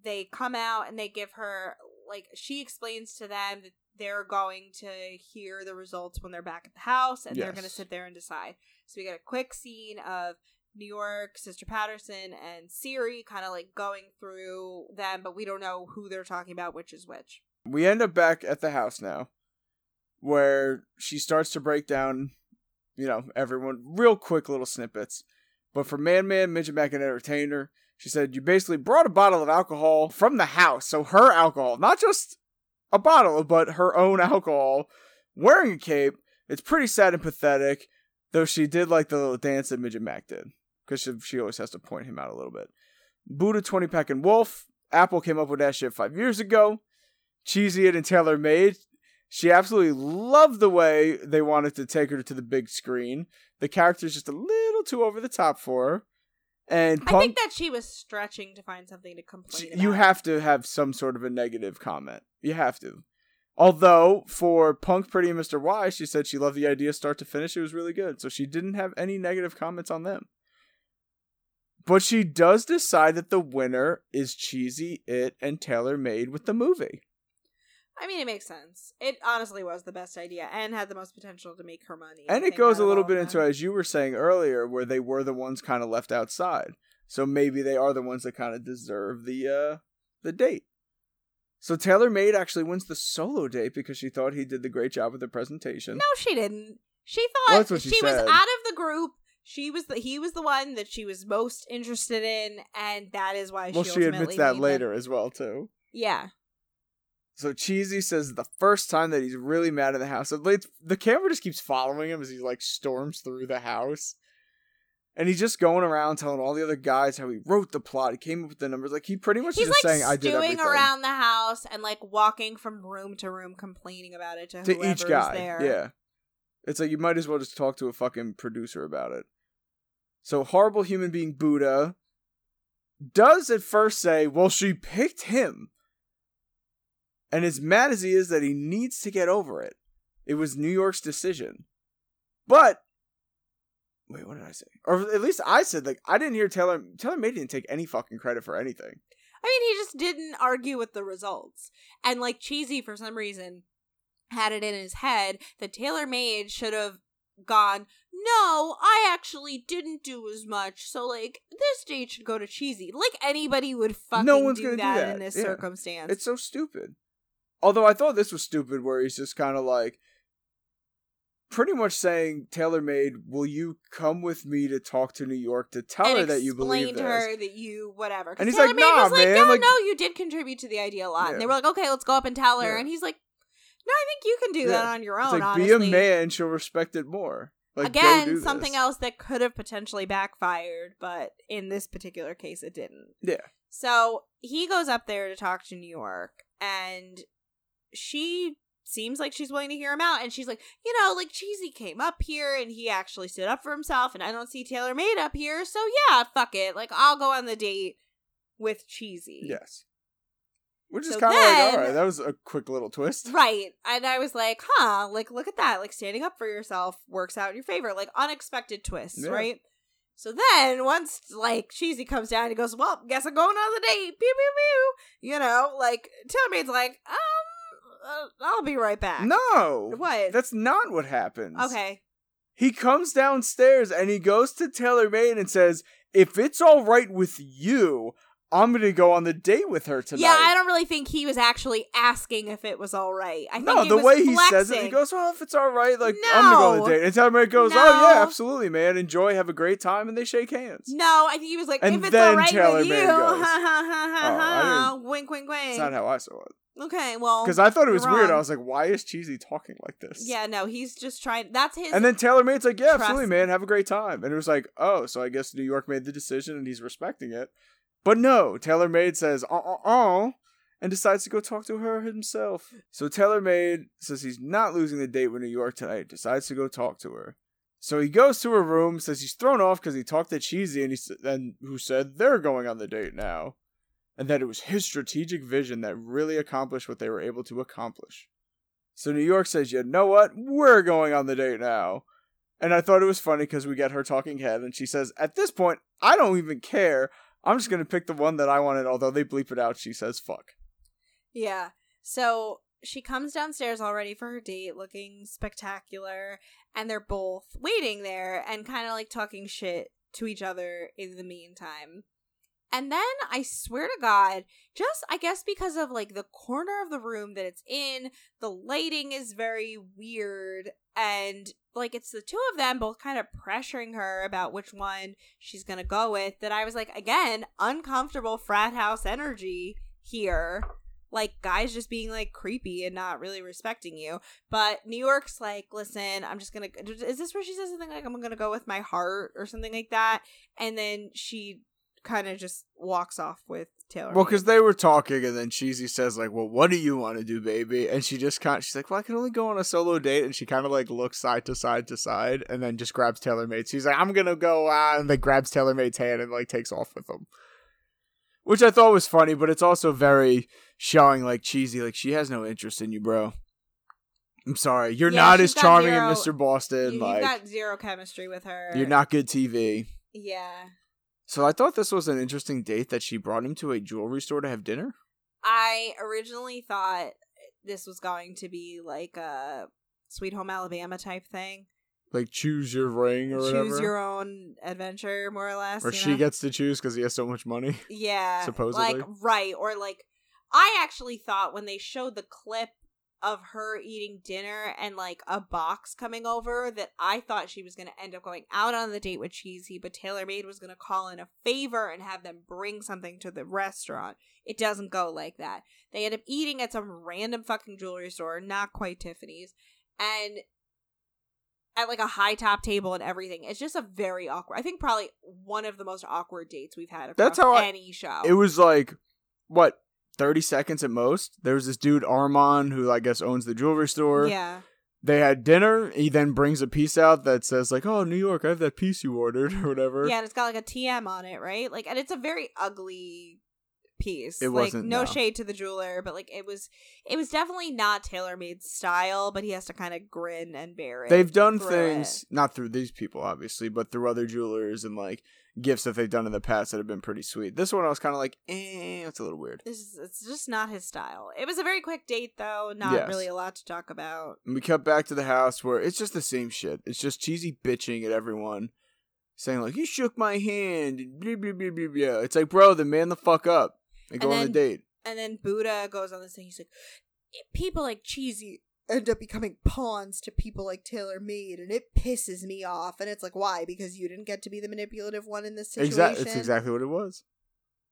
They come out and they give her like she explains to them that they're going to hear the results when they're back at the house and they're going to sit there and decide. So we get a quick scene of New York, Sister Patterson, and Siri kind of like going through them, but we don't know who they're talking about, which is which. we end up back at the house now where she starts to break down you know everyone real quick little snippets. But for man man midget mac and entertainer she said you basically brought a bottle of alcohol from the house. So her alcohol not just a bottle but her own alcohol wearing a cape it's pretty sad and pathetic though she did like the little dance that midget mac did because she, she always has to point him out a little bit. Buddha 20 pack and wolf apple came up with that shit five years ago. Cheesy it and Tailor made. She absolutely loved the way they wanted to take her to the big screen. The character's just a little too over the top for her. And I Punk, think that she was stretching to find something to complain she- about. you have to have some sort of a negative comment. You have to. Although for Punk, Pretty, and Mr. Y, she said she loved the idea start to finish. It was really good. So she didn't have any negative comments on them. But she does decide that the winner is Cheesy, It, and Tailor Made with the movie. I mean, it makes sense. It honestly was the best idea and had the most potential to make her money. And I it goes a little bit into, as you were saying earlier, where they were the ones kind of left outside. So maybe they are the ones that kind of deserve the uh the date. So Tailor Made actually wins the solo date because she thought he did the great job with the presentation. No, she didn't. She Well, thought what she she was out of the group. She was the he was the one that she was most interested in, and that is why well, she, she admits that later as well too. Yeah, So Cheesy says the first time that he's really mad in the house. The camera just keeps following him as he like storms through the house. And he's just going around telling all the other guys how he wrote the plot, he came up with the numbers. Like he pretty much he's is just like saying, "I did stewing everything." around the house and like walking from room to room, complaining about it to, to each guy. there. Yeah. It's like you might as well just talk to a fucking producer about it. So horrible human being Buddha does at first say, "Well, she picked him." And as mad as he is that he needs to get over it. It was New York's decision. But wait, what did I say? Or at least I said like I didn't hear Tailor Tailor May didn't take any fucking credit for anything. I mean, he just didn't argue with the results. And like Cheesy, for some reason, had it in his head that Tailor Made should have gone, no, I actually didn't do as much. So like this date should go to Cheesy. Like anybody would fucking No one's do, gonna do that, that, in this yeah. circumstance. It's so stupid. Although I thought this was stupid, where he's just kind of like, pretty much saying, "Tailor Made, will you come with me to talk to New York to tell and her that you believe explained this?" to her that you whatever. And he's Tailor like, Made "Nah, was like, man, no, like- no, you did contribute to the idea a lot. Yeah. And they were like, okay, let's go up and tell her. Yeah. And he's like, no, I think you can do that on your It's own. like, honestly. be a man, she'll respect it more. Like, Again, do something else that could have potentially backfired, but in this particular case, it didn't. Yeah. So he goes up there to talk to New York, and she seems like she's willing to hear him out. And she's like, you know, like Cheesy came up here and he actually stood up for himself, and I don't see Tailor Made up here. So yeah, fuck it. Like, I'll go on the date with Cheesy. Yes. Which is So kind of like, all right, that was a quick little twist. Right. And I was like, huh, like, look at that. Like, standing up for yourself works out in your favor. Like, unexpected twists, Yeah. right? So then, once, like, Cheesy comes down, he goes, well, guess I'm going on the date. Pew, pew, pew. You know, like, Tailor Made's like, um, uh, I'll be right back. No. What? That's not what happens. okay. He comes downstairs and he goes to Tailor Made and says, if it's all right with you, I'm going to go on the date with her tonight. Yeah, I don't really think he was actually asking if it was all right. I think No, he the way he says it, he goes, "Well, if it's all right, like I'm gonna go on the date." And Tailor Made goes, "Oh yeah, absolutely, man. Enjoy, have a great time," and they shake hands. No, I think he was like, And if it's all right Tailor with you, Made ha goes. ha ha ha Oh, ha, wink, wink, wink. That's not how I saw it. Okay, well, Because I thought it was you're weird. I was like, "Why is Cheesy talking like this?" Yeah, no, he's just trying. That's his. And then Tailor Made's like, "Yeah, Trust- absolutely, man. Have a great time." And it was like, "Oh, so I guess New York made the decision and he's respecting it." But no, Tailor Made says, "Uh, uh, uh," and decides to go talk to her himself. So Tailor Made says he's not losing the date with New York tonight. Decides to go talk to her. So he goes to her room, says he's thrown off because he talked to Cheesy, and he and who said they're going on the date now, and that it was his strategic vision that really accomplished what they were able to accomplish. So New York says, "You know what? We're going on the date now." And I thought it was funny because we get her talking head, and she says, "At this point, I don't even care. I'm just gonna pick the one that I wanted." Although they bleep it out, she says, "Fuck." Yeah. So she comes downstairs already for her date, looking spectacular, and they're both waiting there and kind of like talking shit to each other in the meantime. And then I swear to God, just I guess because of like the corner of the room that it's in, the lighting is very weird. And like it's the two of them both kind of pressuring her about which one she's gonna go with. That I was like, again, uncomfortable frat house energy here. Like guys just being like creepy and not really respecting you. But New York's like, listen, I'm just gonna. Is this where she says something like, I'm gonna go with my heart or something like that? And then she kind of just walks off with Tailor. Well, because they were talking, and then Cheesy says like, "Well, what do you want to do, baby?" And she just kind, she's like, "Well, I can only go on a solo date," and she kind of like looks side to side to side, and then just grabs Tailor Made. She's like, "I'm gonna go," uh, and then grabs Tailor Made's hand and like takes off with him, which I thought was funny, but it's also very showing like Cheesy, like she has no interest in you, bro. I'm sorry, you're Yeah, not as charming zero- as Mr. Boston. you, like you've got zero chemistry with her. you're not good TV. Yeah. So I thought this was an interesting date that she brought him to a jewelry store to have dinner. I originally thought this was going to be like a Sweet Home Alabama type thing. Like choose your ring or whatever. Choose your own adventure, more or less. or she know? gets to choose because he has so much money. Yeah. supposedly. Like, right. Or like, I actually thought when they showed the clip of her eating dinner and like a box coming over that I thought she was going to end up going out on the date with Cheesy, but Tailor Made was going to call in a favor and have them bring something to the restaurant. It doesn't go like that. They end up eating at some random fucking jewelry store, not quite Tiffany's, and at like a high top table and everything. It's just a very awkward. I think probably one of the most awkward dates we've had across That's how I- any show. It was like what thirty seconds at most. There was this dude Armand who I guess owns the jewelry store. yeah. They had dinner. He then brings a piece out that says like, "Oh, New York, I have that piece you ordered or whatever." Yeah, and it's got like a TM on it, right? Like, and it's a very ugly piece. It like, wasn't, no no. shade to the jeweler, but like it was, it was definitely not tailor made style. But he has to kind of grin and bear it. They've done things not through these people obviously, but through other jewelers and like gifts that they've done in the past that have been pretty sweet. This one I was kind of like, eh, it's a little weird. This is, it's just not his style. It was a very quick date, though. Not Yes. really a lot to talk about. And we cut back to the house where it's just the same shit. It's just cheesy bitching at everyone, saying like, "You shook my hand." and Blah, blah, blah, blah, blah. It's like, bro, then man the fuck up and go And on the then- date. And then Buddha goes on this thing. He's like, people like cheesy end up becoming pawns to people like Tailor Made, and it pisses me off. And it's like, why? Because you didn't get to be the manipulative one in this situation. Exactly, it's exactly what it was.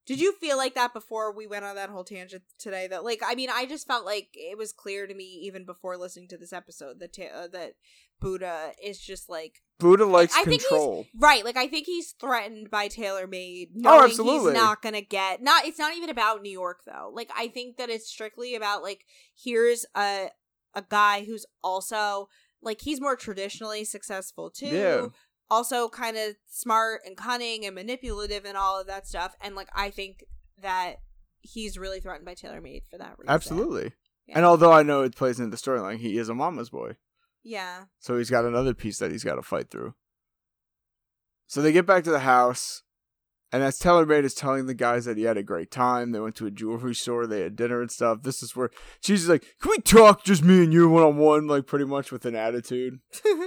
Did you feel like that before we went on that whole tangent today? That like, I mean, I just felt like it was clear to me even before listening to this episode that ta- uh, that Buddha is just like Buddha likes I think he's- control. right. Like, I think he's threatened by Tailor Made. Oh, knowing absolutely. He's not gonna get not. It's not even about New York though. Like, I think that it's strictly about like here's a a guy who's also like he's more traditionally successful too Yeah. also kind of smart and cunning and manipulative and all of that stuff. And like I think that he's really threatened by Tailor Made for that reason. Absolutely. Yeah. And although I know it plays into the storyline, he is a mama's boy. Yeah. So he's got another piece that he's got to fight through. So they get back to the house, and as Tailor Made is telling the guys that he had a great time, they went to a jewelry store, they had dinner and stuff. This is where she's like, "Can we talk, just me and you, one on one?" Like pretty much with an attitude.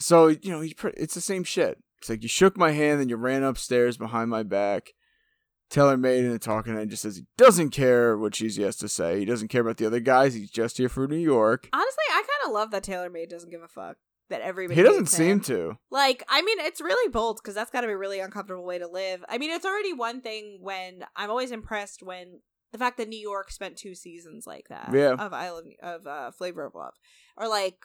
So you know, pre- it's the same shit. It's like you shook my hand and you ran upstairs behind my back. Tailor Made and talking and just says he doesn't care what Cheesy has to say. He doesn't care about the other guys. He's just here for New York. Honestly, I kind of love that Tailor Made doesn't give a fuck that everybody. He doesn't seem him. to. Like, I mean, it's really bold because that's got to be a really uncomfortable way to live. I mean, it's already one thing when I'm always impressed when the fact that New York spent two seasons like that. Yeah. Of I Love of uh, Flavor of Love, or like.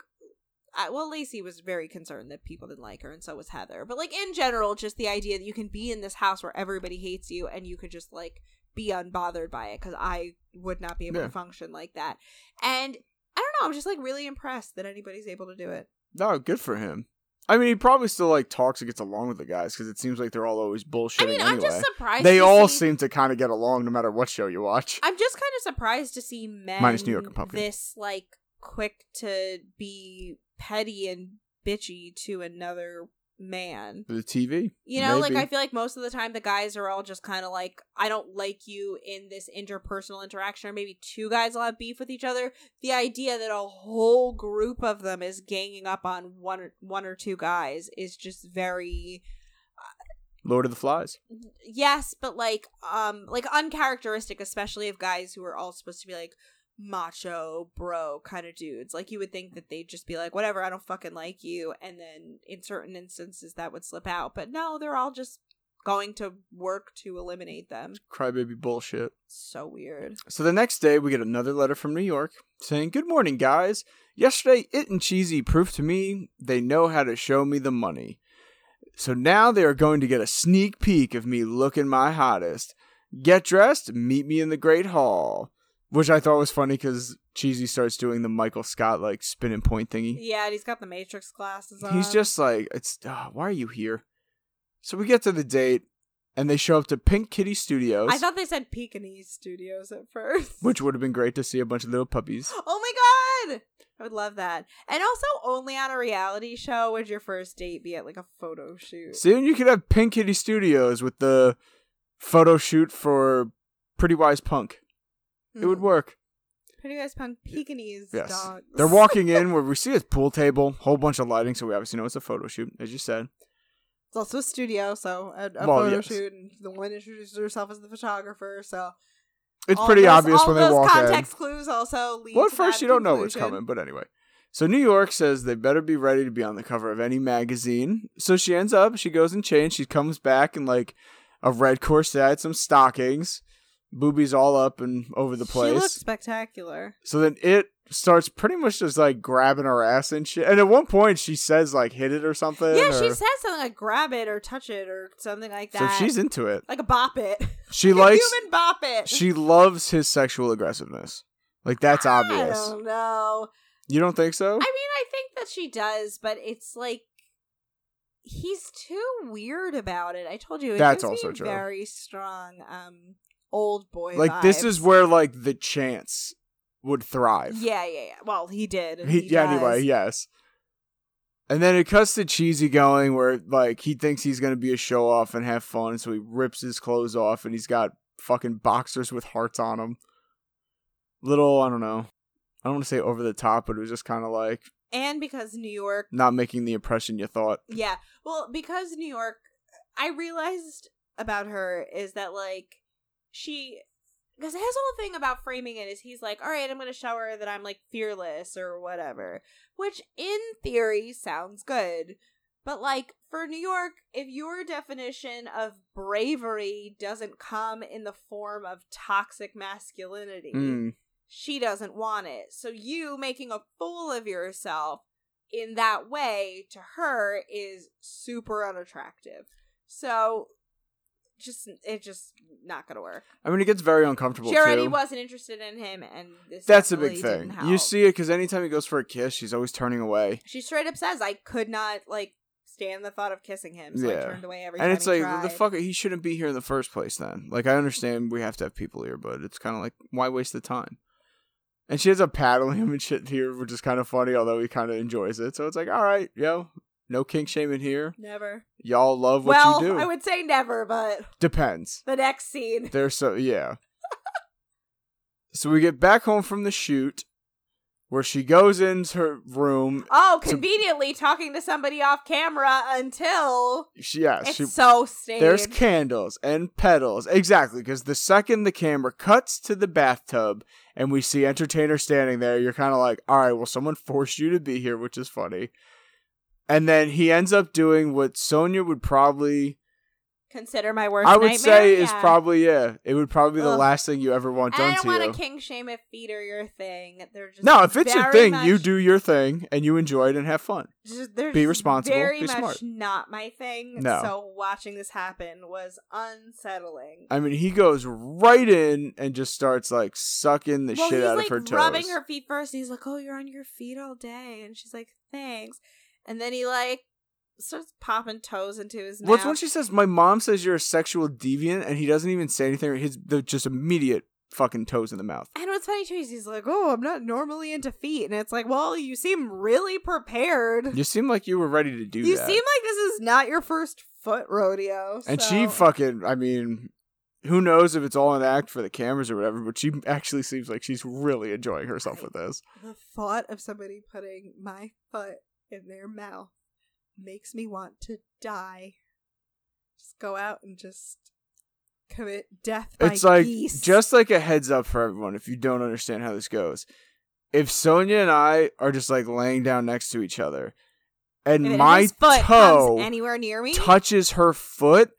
I, well, Lacey was very concerned that people didn't like her, and so was Heather. But like in general, just the idea that you can be in this house where everybody hates you, and you could just like be unbothered by it. Because I would not be able Yeah. to function like that. And I don't know. I'm just like really impressed that anybody's able to do it. No, good for him. I mean, he probably still like talks and gets along with the guys because it seems like they're all always bullshitting I mean, I'm anyway. just surprised. they all see- seem to kind of get along no matter what show you watch. I'm just kind of surprised to see men Minus New York and Pumpkin. this like quick to be petty and bitchy to another man. The TV. You know, like I feel like most of the time the guys are all just kind of like, I don't like you in this interpersonal interaction, or maybe two guys will have beef with each other. The idea that a whole group of them is ganging up on one or, one or two guys is just very Lord of the Flies. yes, but like um like uncharacteristic, especially of guys who are all supposed to be like macho bro kind of dudes. Like you would think that they'd just be like, whatever, I don't fucking like you, and then in certain instances that would slip out. But no, they're all just going to work to eliminate them. Crybaby bullshit. So weird. So the next day, we get another letter from New York saying, Good morning, guys. Yesterday, It and Cheesy proved to me they know how to show me the money. So now they are going to get a sneak peek of me looking my hottest. Get dressed, meet me in the Great Hall. Which I thought was funny because Cheesy starts doing the Michael Scott, like, spin and point thingy. Yeah, and he's got the Matrix glasses on. He's just like, it's uh, why are you here? So we get to the date, and they show up to Pink Kitty Studios, I thought they said Pekingese Studios at first. which would have been great to see a bunch of little puppies. Oh my god! I would love that. And also, only on a reality show would your first date be at like a photo shoot. See, and you could have Pink Kitty Studios with the photo shoot for Pretty Wise Punk. It would work. Pretty guys punk Pekingese Yes. dogs. They're walking in where we see a pool table, whole bunch of lighting, so we obviously know it's a photo shoot, as you said. It's also a studio, so a, a Well, photo yes. shoot, and the one introduces herself as the photographer. So It's All pretty those- obvious when they walk in. context clues also lead. Well, first you don't know what's coming, but anyway. So New York says they better be ready to be on the cover of any magazine. So she ends up, she goes and changes. She comes back in like a red corset, some stockings, boobies all up and over the place. She looks spectacular. So then it starts pretty much just like grabbing her ass and shit. And at one point she says like hit it or something. Yeah, she says something like grab it or touch it or something like that. So she's into it. like a bop it. She Like likes human bop it. she loves his sexual aggressiveness. Like that's I obvious. don't know. You don't think so? I mean, I think that she does, but it's like he's too weird about it. I told you, it That's also true. Very strong, um, old boy. like this is where like the chance would thrive. Yeah, yeah, yeah. Well, he did. He, he yeah, does. anyway, yes. And then it cuts to cheesy going where like he thinks he's gonna be a show off and have fun, so he rips his clothes off and he's got fucking boxers with hearts on them. Little, I don't know. I don't want to say over the top, but it was just kind of like And because New York, not making the impression you thought. yeah. Well, because New York, I realized about her is that like she because his whole thing about framing it is he's like, all right, I'm going to show her that I'm like fearless or whatever, which in theory sounds good. But like for New York, if your definition of bravery doesn't come in the form of toxic masculinity, Mm. she doesn't want it. So you making a fool of yourself in that way to her is super unattractive. So just it's just not gonna work. I mean, it gets very uncomfortable she already too. wasn't interested in him, and this That's a big thing. You see it because anytime he goes for a kiss, she's always turning away. she straight up says, "I could not like stand the thought of kissing him, so Yeah. I turned away every and time." it's like the fuck he shouldn't be here in the first place then like i understand we have to have people here but it's kind of like why waste the time and she ends up paddling him and shit here which is kind of funny although he kind of enjoys it so it's like all right yo no kink shaming here Never. y'all love what well, you do I would say never, but depends the next scene. they're so yeah so we get back home from the shoot where she goes into her room Oh, to- conveniently talking to somebody off camera until she yeah it's she so staged. There's candles and petals. Exactly, because the second the camera cuts to the bathtub and we see entertainer standing there, you're kind of like, all right, well, someone forced you to be here, which is funny. And then he ends up doing what Sonia would probably, Consider my worst I would nightmare. say, is probably, yeah, it would probably be the Ugh. last thing you ever want And I don't to want you. to king shame if feet are your thing. They're just no, if it's your thing, much- you do your thing and you enjoy it and have fun. Just, they're Be responsible, Very be much smart. not my thing. No. So watching this happen was unsettling. I mean, he goes right in and just starts like sucking the well, shit out like of her toes. rubbing her feet first. He's like, "Oh, you're on your feet all day," and she's like, "Thanks." And then he like starts popping toes into his Well, mouth. when she says, "My mom says you're a sexual deviant," and he doesn't even say anything. His the just immediate fucking toes in the mouth. I know it's funny too. is He's like, "Oh, I'm not normally into feet," and it's like, "Well, you seem really prepared. You seem like you were ready to do You that. seem like this is not your first foot rodeo." and so- she fucking, I mean, who knows if it's all an act for the cameras or whatever, but she actually seems like she's really enjoying herself with this. The thought of somebody putting my foot in their mouth makes me want to die. Just go out and just commit death by It's like, geese. just like a heads up for everyone if you don't understand how this goes. If Sonia and I are just like laying down next to each other and If my foot toe anywhere near me, touches her foot,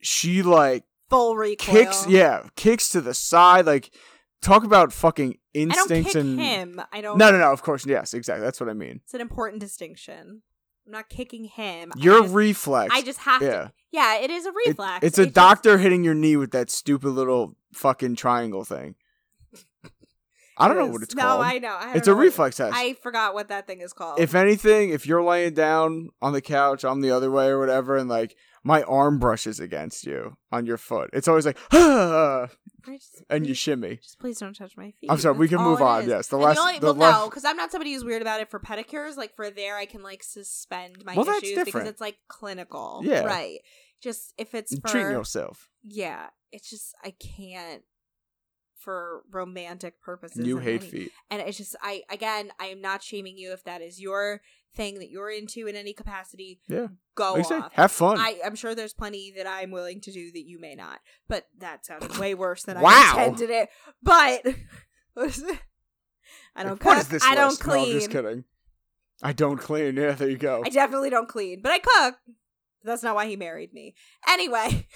she like full recoil. kicks yeah kicks to the side like talk about fucking I don't instincts kick and him. I don't. no no no of course yes exactly that's what i mean It's an important distinction. I'm not kicking him. I your just- reflex I just have yeah. to. Yeah, it is a It- reflex. it's a It just- doctor hitting your knee with that stupid little fucking triangle thing i don't know what it's no, called No, I know. I it's a know reflex test I forgot what that thing is called. if anything if you're laying down on the couch i'm the other way or whatever and like my arm brushes against you on your foot it's always like ah, just- and you please- shimmy Just please don't touch my feet. I'm sorry, we can move on, yes, the And last- only, the well, last- no, because I'm not somebody who's weird about it for pedicures. Like for there, I can like suspend my Well, issues because it's like clinical. Yeah. right. Just if it's for treating yourself yeah, it's just I can't for romantic purposes. you hate any- feet and it's just I again I am not shaming you if that is your thing that you're into in any capacity. Yeah. go Like said, have fun I, I'm sure there's plenty that I'm willing to do that you may not. But that sounded way worse than Wow. I intended it. But what is it? I don't What cook. I don't list? No, I'm clean. just kidding. I don't clean. Yeah, there you go. I definitely don't clean, but I cook. That's not why he married me. Anyway,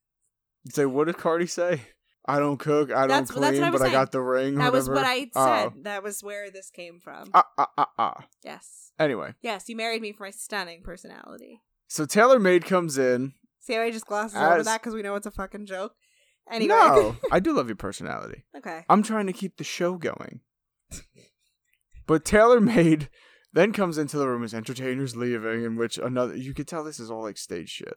say, what did Cardi say? I don't cook. I don't clean, that's what I was but I got the ring. that was what whatever. I Oh. said. That was where this came from. Ah, ah, ah, ah. yes. Anyway, Yes, you married me for my stunning personality. so Tailor Made comes in. See how I just glosses over that because we know it's a fucking joke? Anyway. No, I do love your personality. okay. I'm trying to keep the show going. but Tailor Made then comes into the room as entertainers leaving, in which another you could tell this is all like stage shit.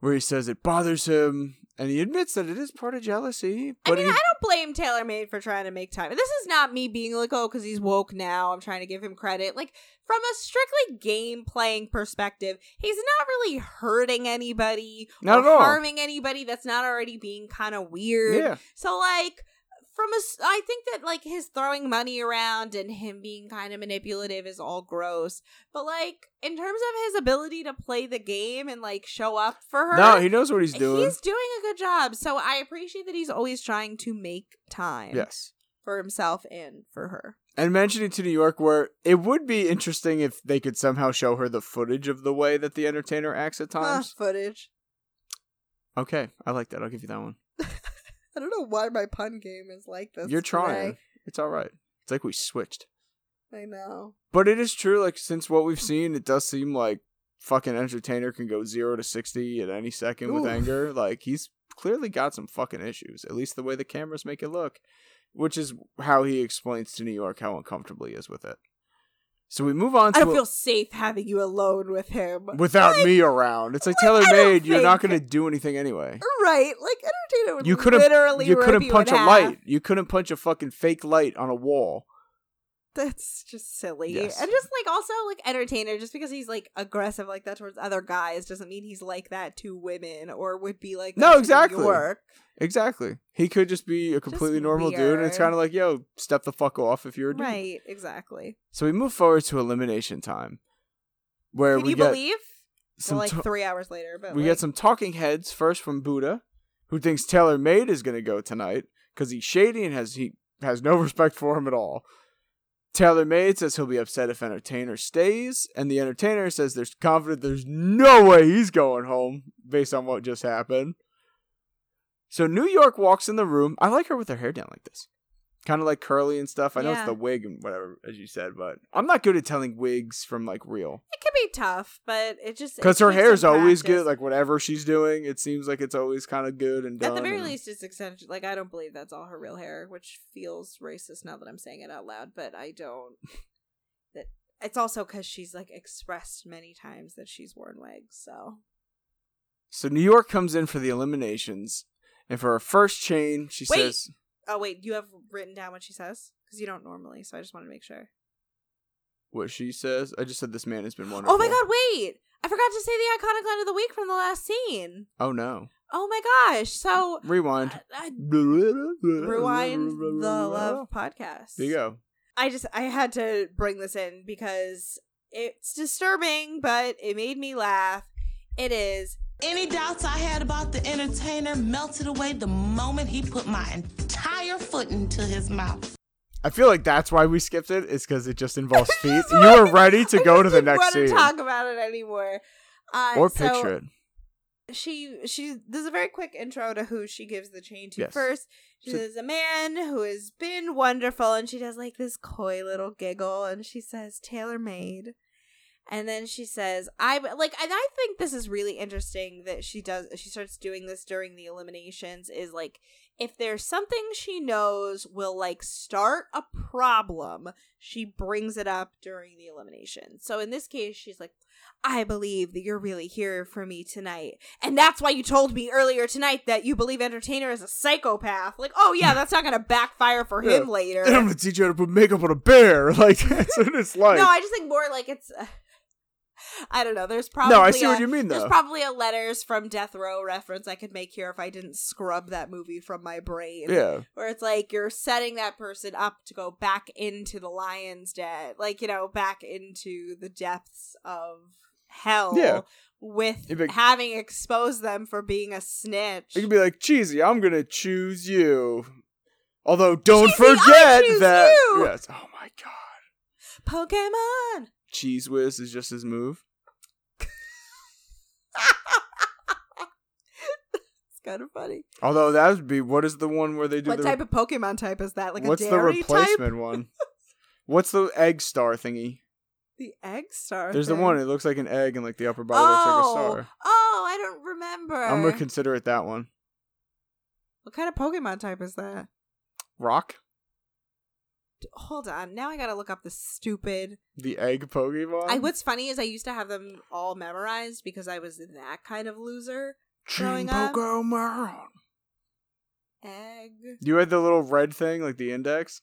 Where he says it bothers him, and he admits that it is part of jealousy. I But mean, he, I don't blame Tailor Made for trying to make time. This is not me being like, oh, because he's woke now. I'm trying to give him credit. Like, from a strictly game playing perspective, he's not really hurting anybody Not or harming anybody that's not already being kind of weird. yeah, So, like, from a, I think that like his throwing money around and him being kind of manipulative is all gross. But like in terms of his ability to play the game and like show up for her, no, he knows what he's doing. He's doing a good job. So I appreciate that he's always trying to make time yes. for himself and for her. And mentioning to New York, where it would be interesting if they could somehow show her the footage of the way that the entertainer acts at times. footage. Okay, I like that. I'll give you that one. I don't know why my pun game is like this. You're trying. today. It's all right. It's like we switched. I know. But it is true, like since what we've seen, it does seem like fucking entertainer can go zero to sixty at any second with anger. Like he's clearly got some fucking issues. At least the way the cameras make it look. Which is how he explains to New York how uncomfortable he is with it. So we move on to I don't a- feel safe having you alone with him. without Like, me around. It's like like Tailor Made, you're not gonna do anything anyway. Right, like entertainer would You couldn't literally you couldn't punch a half. light. You couldn't punch a fucking fake light on a wall. That's just silly. Yes. And just like also like entertainer, just because he's like aggressive like that towards other guys doesn't mean he's like that to women or would be like No, exactly. Exactly. He could just be a completely normal dude, and it's kind of like, yo, step the fuck off if you're a dude. Right, exactly. So we move forward to elimination time, where Can we you get believe? some well, like three hours later, but we like, get some talking heads first from Buddha, who thinks Tailor Made is going to go tonight because he's shady and has he has no respect for him at all. Tailor Made says he'll be upset if Entertainer stays, and the Entertainer says there's confident there's no way he's going home based on what just happened. So New York walks in the room. I like her with her hair down like this. Kind of like curly and stuff. I know it's the wig and whatever, as you said, but I'm not good at telling wigs from like real. it can be tough, but it just Because her hair is always practice. good. Like whatever she's doing, it seems like it's always kind of good and done. At the very and- least, it's extension. Like I don't believe that's all her real hair, which feels racist now that I'm saying it out loud. But I don't. That it's also because she's like expressed many times that she's worn wigs. So So New York comes in for the eliminations, And for her first chain, she Wait. says, Oh wait, you have written down what she says because you don't normally. So I just want to make sure. what she says. I just said this man has been wonderful. Oh my god, wait! I forgot to say the iconic line of the week from the last scene. Oh no. Oh my gosh! So Rewind. uh, I- Rewind rewind the love podcast. There you go. I just I had to bring this in because it's disturbing, but it made me laugh. It is Any doubts I had about the entertainer melted away the moment he put my entire foot into his mouth. I feel like that's why we skipped it. Is because it just involves feet. You were ready to I go just to the didn't next want to scene talk about it anymore. Uh, or so picture it. She she there's a very quick intro to who she gives the chain to Yes. first. She So- says a man who has been wonderful, and she does like this coy little giggle, and she says tailor made. And then she says, "I like." And I think this is really interesting that she does. She starts doing this during the eliminations. Is like if there's something she knows will like start a problem, she brings it up during the elimination. So in this case, she's like, "I believe that you're really here for me tonight, and that's why you told me earlier tonight that you believe Entertainer is a psychopath." Like, oh yeah, mm. that's not gonna backfire for him Yeah. later. And I'm gonna teach you how to put makeup on a bear. Like that's what it's like. No, I just think more like it's. Uh, I don't know. There's probably no, I see a, what you mean Though There's probably a letters from Death Row reference I could make here if I didn't scrub that movie from my brain. yeah. Where it's like you're setting that person up to go back into the lion's den, like you know, back into the depths of hell. Yeah. With like- having exposed them for being a snitch. It could be like cheesy. I'm gonna choose you. Although, don't Cheesy, forget that. you! Yes. Oh my god. Pokemon. Cheese whiz is just his move. It's kind of funny. Although that would be what is the one where they do What the type of Pokemon type is that? Like what's a the dairy type? replacement one? What's the egg star thingy? The egg star. There's the one. It looks like an egg, and like the upper body oh, looks like a oh. star. oh, I don't remember. I'm gonna consider it that one. what kind of Pokemon type is that? Rock, Hold on, now I gotta look up the stupid. the egg Pokemon. I what's funny is I used to have them all memorized because I was that kind of loser. growing up. Pokemon. Egg. You had the little red thing, like the index.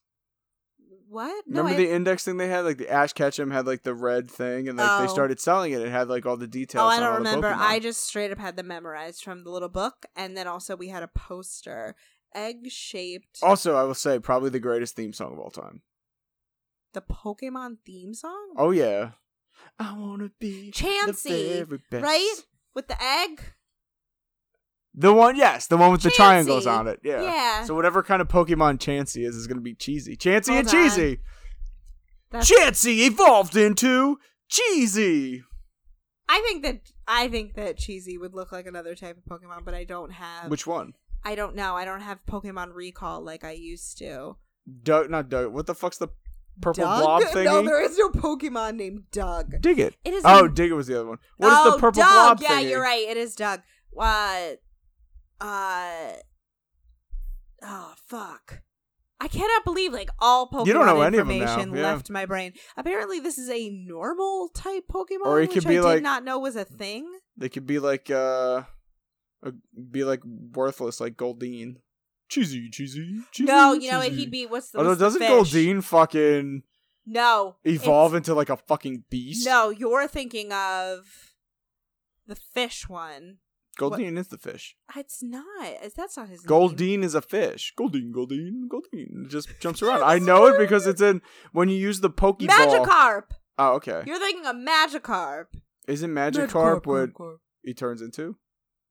What? Remember no, I- the index thing they had? Like the Ash Ketchum had like the red thing, and like Oh. they started selling it. It had like all the details. Oh, I don't remember. I just straight up had them memorized from the little book, and then also we had a poster, egg shaped. Also, I will say probably the greatest theme song of all time. The Pokemon theme song, Oh yeah, I wanna be Chansey, the very best. right? With the egg. The one, yes, the one with the triangles on it. Yeah. Yeah. So whatever kind of Pokemon Chansey is, is gonna be cheesy. Chansey and on. cheesy. That's Chansey evolved into cheesy. I think that I think that cheesy would look like another type of Pokemon, but I don't have. Which one? I don't know. I don't have Pokemon Recall like I used to. Doug, not Doug. What the fuck's the purple Doug? blob thingy? No, there is no Pokemon named Doug. Diglett. It is. Oh, Diglett was the other one. What is oh, the purple Doug. blob Yeah, thingy? you're right. It is Doug. Uh, uh, oh fuck. I cannot believe like all Pokemon You don't know any of information yeah. left my brain. Apparently, this is a normal type Pokemon, Or it which could be I like- did not know was a thing. They could be like uh, Uh, be like worthless, like Goldeen. Cheesy, cheesy, cheesy. no, you know what? He'd be what's the Although what's doesn't fish? Goldeen fucking no evolve into like a fucking beast? No, you're thinking of the fish one. Goldeen is the fish. Ah, it's not. It's- That's not his name. Goldeen is a fish. Goldeen, Goldeen, Goldeen. It just jumps around. I know it because it's in when you use the Pokeball. Magikarp. Oh, okay. You're thinking of Magikarp. Isn't Magikarp Magikarp, what Magikarp. he turns into?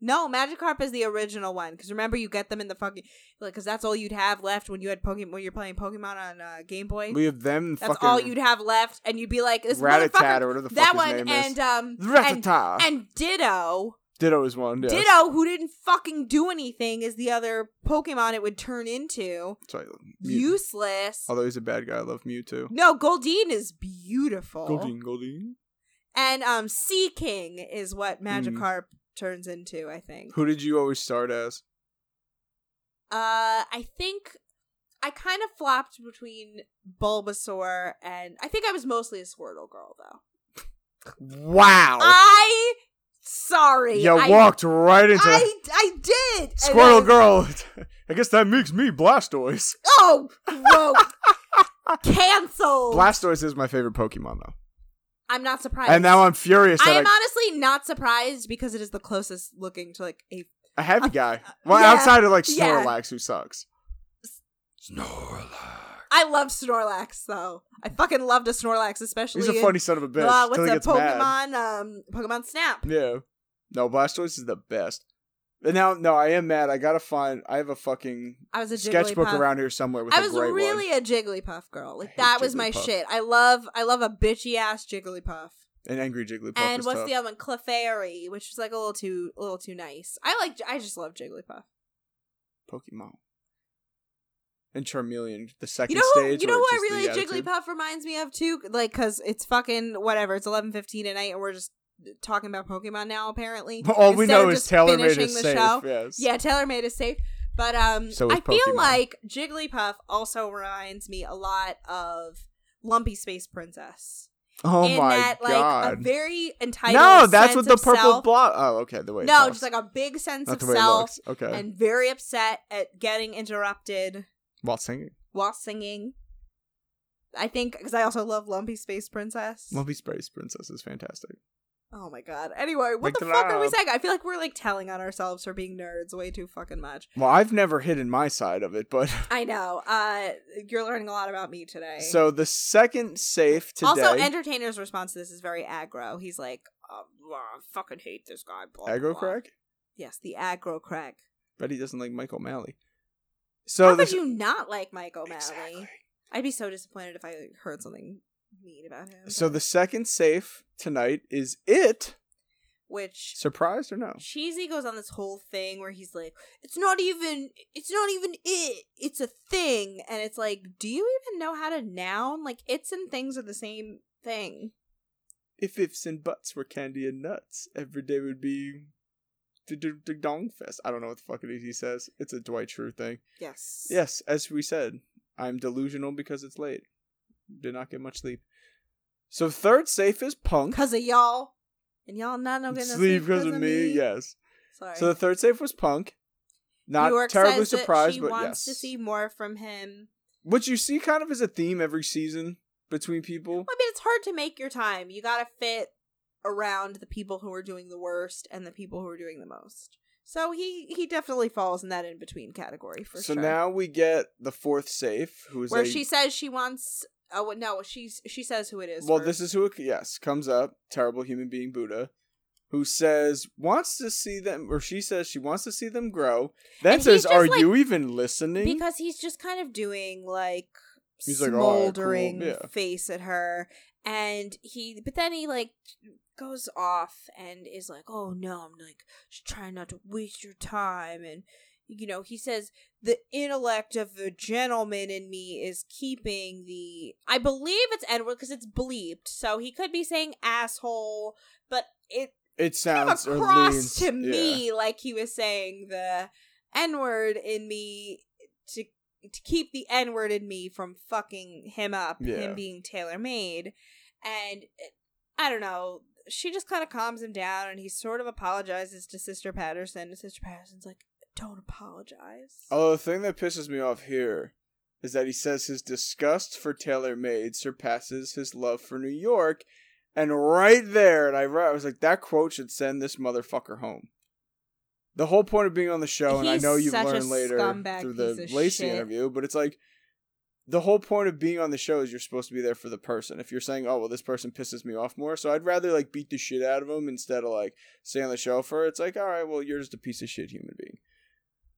No, Magikarp is the original one. Because remember, you get them in the fucking like, because that's all you'd have left when you had Pokemon when you're playing Pokemon on uh, Game Boy. We have them. that's all you'd have left, and you'd be like, this or whatever the that fuck one, name and um, and, Rattata. and Ditto, Ditto is one. Yes. Ditto, who didn't fucking do anything, is the other Pokemon it would turn into. Sorry, Useless. Although he's a bad guy, I love Mewtwo. No, Goldeen is beautiful. Goldeen, Goldeen. And um Seaking is what Hmm. Magikarp turns into, I think. Who did you always start as? Uh I think I kind of flopped between Bulbasaur and I think I was mostly a Squirtle girl though. Wow. I Sorry. You I, walked right into I I did. Then- Girl. I guess that makes me Blastoise. Oh, gross. Cancelled. Blastoise is my favorite Pokemon though, I'm not surprised. and now I'm furious I am I, honestly not surprised because it is the closest looking to like a. a heavy guy. Well, yeah, outside of like yeah. Snorlax, who sucks. Snorlax. I love Snorlax though. I fucking loved a Snorlax, especially. He's a in- funny son of a bitch. Uh, what's till he that mad. Pokemon? Um, Pokemon Snap. Yeah. No, Blastoise is the best. Now, no, I am mad. I gotta find. I have a fucking I was a sketchbook Jigglypuff. around here somewhere with I a was really one. a Jigglypuff girl. Like that was my Jigglypuff. shit. I love, I love a bitchy ass Jigglypuff. An angry Jigglypuff. and is what's tough. the other one? Clefairy, which is like a little too, a little too nice. I like, I just love Jigglypuff. Pokemon? And Charmeleon, the second You know who? stage. You know where who I really attitude. Jigglypuff reminds me of too? Like, cause it's fucking whatever. It's eleven fifteen at night, and we're just talking about Pokemon now. Apparently, All we know is Tailor made it safe. show. Yes. Yeah, Tailor made it safe. But um, So is I feel like Jigglypuff also reminds me a lot of Lumpy Space Princess. Oh in my that, like, god. a very entitled. no, that's what the purple block. Oh, okay. The way. No, just like a big sense not of the way it self. Okay. and very upset at getting interrupted While singing, while singing. I think because I also love Lumpy Space Princess. Lumpy Space Princess is fantastic. Oh my god. Anyway, what the fuck are we saying? I feel like we're like telling on ourselves for being nerds way too fucking much. Well, I've never hidden my side of it, but I know. Uh you're learning a lot about me today. so the second safe today. also, Entertainer's response to this is very aggro. He's like, oh, blah, I fucking hate this guy. Blah, aggro blah." crack. Yes, the Aggro Crag. But he doesn't like Mike O'Malley. So How this- could you not like Mike O'Malley? Exactly. I'd be so disappointed if I heard something mean about him. So the second safe tonight is it. which Surprised or no? Cheesy goes on this whole thing where he's like, "It's not even, it's not even it. It's a thing," and it's like, do you even know how to noun? Like, it's and things are the same thing. If ifs and buts were candy and nuts, every day would be the d- d- dong fest. I don't know what the fuck it is he says. It's a Dwight Schrute thing. Yes. Yes, as we said, I'm delusional because it's late. Did not get much sleep. So third safe is punk. Because of y'all, and y'all not no gonna Sleep because of me. Yes. Sorry. So the third safe was punk. Not terribly surprised, she but wants yes. to see more from him. Which you see kind of as a theme every season between people. I mean, it's hard to make your time. You gotta fit around the people who are doing the worst and the people who are doing the most. So he he definitely falls in that in between category for so sure. now we get the fourth safe, who is where a, she says she wants. Oh no, she's she says who it is. well, first. this is who it, yes comes up. Terrible human being Buddha, who says wants to see them, or she says she wants to see them grow. Then And says, "Are like- you even listening?" because he's just kind of doing like He's like, "Oh, cool, smoldering yeah." face at her, and he. But then he like goes off and is like, "Oh no, I'm like trying not to waste your time," and you know he says the intellect of the gentleman in me is keeping the. I believe it's Edward because it's bleeped, so he could be saying asshole, but it it sounds or across to yeah. me like he was saying the N word in me to to keep the N word in me from fucking him up, Yeah. him being tailor made, and I don't know. She just kind of calms him down, and he sort of apologizes to Sister Patterson. And Sister Patterson's like, "Don't apologize." Oh, the thing that pisses me off here is that he says his disgust for tailor made surpasses his love for New York. And right there, and I, I was like, that quote should send this motherfucker home. The whole point of being on the show, and I know you've learned later through the Lacey shit. interview, but it's like the whole point of being on the show is you're supposed to be there for the person. If you're saying, "Oh, well, this person pisses me off more," so I'd rather like beat the shit out of them instead of like stay on the show for. it. It's like, all right, well, you're just a piece of shit human being.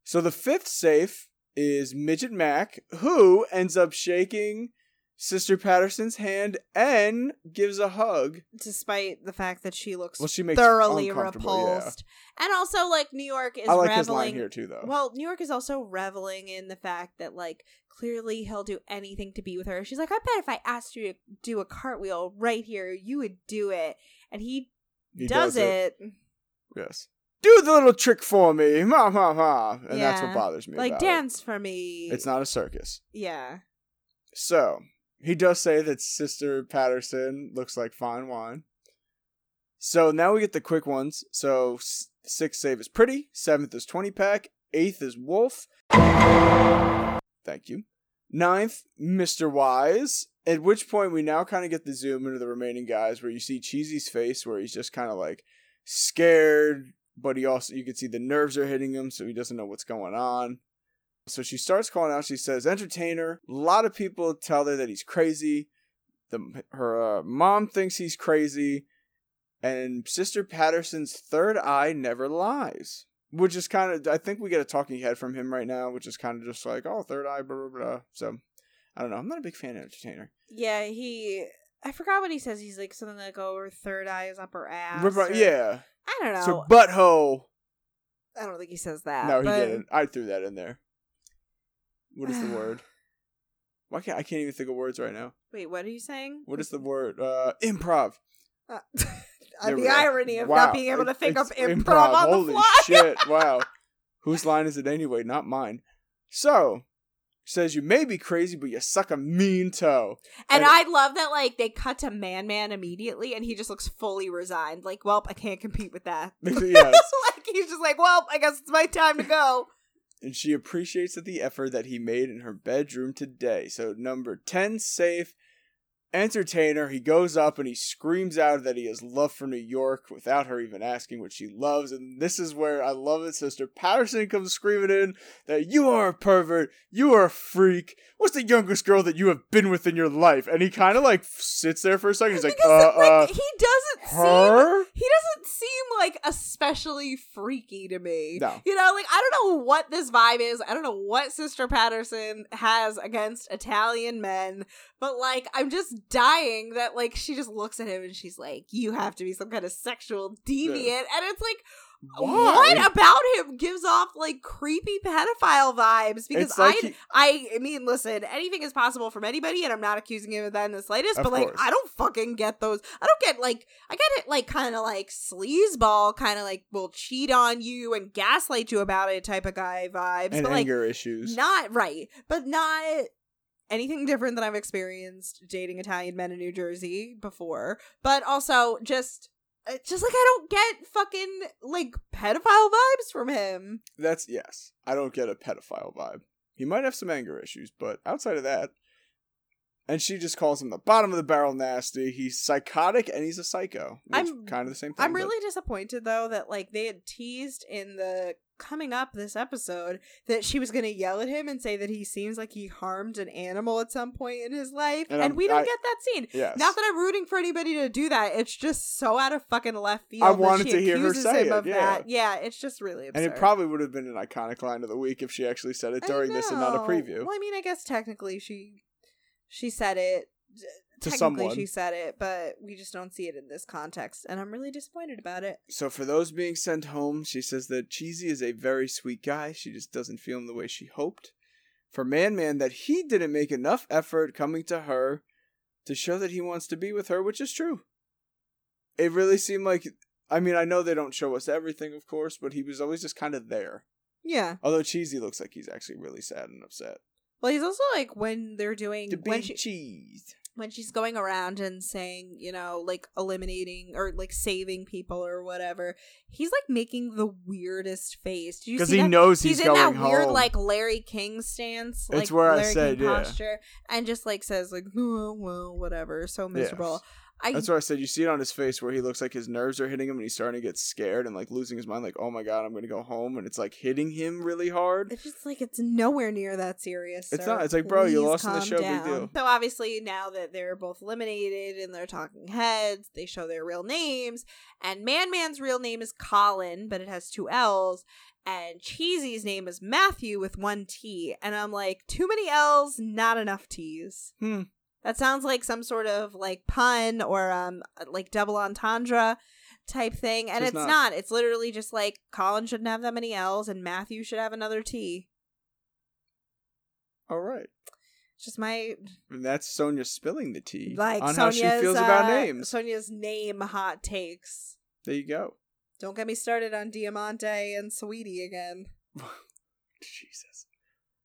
So the fifth safe is Midget Mac, who ends up shaking Sister Patterson's hand and gives a hug. Despite the fact that she looks Well, she makes thoroughly uncomfortable, yeah. repulsed, and also like New York is I like reveling. his line here too, though. Well, New York is also reveling in the fact that like clearly he'll do anything to be with her. She's like, I bet if I asked you to do a cartwheel right here, you would do it, and he, He does, does it. Yes. Do the little trick for me, ma ma ma, and that's what bothers me. Like about it. dance for me. It's not a circus. Yeah. So he does say that Sister Patterson looks like fine wine. So now we get the quick ones. So sixth save is Pretty, seventh is 20 pack, eighth is Wolf. Thank you. Ninth, Mr. Wise. At which point we now kind of get the zoom into the remaining guys where you see Cheesy's face where he's just kind of like scared, but he also you can see the nerves are hitting him, so he doesn't know what's going on. So she starts calling out. She says, "Entertainer." A lot of people tell her that he's crazy. The her uh, mom thinks he's crazy, and Sister Patterson's third eye never lies. Which is kind of, I think we get a talking head from him right now, which is kind of just like, oh, third eye, blah blah blah. So, I don't know. I'm not a big fan of Entertainer. Yeah, he. I forgot what he says. He's like something like, "Oh, her third eye is up her ass." Right, or- yeah. I don't know. So butthole. I don't think he says that. No, he but- didn't. I threw that in there. What is the word? Why can't I can't even think of words right now? Wait, what are you saying? What is the word? Uh, improv. Uh, the irony of Wow, not being able to think of it's improv, on Holy the fly. shit! Wow, whose line is it anyway? Not mine. So says you may be crazy, but you suck a mean toe. And And- I love that, like, they cut to Man Man immediately, and he just looks fully resigned. Like, well, I can't compete with that. yes, like, he's just like, well, I guess it's my time to go. and she appreciates the effort that he made in her bedroom today. So number ten, safe. Entertainer, he goes up and he screams out that he has love for New York without her even asking what she loves. And this is where I love it. Sister Patterson comes screaming in that you are a pervert, you are a freak. What's the youngest girl that you have been with in your life? And he kind of like sits there for a second. He's like, uh, like, uh, he doesn't seem her? he doesn't seem like especially freaky to me. No. You know, like I don't know what this vibe is. I don't know what Sister Patterson has against Italian men, but like I'm just dying that like she just looks at him and she's like, "You have to be some kind of sexual deviant," and it's like. Why? What about him gives off like creepy pedophile vibes? Because like I, he- I, I mean, listen, anything is possible from anybody, and I'm not accusing him of that in the slightest. But like, course. I don't fucking get those. I don't get like, I get it like kind of like sleazeball, kind of like will cheat on you and gaslight you about it type of guy vibes. and but like, anger issues. not right, but not anything different than I've experienced dating Italian men in New Jersey before. But also just. Uh, just like I don't get fucking like pedophile vibes from him. That's yes. I don't get a pedophile vibe. He might have some anger issues, but outside of that, and she just calls him the bottom of the barrel nasty. He's psychotic and he's a psycho. Which I'm- kind of the same thing. I'm really disappointed though that like they had teased in the coming up this episode that she was going to yell at him and say that he seems like he harmed an animal at some point in his life And and, we don't I- get that scene. yes. Not that I'm rooting for anybody to do that. It's just so out of fucking left field. I wanted to hear her say it, yeah. that. Yeah, it's just really absurd. and it probably would have been an iconic line of the week if she actually said it during this and not a preview. Well, I mean, I guess technically she she said it. To Technically, someone. she said it, but we just don't see it in this context, and I'm really disappointed about it. So for those being sent home, she says that Cheesy is a very sweet guy. She just doesn't feel him the way she hoped. For Man Man, that he didn't make enough effort coming to her to show that he wants to be with her, which is true. It really seemed like I mean, I know they don't show us everything, of course, but he was always just kind of there. Yeah. Although Cheesy looks like he's actually really sad and upset. Well, he's also like when they're doing The when she cheese. When she's going around and saying, you know, like eliminating or like saving people or whatever. He's like making the weirdest face. Because he that? knows He's, he's, in that weird like Larry King stance, It's like where I said, King yeah. posture, and just like says like, oh, well, whatever, so miserable. I That's what I said. You see it on his face where he looks like his nerves are hitting him and he's starting to get scared and like losing his mind. Like, oh my god, I'm gonna go home, and it's like hitting him really hard. It's just like it's nowhere near that serious. It's sir. not. It's like, bro, you lost in the show, big deal. So obviously now that they're both eliminated and they're talking heads, they show their real names. And Man Man's real name is Colin, but it has two L's. And Cheesy's name is Matthew with one T. And I'm like, too many L's, not enough T's. Hmm. That sounds like some sort of like pun or um like double entendre type thing. And It's it's not. not. It's literally just like Colin shouldn't have that many L's and Matthew should have another T. All right, It's just my and that's Sonia spilling the tea like on how Sonia's, she feels about uh, names. Sonia's name hot takes. there you go. Don't get me started on Diamante and Sweetie again. Jesus,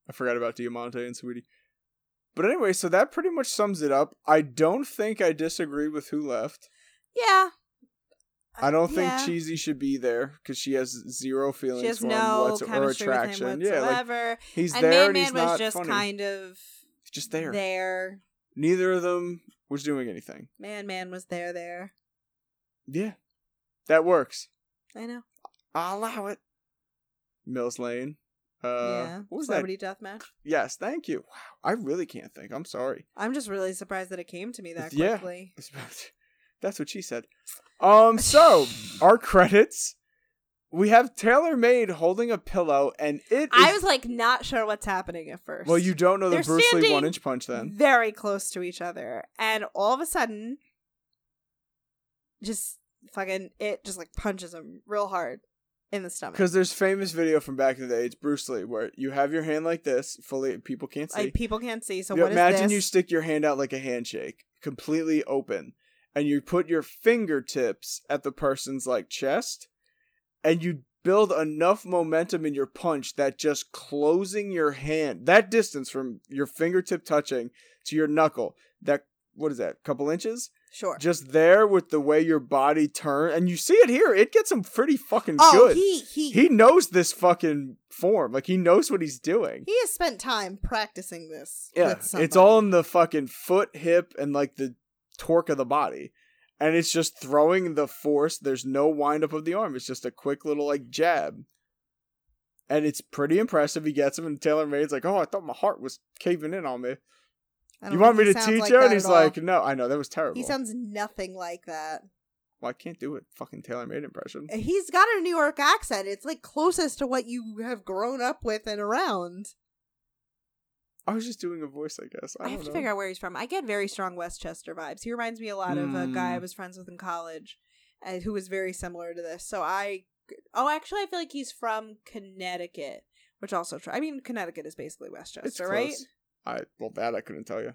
I forgot about Diamante and Sweetie. But anyway, so that pretty much sums it up. I don't think I disagree with who left. Yeah. I don't Yeah. think Cheesy should be there because she has zero feelings She has for him no whatso- or chemistry with him attraction. Yeah, like whatsoever. he's and there Man and he's Man was not just funny. kind of just there. there. Neither of them was doing anything. Man Man was there there. Yeah, that works. I know. I'll allow it. Mills Lane. Uh, yeah. what was Celebrity Deathmatch. that? Yes, thank you. Wow, I really can't think. I'm sorry. I'm just really surprised that it came to me that Yeah. quickly. That's what she said. Um, so our credits. We have Tailor Made holding a pillow, and it. I is- was like not sure what's happening at first. Well, you don't know the They're Bruce Lee one inch punch then. very close to each other, and all of a sudden, just fucking it just like punches him real hard in the stomach. Because there's famous video from back in the day. It's Bruce Lee where you have your hand like this, fully people can't see. Like people can't see. So You what is imagine you stick your hand out like a handshake, completely open, and you put your fingertips at the person's like chest, and you build enough momentum in your punch that just closing your hand that distance from your fingertip touching to your knuckle, that what is that, a couple inches? Sure. Just there with the way your body turn, and you see it here. It gets him pretty fucking oh, good. he he he knows this fucking form. Like he knows what he's doing. He has spent time practicing this. Yeah, it's all in the fucking foot, hip, and like the torque of the body. And it's just throwing the force. There's no wind up of the arm. It's just a quick little like jab. And it's pretty impressive. He gets him, and Tailor Made's like, "Oh, I thought my heart was caving in on me. You want me to teach like you?" And he's like, "No, I know that was terrible. he sounds nothing like that. well, I can't do it. Fucking Tailor Made impression. He's got a New York accent. It's like closest to what you have grown up with and around. I was just doing a voice, I guess. I, I, have don't to know. figure out where he's from. I get very strong Westchester vibes. He reminds me a lot of a guy I Mm. was friends with in college, uh, who was very similar to this. So I, oh, actually, I feel like he's from Connecticut, which also, I mean, Connecticut is basically Westchester, right? I well, that I couldn't tell you.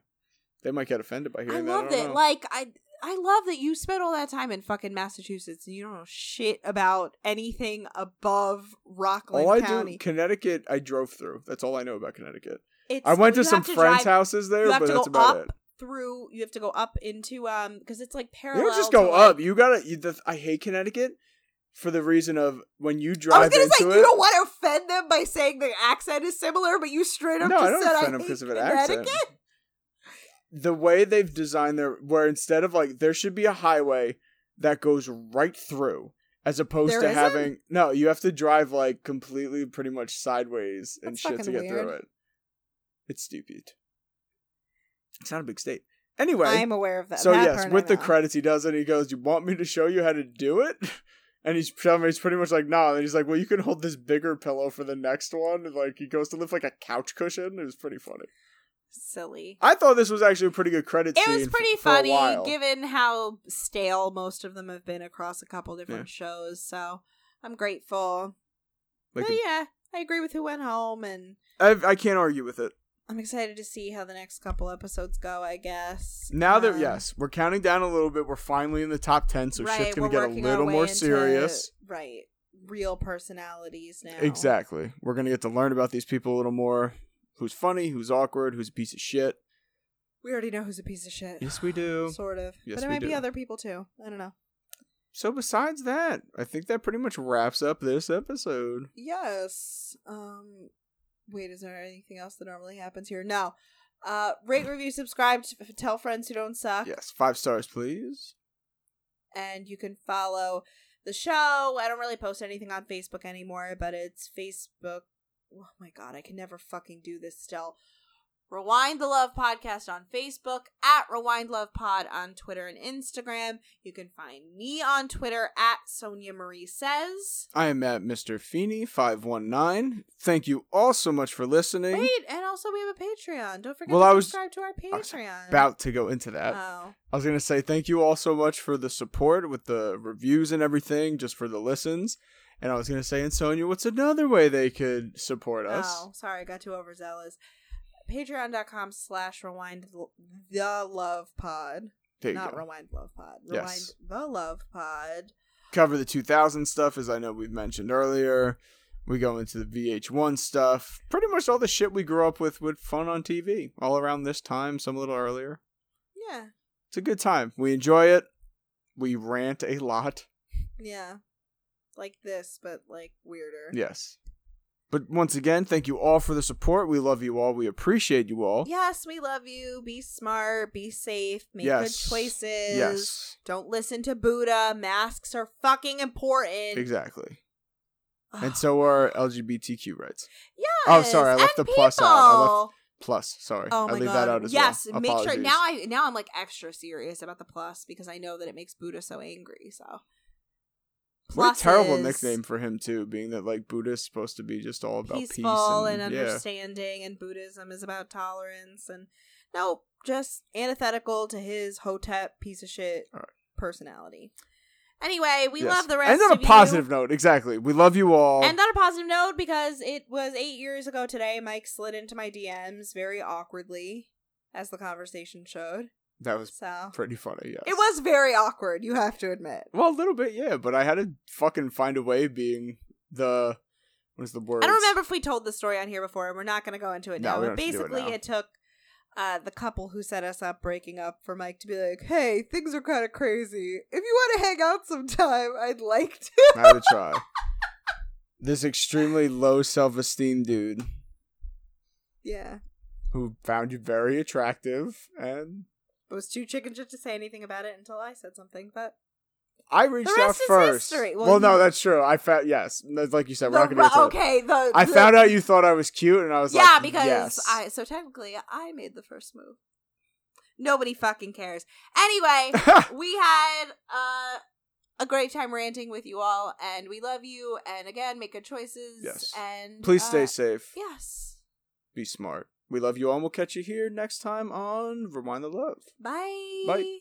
They might get offended by I hearing that. loved don't it. know. Like I, I love that you spent all that time in fucking Massachusetts and you don't know shit about anything above Rockland all I County. do Connecticut, I drove through. That's all I know about Connecticut. It's, I went to some to friends' drive- houses there, you have but to that's go about up it. through. You have to go up into um because it's like You parallel. don't just go like- up. You gotta. You, the, I hate Connecticut for the reason of when you drive. I was gonna say it. you don't want to offend them by saying the accent is similar, but you straight up no, just I don't said offend I them because of an accent. The way they've designed their, where instead of like there should be a highway that goes right through, as opposed There to isn't? having no, you have to drive like completely, pretty much sideways and That's shit to get through it. It's stupid. It's not a big state. Anyway, I'm aware of that. So that yes, with the credits, he does it. He goes, "You want me to show you how to do it?" And he's telling me he's pretty much like, "No." And he's like, "Well, you can hold this bigger pillow for the next one." And like he goes to lift like a couch cushion. It was pretty funny. silly. I thought this was actually a pretty good credit It was pretty a funny given how stale most of them have been across a couple different shows. So I'm grateful. Like, but yeah, I agree with who went home, and I, I can't argue with it. I'm excited to see how the next couple episodes go. I guess Now that Um, yes, we're counting down a little bit. We're finally in the top ten, so right, shit's gonna get a little more into- serious. Right, real personalities now. Exactly. We're gonna get to learn about these people a little more. Who's funny? Who's awkward? Who's a piece of shit? We already know who's a piece of shit. Yes, we do. Sort of. Yes, but it we might be other people too. I don't know. So besides that, I think that pretty much wraps up this episode. Yes. Um wait, is there anything else that normally happens here? No. Uh rate, review, subscribe, t- tell friends who don't suck. Yes, five stars, please. And you can follow the show. I don't really post anything on Facebook anymore, but it's Facebook. Oh my god, I can never fucking do this still. Rewind the Love Podcast on Facebook, at Rewind Love Pod on Twitter and Instagram. You can find me on Twitter at Sonia Marie Says. I am at Mr. Feeney five one nine. Thank you all so much for listening. Wait, and also we have a Patreon. Don't forget Well, to I was- subscribe to our I was Patreon. About to go into that. Oh. I was gonna say thank you all so much for the support with the reviews and everything, just for the listens. And I was gonna say, and Sonia, what's another way they could support us? Oh, sorry, I got too overzealous. Patreon.com slash rewind the love pod. Not go. rewind love pod. Rewind Yes. the love pod. Cover the 2000 stuff, as I know we've mentioned earlier. We go into the VH1 stuff. Pretty much all the shit we grew up with with fun on TV, all around this time, some a little earlier. Yeah. It's a good time. We enjoy it. We rant a lot. Yeah. Like this, but like weirder. Yes. But once again, thank you all for the support. We love you all. We appreciate you all. Yes, we love you. Be smart. Be safe. Make Yes. good choices. Yes. Don't listen to Buddha. Masks are fucking important. Exactly. And so are LGBTQ rights. Oh, yes. Oh, sorry, I left and the plus out. I left-. Plus, sorry. Oh I leave god. that out as yes, well. Yes, make sure now I now I'm like extra serious about the plus because I know that it makes Buddha so angry. So What a terrible nickname for him too, being that like Buddha is supposed to be just all about peaceful peace and, and, yeah. understanding and Buddhism is about tolerance and no, just antithetical to his hotep piece of shit Alright. personality. Anyway, we Yes. love the rest And on a of you. positive note, exactly. We love you all. And on a positive note, because it was eight years ago today, Mike slid into my DMs very awkwardly, as the conversation showed. That was So pretty funny. Yes, It was very awkward, you have to admit. Well, a little bit, yeah. But I had to fucking find a way. Being the what is the word? I don't remember if we told the story on here before, and we're not going to go into it No, now. But have to it basically, now. it took Uh, the couple who set us up breaking up for Mike to be like, hey, things are kind of crazy. If you want to hang out sometime, I'd like to. I to try. this extremely low self esteem dude Yeah. who found you very attractive, and I was too chicken shit to say anything about it until I said something, but I reached out first. Well, Well, no, that's true. I found yes, like you said, we're not gonna okay. The I the- found out you thought I was cute, and I was like, yeah, like, because yes. I so technically I made the first move. Nobody fucking cares. Anyway, we had uh, a great time ranting with you all, and we love you. And again, make good choices. Yes. And Please stay uh, safe. Yes. Be smart. We love you all, and we'll catch you here next time on Rewind the Love. Bye. Bye.